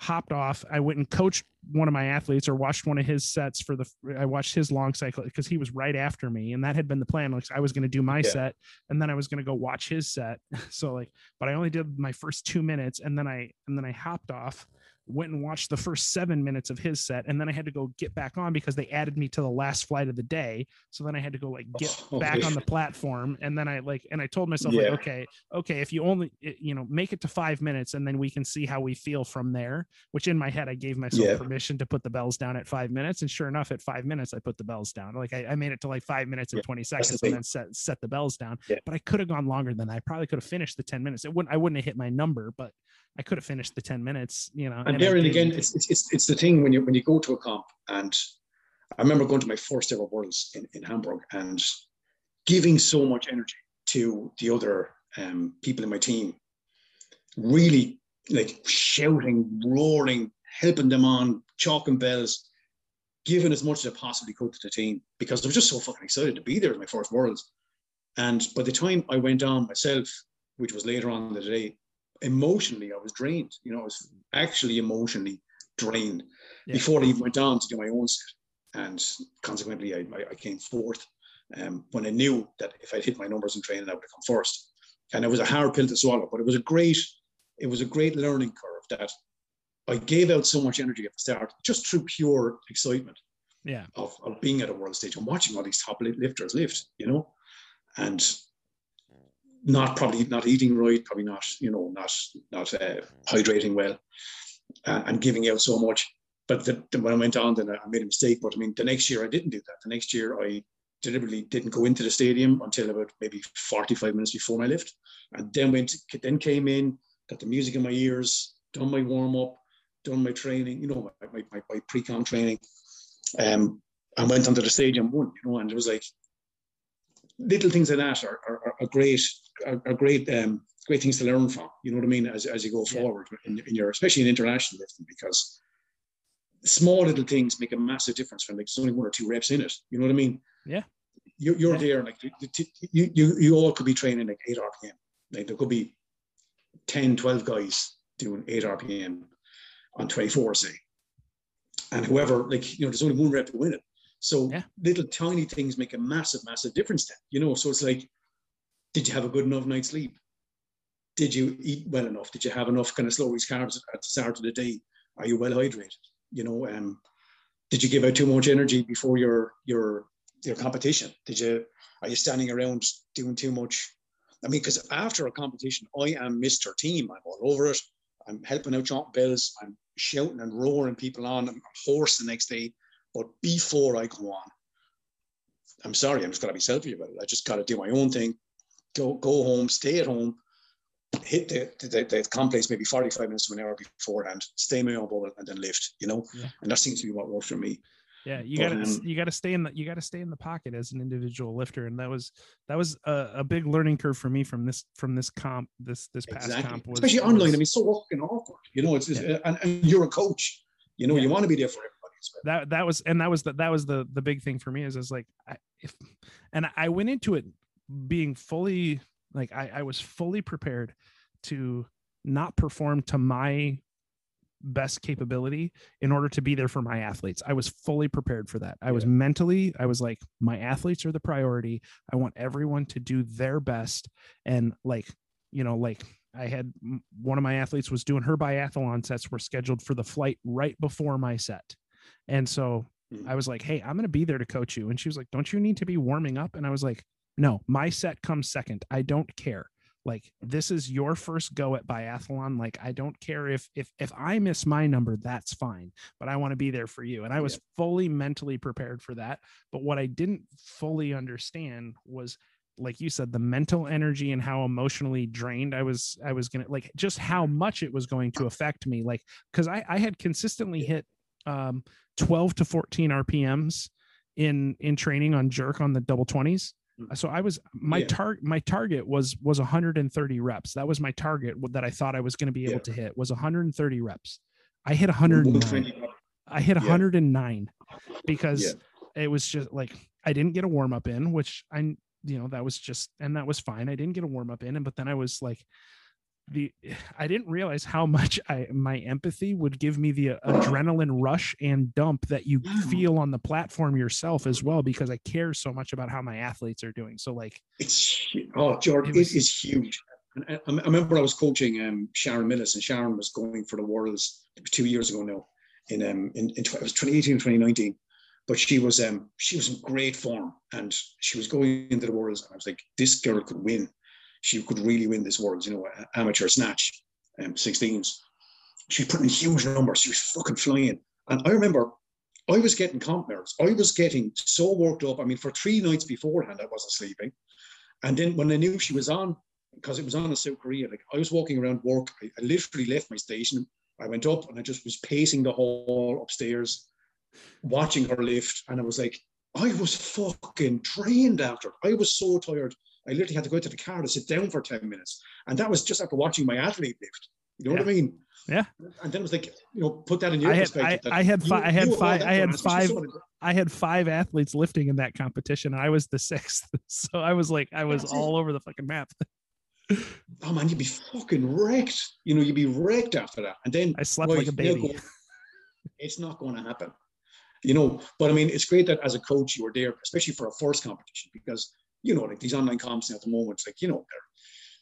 hopped off. I went and coached one of my athletes or watched one of his sets for the I watched his long cycle because he was right after me and that had been the plan. Like I was going to do my Yeah. set and then I was going to go watch his set. So like but I only did my first 2 minutes and then I and then I hopped off went and watched the first seven minutes of his set and then i had to go get back on because they added me to the last flight of the day. So then i had to go like oh, get Oh, back yeah. on the platform and then i like and i told myself Yeah. like okay okay if you only you know make it to five minutes and then we can see how we feel from there which in my head i gave myself Yeah. permission to put the bells down at five minutes and sure enough at five minutes i put the bells down. Like i, I made it to like five minutes and Yeah, 20 the seconds and then set set the bells down. But i could have gone longer than that. I probably could have finished the 10 minutes. It wouldn't i wouldn't have hit my number but i could have finished the 10 minutes you know And there and again, it's, it's it's it's the thing when you when you go to a comp, and I remember going to my first ever worlds in, in Hamburg and giving so much energy to the other um, people in my team, really like shouting, roaring, helping them on, chalking bells, giving as much as I possibly could to the team because I was just so fucking excited to be there at my first worlds. And by the time I went on myself, which was later on in the day, emotionally I was drained. You know, I was actually emotionally drained Yeah. before I even went on to do my own set. And consequently, I, I, I came fourth um, when I knew that if I'd hit my numbers in training, I would have come first. And it was a hard pill to swallow, but it was a great, it was a great learning curve that I gave out so much energy at the start, just through pure excitement yeah of, of being at a world stage and watching all these top lifters lift, you know, and not probably not eating right, probably not, you know, not not uh, hydrating well, uh, and giving out so much. But the, the- when I went on, then I made a mistake. But I mean, the next year I didn't do that. The next year I deliberately didn't go into the stadium until about maybe 45 minutes before my lift, and then went, then came in, got the music in my ears, done my warm up, done my training, you know, my, my, my, pre-com training, um, and went onto the stadium won, you know, and it was like little things like that are, are, are great, are, are great, um, great things to learn from, you know what I mean, as, as you go forward in, in your, especially in international lifting, because small little things make a massive difference when like there's only one or two reps in it, you know what I mean? Yeah. You, you're Yeah. there, like the- the t- you, you, you all could be training like eight RPM, like there could be 10, 12 guys doing eight RPM on 24, say. And whoever, like, you know, there's only one rep to win it. So Yeah. little tiny things make a massive, massive difference then, you know. So it's like, did you have a good enough night's sleep? Did you eat well enough? Did you have enough kind of slow release carbs at the start of the day? Are you well hydrated? You know, um, did you give out too much energy before your your your competition? Did you are you standing around doing too much? I mean, because after a competition, I am Mr. Team. I'm all over it. I'm helping out John Bills. I'm shouting and roaring people on. I'm hoarse the next day. But before I go on, I'm sorry, I'm just gotta be selfish about it. I just gotta do my own thing. Go go home, stay at home, hit the the, the complex maybe 45 minutes to an hour beforehand, stay in my own bubble and then lift, you know? Yeah. And that seems to be what works for me. yeah you But, gotta um, you gotta stay in the you gotta stay in the pocket as an individual lifter and that was that was a, a big learning curve for me from this from this comp this this past Exactly. comp was, Especially online. was- I mean, so fucking awkward. You know, it's, it's and, and you're a coach. You know, Yeah. you want to be there for everybody. as well. That that was and that was the that was the the big thing for me is is like I, if and I went into it being fully like I, I was fully prepared to not perform to my best capability in order to be there for my athletes. I was fully prepared for that. I was mentally, I was like, my athletes are the priority. I want everyone to do their best. And like, you know, like I had one of my athletes was doing her biathlon sets were scheduled for the flight right before my set. And so Mhm. I was like, Hey, I'm going to be there to coach you. And she was like, Don't you need to be warming up? And I was like, no, my set comes second. I don't care. Like this is your first go at biathlon. Like I don't care if if if I miss my number, that's fine. But I want to be there for you. And I was yeah. fully mentally prepared for that. But what I didn't fully understand was like you said the mental energy and how emotionally drained i was i was gonna like just how much it was going to affect me like because I, I had consistently hit um 12 to 14 rpms in in training on jerk on the double 20s mm. so i was my yeah. target my target was was 130 reps that was my target that i thought i was going to be able yeah. to hit was 130 reps i hit 109 i hit 109 yeah. because it was just like i didn't get a warm up in which i you know that was just and that was fine i didn't get a warm up in and but then i was like the i didn't realize how much i my empathy would give me the adrenaline rush and dump that you feel on the platform yourself as well because i care so much about how my athletes are doing. So like it's oh jordan it, was, it is huge. And I, I, remember i was coaching um, sharon millis and sharon was going for the worlds two years ago now in um in, in it was 2018 2019 but she was um she was in great form and she was going into the worlds and I was like this girl could win she could really win this world you know amateur snatch um 16s she put in huge numbers she was fucking flying. And I remember I was getting comp nerves. I was getting so worked up. I mean for three nights beforehand I wasn't sleeping. And then when I knew she was on because it was on in South Korea like I was walking around work. I, I literally left my station. I went up and I just was pacing the hall upstairs watching her lift, and I was like, I was fucking drained after. I was so tired. I literally had to go to the car to sit down for 10 minutes. And that was just after watching my athlete lift. You know yeah. what I mean? Yeah. And then it was like, you know, put that in your I had, perspective. I, I had, five, I had five, I had five, I had five athletes lifting in that competition. And I was the sixth. So I was like, I was That's all it. over the fucking map. oh man, you'd be fucking wrecked. You know, you'd be wrecked after that. And then I slept like a baby. it's not going to happen you know. But I mean, it's great that as a coach you were there, especially for a first competition, because you know, like these online comps at the moment, it's like you know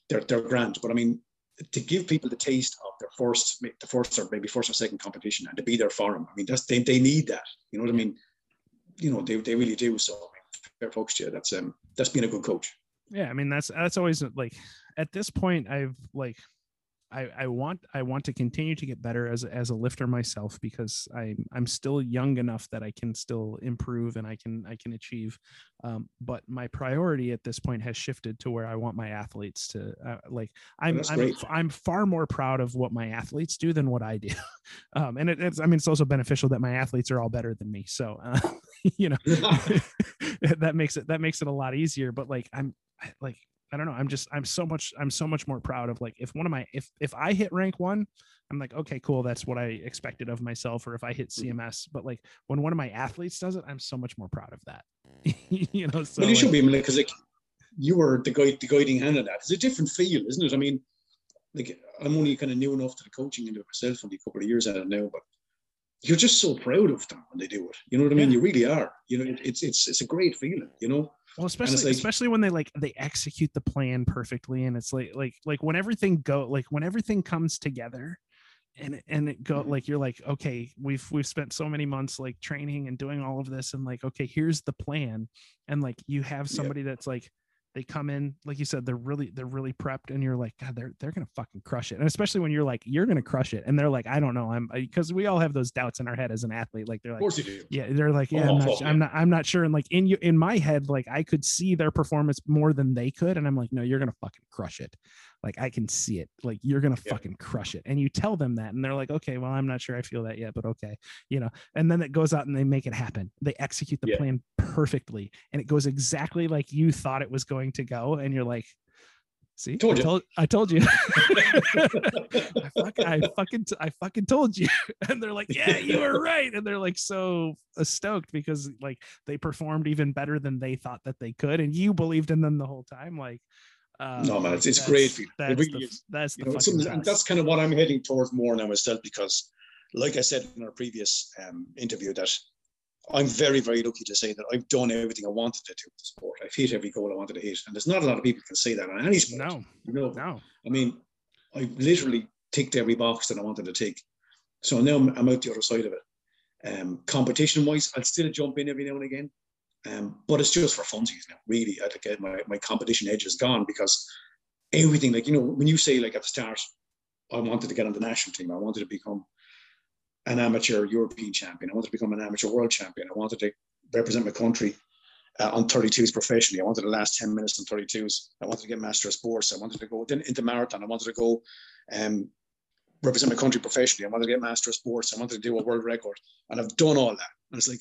they're they're they're grand. But I mean, to give people the taste of their first, the first or maybe first or second competition, and to be there for them, I mean, that's they, they need that. You know what I mean? You know, they, they really do. So I mean, fair folks to you. That's um that's being a good coach. Yeah, I mean that's that's always like at this point I've like I, I want I want to continue to get better as as a lifter myself because I'm I'm still young enough that I can still improve and I can I can achieve. Um, but my priority at this point has shifted to where I want my athletes to uh, like. I'm I'm I'm far more proud of what my athletes do than what I do. Um, and it, it's I mean it's also beneficial that my athletes are all better than me. So uh, you know that makes it that makes it a lot easier. But like I'm like I don't know. I'm just I'm so much I'm so much more proud of like if one of my if if I hit rank one, I'm like okay cool that's what I expected of myself. Or if I hit CMS, mm-hmm. but like when one of my athletes does it, I'm so much more proud of that. you know. So well, you like, should be because like you were the guide the guiding hand of that. It's a different feel, isn't it? I mean, like I'm only kind of new enough to the coaching into it myself, only a couple of years at it now, but you're just so proud of them when they do it. You know what I mean? Yeah. You really are. You know, it's it's it's a great feeling. You know. Well, especially like, especially when they like they execute the plan perfectly, and it's like like like when everything go like when everything comes together, and and it go mm-hmm. like you're like okay we've we've spent so many months like training and doing all of this and like okay here's the plan and like you have somebody yeah. that's like they come in like you said they're really they're really prepped and you're like god they're they're gonna fucking crush it. And especially when you're like you're gonna crush it. And they're like i don't know. I'm because we all have those doubts in our head as an athlete. Like they're like of course you do. yeah they're like yeah oh, I'm, not, I'm not i'm not sure. And like in you in my head like i could see their performance more than they could and i'm like no you're gonna fucking crush it like I can see it. Like you're gonna yeah. fucking crush it. And you tell them that, and they're like, okay, well, I'm not sure I feel that yet, but okay, you know. And then it goes out and they make it happen. They execute the yeah. plan perfectly, and it goes exactly like you thought it was going to go. And you're like, See, told I told, I told you. I, fuck, I fucking, I fucking told you. And they're like, yeah, you were right. And they're like so stoked because like they performed even better than they thought that they could, and you believed in them the whole time. Like, um, no man, it's, it's great. That's, really the, that's the know, that's kind of what I'm heading towards more now myself because, like I said in our previous um, interview, that I'm very very lucky to say that I've done everything I wanted to do with the sport. I've hit every goal I wanted to hit, and there's not a lot of people can say that on any sport. No, you know, no. I mean, I literally ticked every box that I wanted to tick. So now I'm, I'm out the other side of it. Um, competition wise, I'll still jump in every now and again. Um, but it's just for funsies now. Really, I think my my competition edge is gone because everything like you know when you say like at the start, I wanted to get on the national team. I wanted to become an amateur European champion. I wanted to become an amateur world champion. I wanted to represent my country uh, on 32s professionally. I wanted to last 10 minutes on 32s. I wanted to get master of sports. I wanted to go then into marathon. I wanted to go um, represent my country professionally. I wanted to get master of sports. I wanted to do a world record. And I've done all that. And it's like,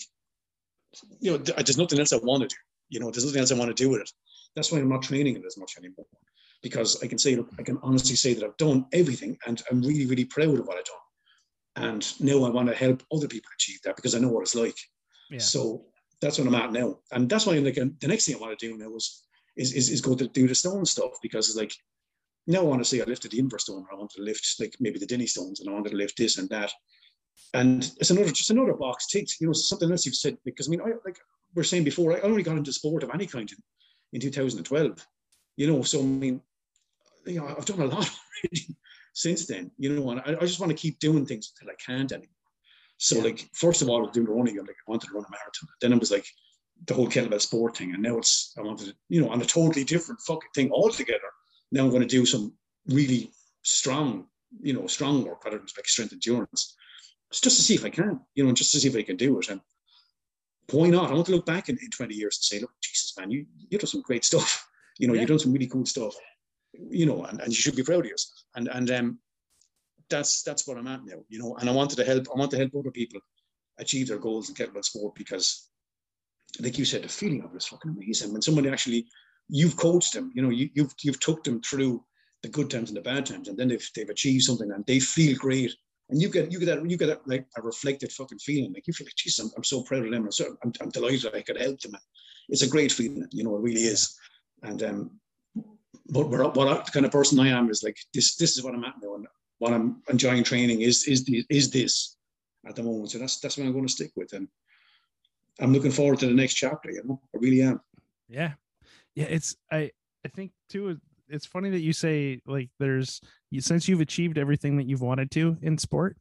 you know, there's nothing else I want to do. You know, there's nothing else I want to do with it. That's why I'm not training it as much anymore. Because I can say, look, I can honestly say that I've done everything and I'm really, really proud of what I've done. And now I want to help other people achieve that because I know what it's like. Yeah. So that's what I'm at now. And that's why I'm like, um, the next thing I want to do now is, is, is, is go to do the stone stuff because it's like, now I want to say I lifted the Inver stone, or I want to lift like maybe the Dinnie stones, and I wanted to lift this and that. And it's another just another box ticked. You know, something else you've said because I mean, I like we are saying before, I only got into sport of any kind in, in 2012. You know, so I mean, you know, I've done a lot already since then. You know, and I, I just want to keep doing things until I can't anymore. So, yeah. like, first of all, I was doing the running. Like, I wanted to run a marathon. Then it was like the whole kettlebell sport thing, and now it's I wanted to, you know, on a totally different fucking thing altogether. Now I'm going to do some really strong, you know, strong work, rather than like strength endurance, just to see if I can, you know, just to see if I can do it. And why not? I want to look back in, in 20 years and say, look, Jesus, man, you you done some great stuff. You know, yeah. you've done some really cool stuff. You know, and, and you should be proud of yourself. And and um, that's that's what I'm at now. You know, and I wanted to help. I want to help other people achieve their goals in kettlebell sport because, like you said, the feeling of it is fucking amazing. When somebody actually you've coached them, you know, you, you've you've took them through the good times and the bad times, and then they've they've achieved something and they feel great and you get you get that you get that like a reflected fucking feeling. Like you feel like Jesus I'm, I'm so proud of them. I'm, so, I'm, I'm delighted I could help them. It's a great feeling you know it really is. And um but what, what the kind of person I am is like this this is what I'm at now and what I'm enjoying training is is the is this at the moment. So that's that's what I'm going to stick with and I'm looking forward to the next chapter you know? I really am. Yeah. Yeah it's I I think too it's funny that you say like there's since you've achieved everything that you've wanted to in sport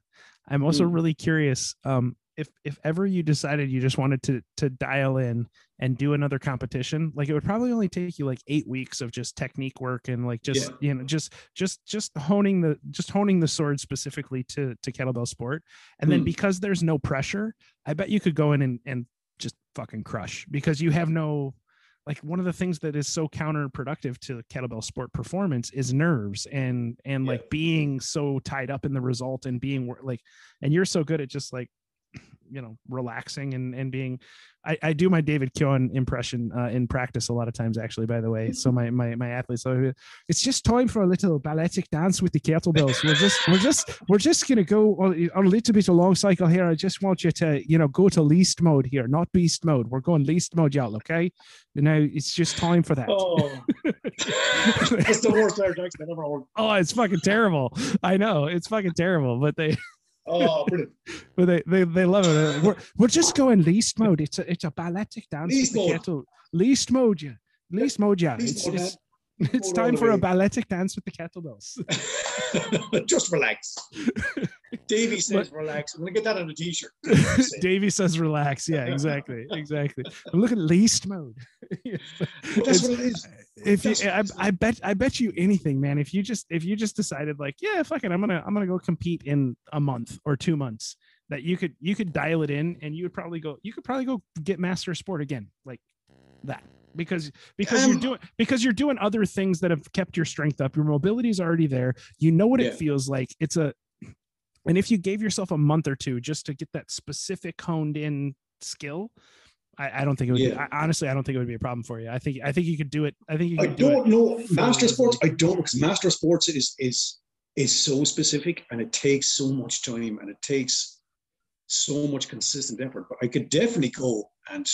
i'm also mm. really curious um if if ever you decided you just wanted to to dial in and do another competition like it would probably only take you like eight weeks of just technique work and like just yeah. you know just just just honing the just honing the sword specifically to to kettlebell sport and mm. then because there's no pressure i bet you could go in and and just fucking crush because you have no like one of the things that is so counterproductive to kettlebell sport performance is nerves and and yeah. like being so tied up in the result and being like and you're so good at just like you know relaxing and and being I, I do my David Keohan impression uh, in practice a lot of times, actually. By the way, so my my my athletes, so it's just time for a little balletic dance with the kettlebells. We're just we're just we're just gonna go on, a little bit of long cycle here. I just want you to you know go to least mode here, not beast mode. We're going least mode, y'all. Okay, now it's just time for that. Oh, that's the worst I've ever heard. Oh, it's fucking terrible. I know it's fucking terrible, but they Oh, brilliant! but they, they they love it. We're, we're just going least mode. It's a it's a balletic dance. Least mode. Least mode, yeah. Least mode, yeah. Least it's, mode, it's, it's time for a balletic dance with the kettlebells. Just relax. Davey says but, relax. I'm gonna get that on a t-shirt. Davey says relax. Yeah, exactly, exactly. I'm looking at least mode. that's what it is. Uh, if you, I, I, bet, I bet you anything, man. If you just, if you just decided, like, yeah, fuck it, I'm gonna, I'm gonna go compete in a month or two months. That you could, you could dial it in, and you would probably go, you could probably go get master sport again, like that because because um, you're doing because you're doing other things that have kept your strength up. Your mobility is already there. You know what yeah. it feels like. It's a and if you gave yourself a month or two just to get that specific honed in skill I, I don't think it would yeah. be I, honestly I don't think it would be a problem for you. I think I think you could do it. I think you I don't know. master sports I don't because master sports is is is so specific and it takes so much time and it takes so much consistent effort but I could definitely go and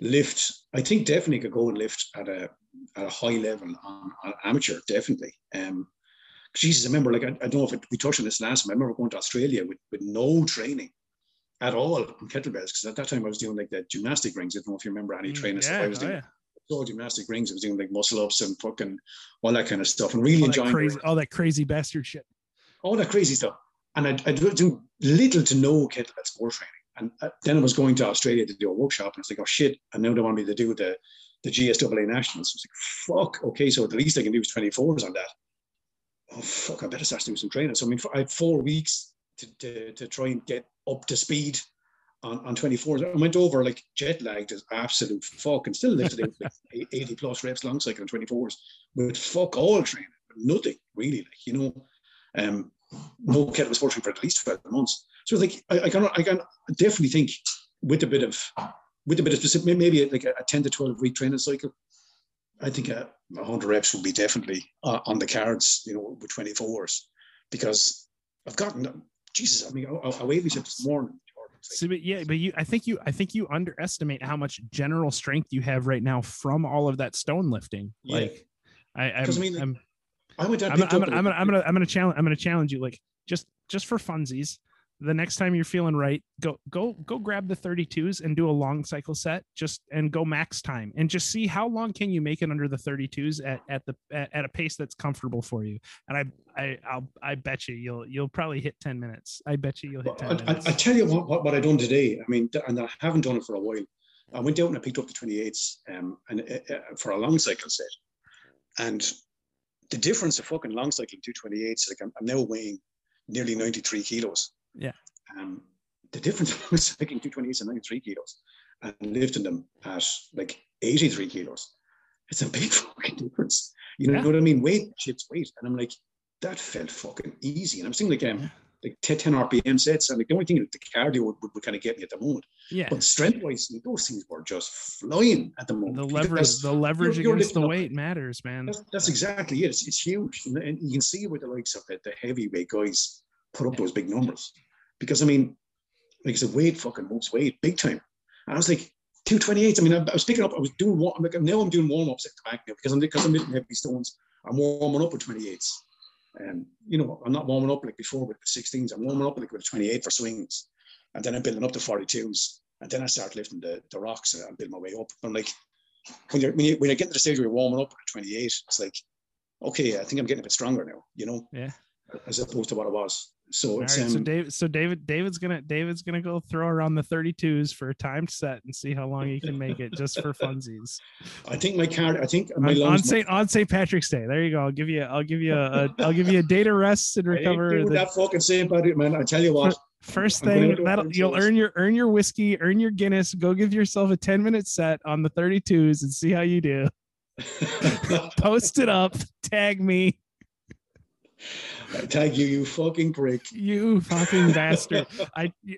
lift. I think definitely could go and lift at a at a high level on, on amateur, definitely. Um, Jesus, I remember like I, I don't know if it, we touched on this last time. I remember going to Australia with, with no training at all on kettlebells because at that time I was doing like the gymnastic rings. I don't know if you remember any mm, training yeah, stuff. I was doing oh, yeah. all gymnastic rings. I was doing like muscle ups and fucking all that kind of stuff and really all enjoying crazy, all that crazy bastard shit. All that crazy stuff. And I, I do little to no kettlebell sport training And uh, then I was going to Australia to do a workshop, and I was like, oh shit! And now they want me to do the the GSAA nationals. I was like, fuck. Okay, so the least I can do is 24s on that. Oh fuck! I better start doing some training. So I mean, I had four weeks to, to, to try and get up to speed on, on 24s. I went over like jet lagged as absolute fuck and still lifted it like 80 plus reps long cycle on 24s with fuck all training, nothing really. Like, you know, um, no kettlebell sports for at least 12 months. So like I, I can I can definitely think with a bit of with a bit of specific maybe like a, a 10 to 12 week training cycle. I think a, 100 reps would be definitely uh, on the cards, you know, with 24s because I've gotten Jesus. I mean, I, I weighed myself this morning. So, but yeah, but you, I think you, I think you underestimate how much general strength you have right now from all of that stone lifting. Yeah. Like, I, I'm, I mean, I'm, I went down. I'm, I'm, I'm, gonna, I'm gonna, I'm gonna, I'm gonna challenge, I'm gonna challenge you. Like, just, just for funsies, the next time you're feeling right, go go go grab the 32s and do a long cycle set just and go max time and just see how long can you make it under the 32s at, at the at, at a pace that's comfortable for you. And I I I'll I bet you you'll you'll probably hit 10 minutes. I bet you you'll hit 10 I, I, I, tell you what, what, what I done today. I mean, and I haven't done it for a while. I went out and I picked up the 28s um, and uh, uh, for a long cycle set. And the difference of fucking long cycling 228s, like I'm, I'm now weighing nearly 93 kilos yeah. Um, the difference was picking 228s and 93 kilos and lifting them at like 83 kilos. It's a big fucking difference. You know, yeah. what I mean? Weight shit's weight. And I'm like, that felt fucking easy. And I'm saying like um yeah. like 10, 10 RPM sets. And like the only thing that the cardio would, would, would kind of get me at the moment. Yeah. But strength wise, those things were just flying at the moment. The leverage, the leverage you're, you're against the weight up. matters, man. That's, that's, exactly it. It's, it's huge. And you can see with the likes of the, the heavyweight guys put up yeah. those big numbers. Because I mean, like I said, weight fucking moves weight big time. And I was like, 228. I mean, I, I was picking up, I was doing one, like now I'm doing warm ups at the back now because I'm because I'm lifting heavy stones. I'm warming up with 28s. And you know, I'm not warming up like before with the 16s. I'm warming up like with a 28 for swings. And then I'm building up to 42s. And then I start lifting the, the rocks and I'll build my way up. I'm like, when you're when you when you get to the stage where you're warming up at 28, it's like, okay, I think I'm getting a bit stronger now, you know? Yeah. As opposed to what I was. So it's right, um, so David so David David's gonna David's gonna go throw around the 32s for a timed set and see how long he can make it just for funsies. I think my card I think my on, on St. on St. Patrick's Day. There you go. I'll give you I'll give you a, a I'll give you a day to rest and recover. The, that fucking St. Patrick man. I tell you what. First thing that you'll earn your earn your whiskey, earn your Guinness, go give yourself a 10 minute set on the 32s and see how you do. Post it up, tag me. I tag you, you fucking prick. You fucking bastard. I.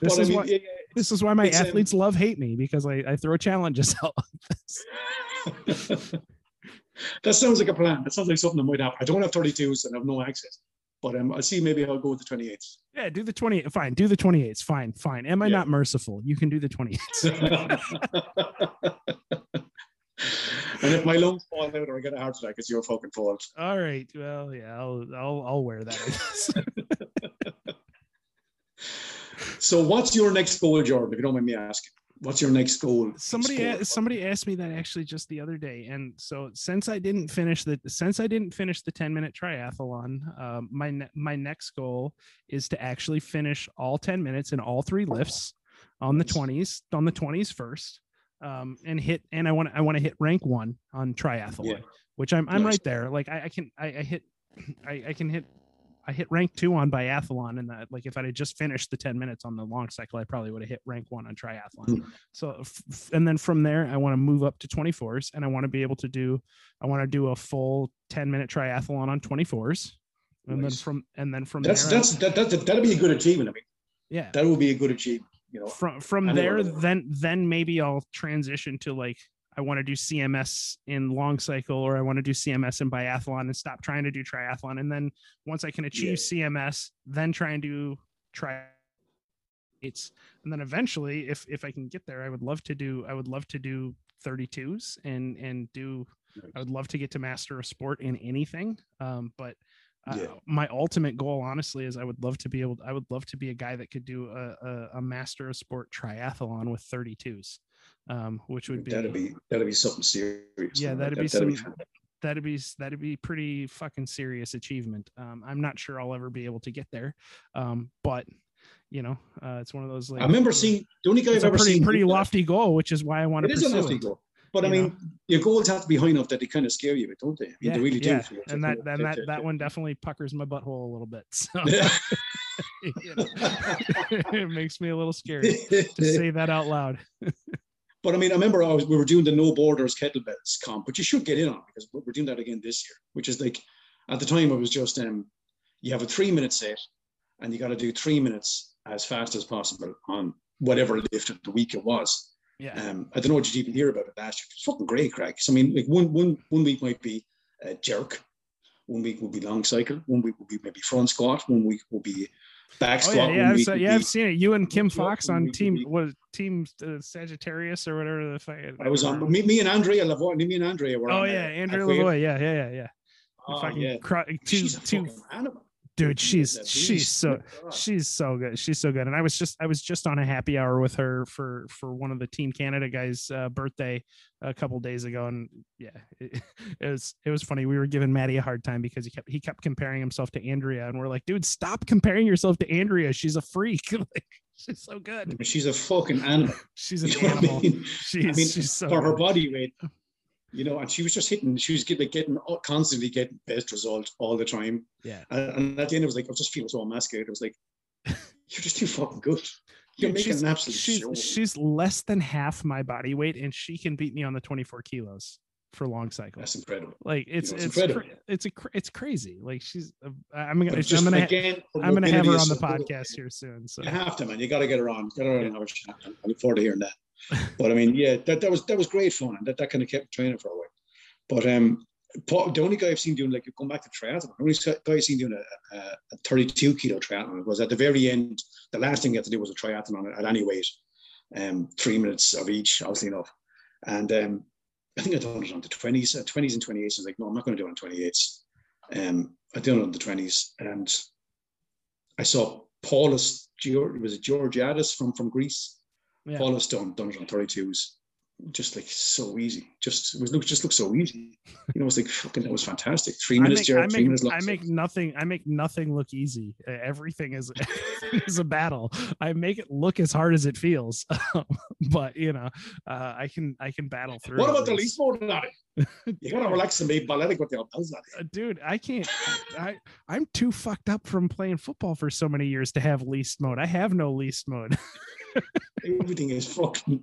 this is I mean, why. Yeah, this is why my um, athletes um, love hate me because I, I throw challenges out like this. that sounds like a plan. That sounds like something that might happen. I don't have 32s and I have no access. But um, I'll see. Maybe I'll go with the 28s. Yeah, do the 28. Fine, do the 28s. Fine, fine. Am I yeah. not merciful? You can do the 28s. And if my lungs fall out or I get a heart attack, it's your fucking fault. All right. Well, yeah, I'll I'll, I'll wear that. so, what's your next goal, Jordan? If you don't mind me asking, what's your next goal? Somebody asked, somebody asked me that actually just the other day, and so since I didn't finish the since I didn't finish the ten minute triathlon, um, my ne- my next goal is to actually finish all ten minutes in all three lifts on the twenties on the twenties first um, and hit and I want I want to hit rank one on triathlon, yeah. which I'm I'm nice. right there. Like I, I can I, I hit I, I, can hit I hit rank two on biathlon and that like if I had just finished the 10 minutes on the long cycle, I probably would have hit rank one on triathlon. Mm. So f- and then from there I want to move up to 24s and I want to be able to do I want to do a full 10 minute triathlon on 24s. And nice. then from and then from that's there, that's that, that's that'd be a good achievement. I mean, yeah, that would be a good achievement you know from from there then then maybe i'll transition to like i want to do cms in long cycle or i want to do cms in biathlon and stop trying to do triathlon. And then once i can achieve yeah. cms then try and do try it's and then eventually if if i can get there i would love to do i would love to do 32s and and do i would love to get to master a sport in anything. Um but yeah. Uh, my ultimate goal honestly is i would love to be able to, i would love to be a guy that could do a, a, a master of sport triathlon with 32s um, which would be that'd be that'd be something serious yeah that'd, that, be that'd some be that'd be that'd be pretty fucking serious achievement um, i'm not sure i'll ever be able to get there um, but you know, uh, it's one of those like I remember seeing the only guy I've ever pretty seen. pretty lofty goal, which is why I want It to is a lofty it. goal. But I mean, your goals have to be high enough that they kind of scare you, don't they? I mean, Yeah, they really do. yeah. And that to- that that one definitely puckers my butthole a little bit. So Yeah. you know, it makes me a little scared to say that out loud. But I mean, I remember I was, we were doing the no borders kettlebells comp, but you should get in on because we're we're doing that again this year, which is like at the time it was just um you have a three minute set and you got to do three minutes as fast as possible on whatever lift of the week it was. Yeah. Um, I don't know what you'd even hear about it last year. It's fucking great, Craig. So I mean, like one one one week might be a jerk, one week will be long cycle, one week will be maybe front squat, one week will be back Oh squat. yeah, yeah, one I've, week se- will I've seen it. You and Kim Fox on team was team uh, Sagittarius or whatever the fuck. I was on me, me and Andrea Lavoie. Me and Andrea were Oh on. yeah, uh, Andrea. Lavoie. Yeah, yeah, yeah, yeah. Oh, fucking yeah. cro- two, She's a two, fucking animal. Dude. She's she's so she's so good. She's so good. And I was just I was just on a happy hour with her for for one of the Team Canada guys' uh, birthday a couple days ago, and yeah, it, it was it was funny. We were giving Maddie a hard time because he kept he kept comparing himself to Andrea, and we're like, dude, stop comparing yourself to Andrea. She's a freak. like, she's so good. She's a fucking animal. She's You an know what I animal. mean? She's I mean, she's so for her body weight, you know, and she was just hitting. She was getting, getting constantly getting best result all the time. Yeah. And, and at the end, it was like I was just feeling so emasculated. It was like, you're just too fucking good. You're Dude, making she's, an absolute she's, show. she's less than half my body weight, and she can beat me on the 24 kilos for long cycles. That's incredible. Like it's know, it's it's cra- it's a cra- it's crazy. Like she's uh, I'm gonna I'm gonna ha- again, her I'm gonna have her on the podcast here soon. So You have to, man. You got to get her on. Get her on and have a chat. I look forward to hearing that. But I mean, yeah, that, that was that was great fun, and that, that kind of kept training for a while. But um, Paul, the only guy I've seen doing like going back to triathlon, the only guy I've seen doing a, a, a 32 kilo triathlon was at the very end. The last thing you had to do was a triathlon at any weight, um, three minutes of each, obviously enough. And um, I think I done it on the 20s, uh, 20s and 28s. I was like, no, I'm not going to do it on 28s. Um, I did it on the 20s, and I saw Paulus, George, was it Georgiadis from from Greece? Yeah. Paulus done done it on 32s. Just like so easy. Just it was look just looked so easy. You know, it was like fucking that was fantastic. Three minutes, make, Jared, I three make, minutes long. I make nothing I make nothing look easy. Everything is everything is a battle. I make it look as hard as it feels. but you know, uh, I can I can battle through. What about the least mode on it? You gotta relax and be balletic with the elbows on uh, dude i can't i i'm too fucked up from playing football for so many years to have least mode i have no least mode. Everything is fucking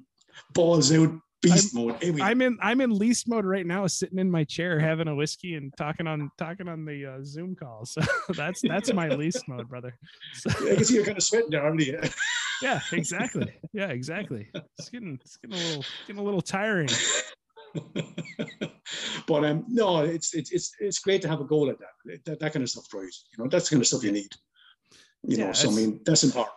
balls out, beast mode. Everything. i'm in i'm in least mode right now sitting in my chair having a whiskey and talking on talking on the uh, zoom call so that's that's my least mode brother so, I can see you're kind of sweating there, you? yeah exactly yeah exactly it's getting it's getting a little getting a little tiring but um, no, it's it's it's it's great to have a goal at that. That, that kind of stuff drives. You know, that's the kind of stuff you need. You Yeah, know, so I mean, that's important.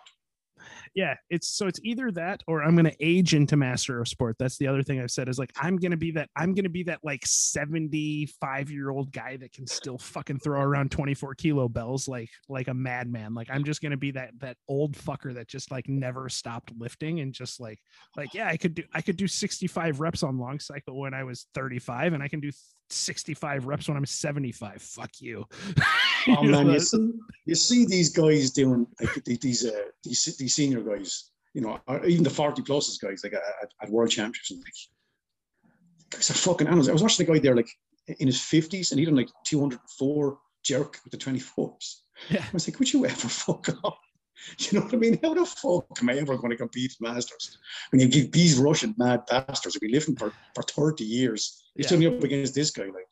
Yeah it's so it's either that or i'm going to age into master of sport. That's the other thing i've said is like i'm going to be that i'm going to be that like 75 year old guy that can still fucking throw around 24 kilo bells like like a madman. Like i'm just going to be that that old fucker that just like never stopped lifting and just like like yeah i could do i could do 65 reps on long cycle when i was 35 and i can do 65 reps when i'm 75 fuck you Oh You man, you see, you see these guys doing like these uh, these these senior guys, you know, or even the forty pluses guys, like at, at world championships, and like guys are fucking animals. I was watching a guy there like in his fifties, and he done like two hundred four jerk with the twenty fours. Yeah. I was like, would you ever fuck up? You know what I mean? How the fuck am I ever going to compete in Masters when you give these Russian mad bastards who've been lifting for, for 30 years? He's Yeah. turning up against this guy, like,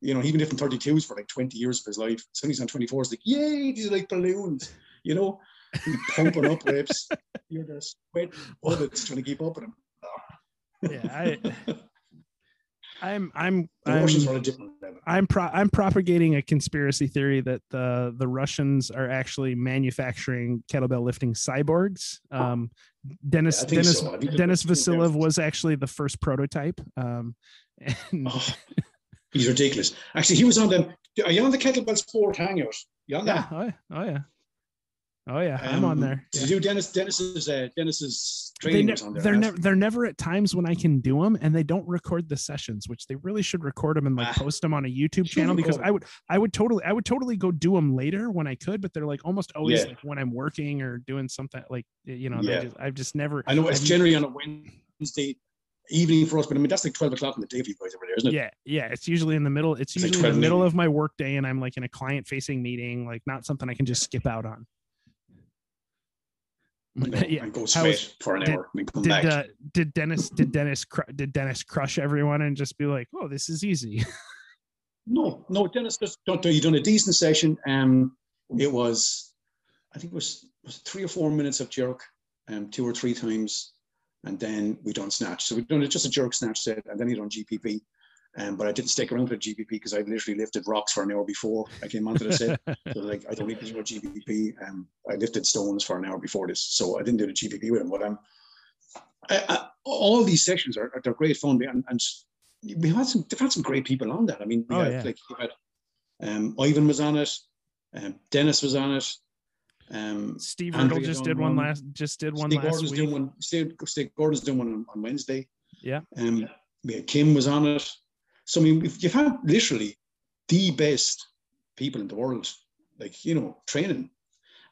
you know, he's been lifting 32s for like 20 years of his life. Suddenly he's on 24s, like, yay, these are like balloons, you know, He's pumping up reps. You're just sweating bullets trying to keep up with him. yeah i i'm i'm The Russians are I'm, on a different level. I'm pro- I'm propagating a conspiracy theory that the the Russians are actually manufacturing kettlebell lifting cyborgs. Um, Dennis Yeah, Dennis so. Dennis Vasilev was actually the first prototype. Um, and Oh, he's ridiculous. Actually, he was on them. Are you on the kettlebell sport hangout? You on yeah, that? oh yeah, oh yeah. Oh yeah, I'm on Um, there. Yeah. do Dennis? Dennis's uh, Dennis's They training ne- on there. they're never they're never at times when I can do them, and they don't record the sessions, which they really should record them and like Ah. post them on a YouTube channel because I would I would totally I would totally go do them later when I could, but they're like almost always Yeah. like when I'm working or doing something like you know Yeah. just, I've just never I know it's I've- generally on a Wednesday evening for us, but I mean that's like twelve o'clock in the day for you guys over there, isn't it? yeah yeah it's usually in the middle it's It's like usually in the middle of my work day and i'm like in a client facing meeting like not something i can just skip out on You know, yeah and go How straight was- for an did- hour and then come did back. uh, did dennis did dennis cru- did dennis crush everyone and just be like oh this is easy No, no, Dennis just don't you done a decent session. Um, it was, I think it was was it three or four minutes of jerk, um, two or three times, and then we done snatch. So we done just a jerk snatch set, and then he done GPP. Um, but I didn't stick around for the GPP because I literally lifted rocks for an hour before I came onto the set. so like I don't need to do a GPP. Um, I lifted stones for an hour before this, so I didn't do the GPP with him. But um, I, I, all these sessions are, they're great fun, and, and we had some they've had some great people on that. I mean, we Oh, had yeah. like you had um, Ivan was on it, um, Dennis was on it. Um, steve Andrea Riddle just did one one. last just did one Steve last Gordon's week doing one. Steve, Steve Gordon's doing one on, on Wednesday. Yeah. Um, had Kim was on it. So I mean, you've had literally the best people in the world, like you know, training,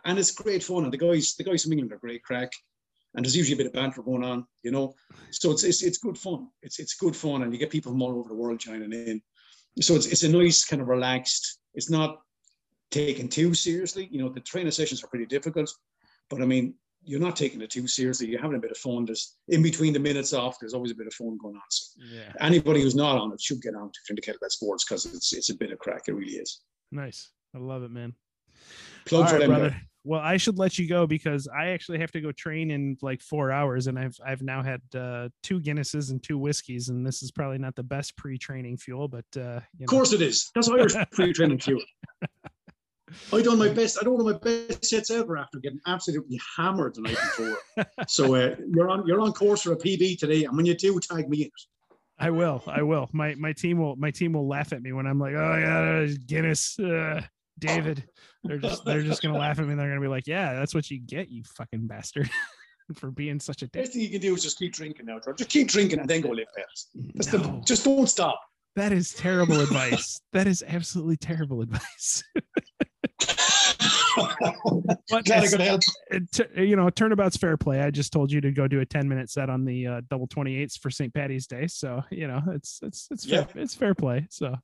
and it's great fun. And the guys, the guys from England are great crack, and there's usually a bit of banter going on, you know. So it's it's, it's good fun. It's it's good fun, and you get people from all over the world joining in. So it's it's a nice kind of relaxed. It's not taken too seriously. You know, the training sessions are pretty difficult, but I mean, you're not taking it too seriously. You're having a bit of fun. There's in between the minutes off. There's always a bit of fun going on. So yeah anybody who's not on it should get on to the kettlebell sports because it's it's a bit of crack. It really is. nice i love it man Plug All for right, brother. guys. Well, I should let you go because I actually have to go train in like four hours, and I've I've now had uh, two Guinnesses and two whiskeys, and this is probably not the best pre-training fuel, but uh, you Of course it is. That's Irish pre-training fuel. I done my best. I don't know my best sets ever after getting absolutely hammered the night before. so uh, you're on you're on course for a PB today, and when you do, tag me in it. I will, I will. My my team will my team will laugh at me when I'm like, oh yeah, Guinness, uh, David. They're just they're just gonna laugh at me. and They're gonna be like, yeah, that's what you get, you fucking bastard, for being such a dick. Best thing you can do is just keep drinking now, George. Just keep drinking and then go. That's the, No. just don't stop. That is terrible advice. That is absolutely terrible advice. But Glad it's- could help. it t- you know, turnabout's fair play. I just told you to go do a 10 minute set on the uh, double 28s for St. Patty's Day. So, you know, it's, it's, it's fair, it's fair play. So,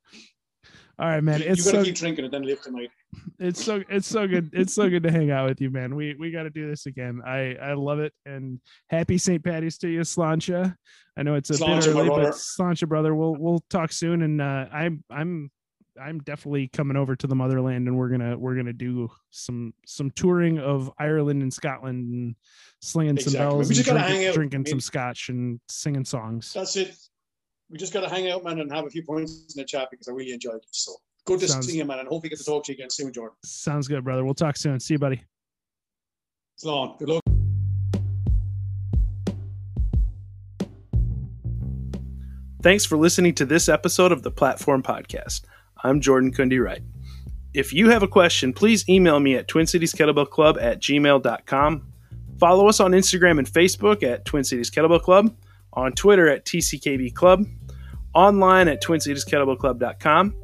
all right, man. you, It's you gotta so, keep drinking and then lift tonight. it's so, it's so good. It's so good to hang out with you, man. We, we got to do this again. I, I love it. And happy St. Patty's to you, Sláinte. I know it's a Sláinte, bit early, but. Sláinte, brother, we'll, we'll talk soon. And uh, I'm, I'm, I'm definitely coming over to the motherland and we're gonna we're gonna do some some touring of Ireland and Scotland and slinging some bells We and just gotta drinking, hang out. drinking I some scotch and singing songs. That's it. We just gotta hang out, man, and have a few points in the chat because I really enjoyed it. So good to Sounds- see you, man, and hopefully get to talk to you again soon, Jordan. Sounds good, brother. We'll talk soon. See you, buddy. It's long. Good luck. Thanks for listening to this episode of the Platform Podcast. I'm Jordan Kundi Wright. If you have a question, please email me at Twin Cities Kettlebell Club at gmail.com. Follow us on Instagram and Facebook at Twin Cities Kettlebell Club, on Twitter at TCKB Club, online at TwinCitiesKettlebellClub.com,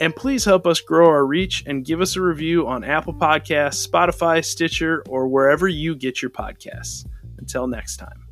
and please help us grow our reach and give us a review on Apple Podcasts, Spotify, Stitcher, or wherever you get your podcasts. Until next time.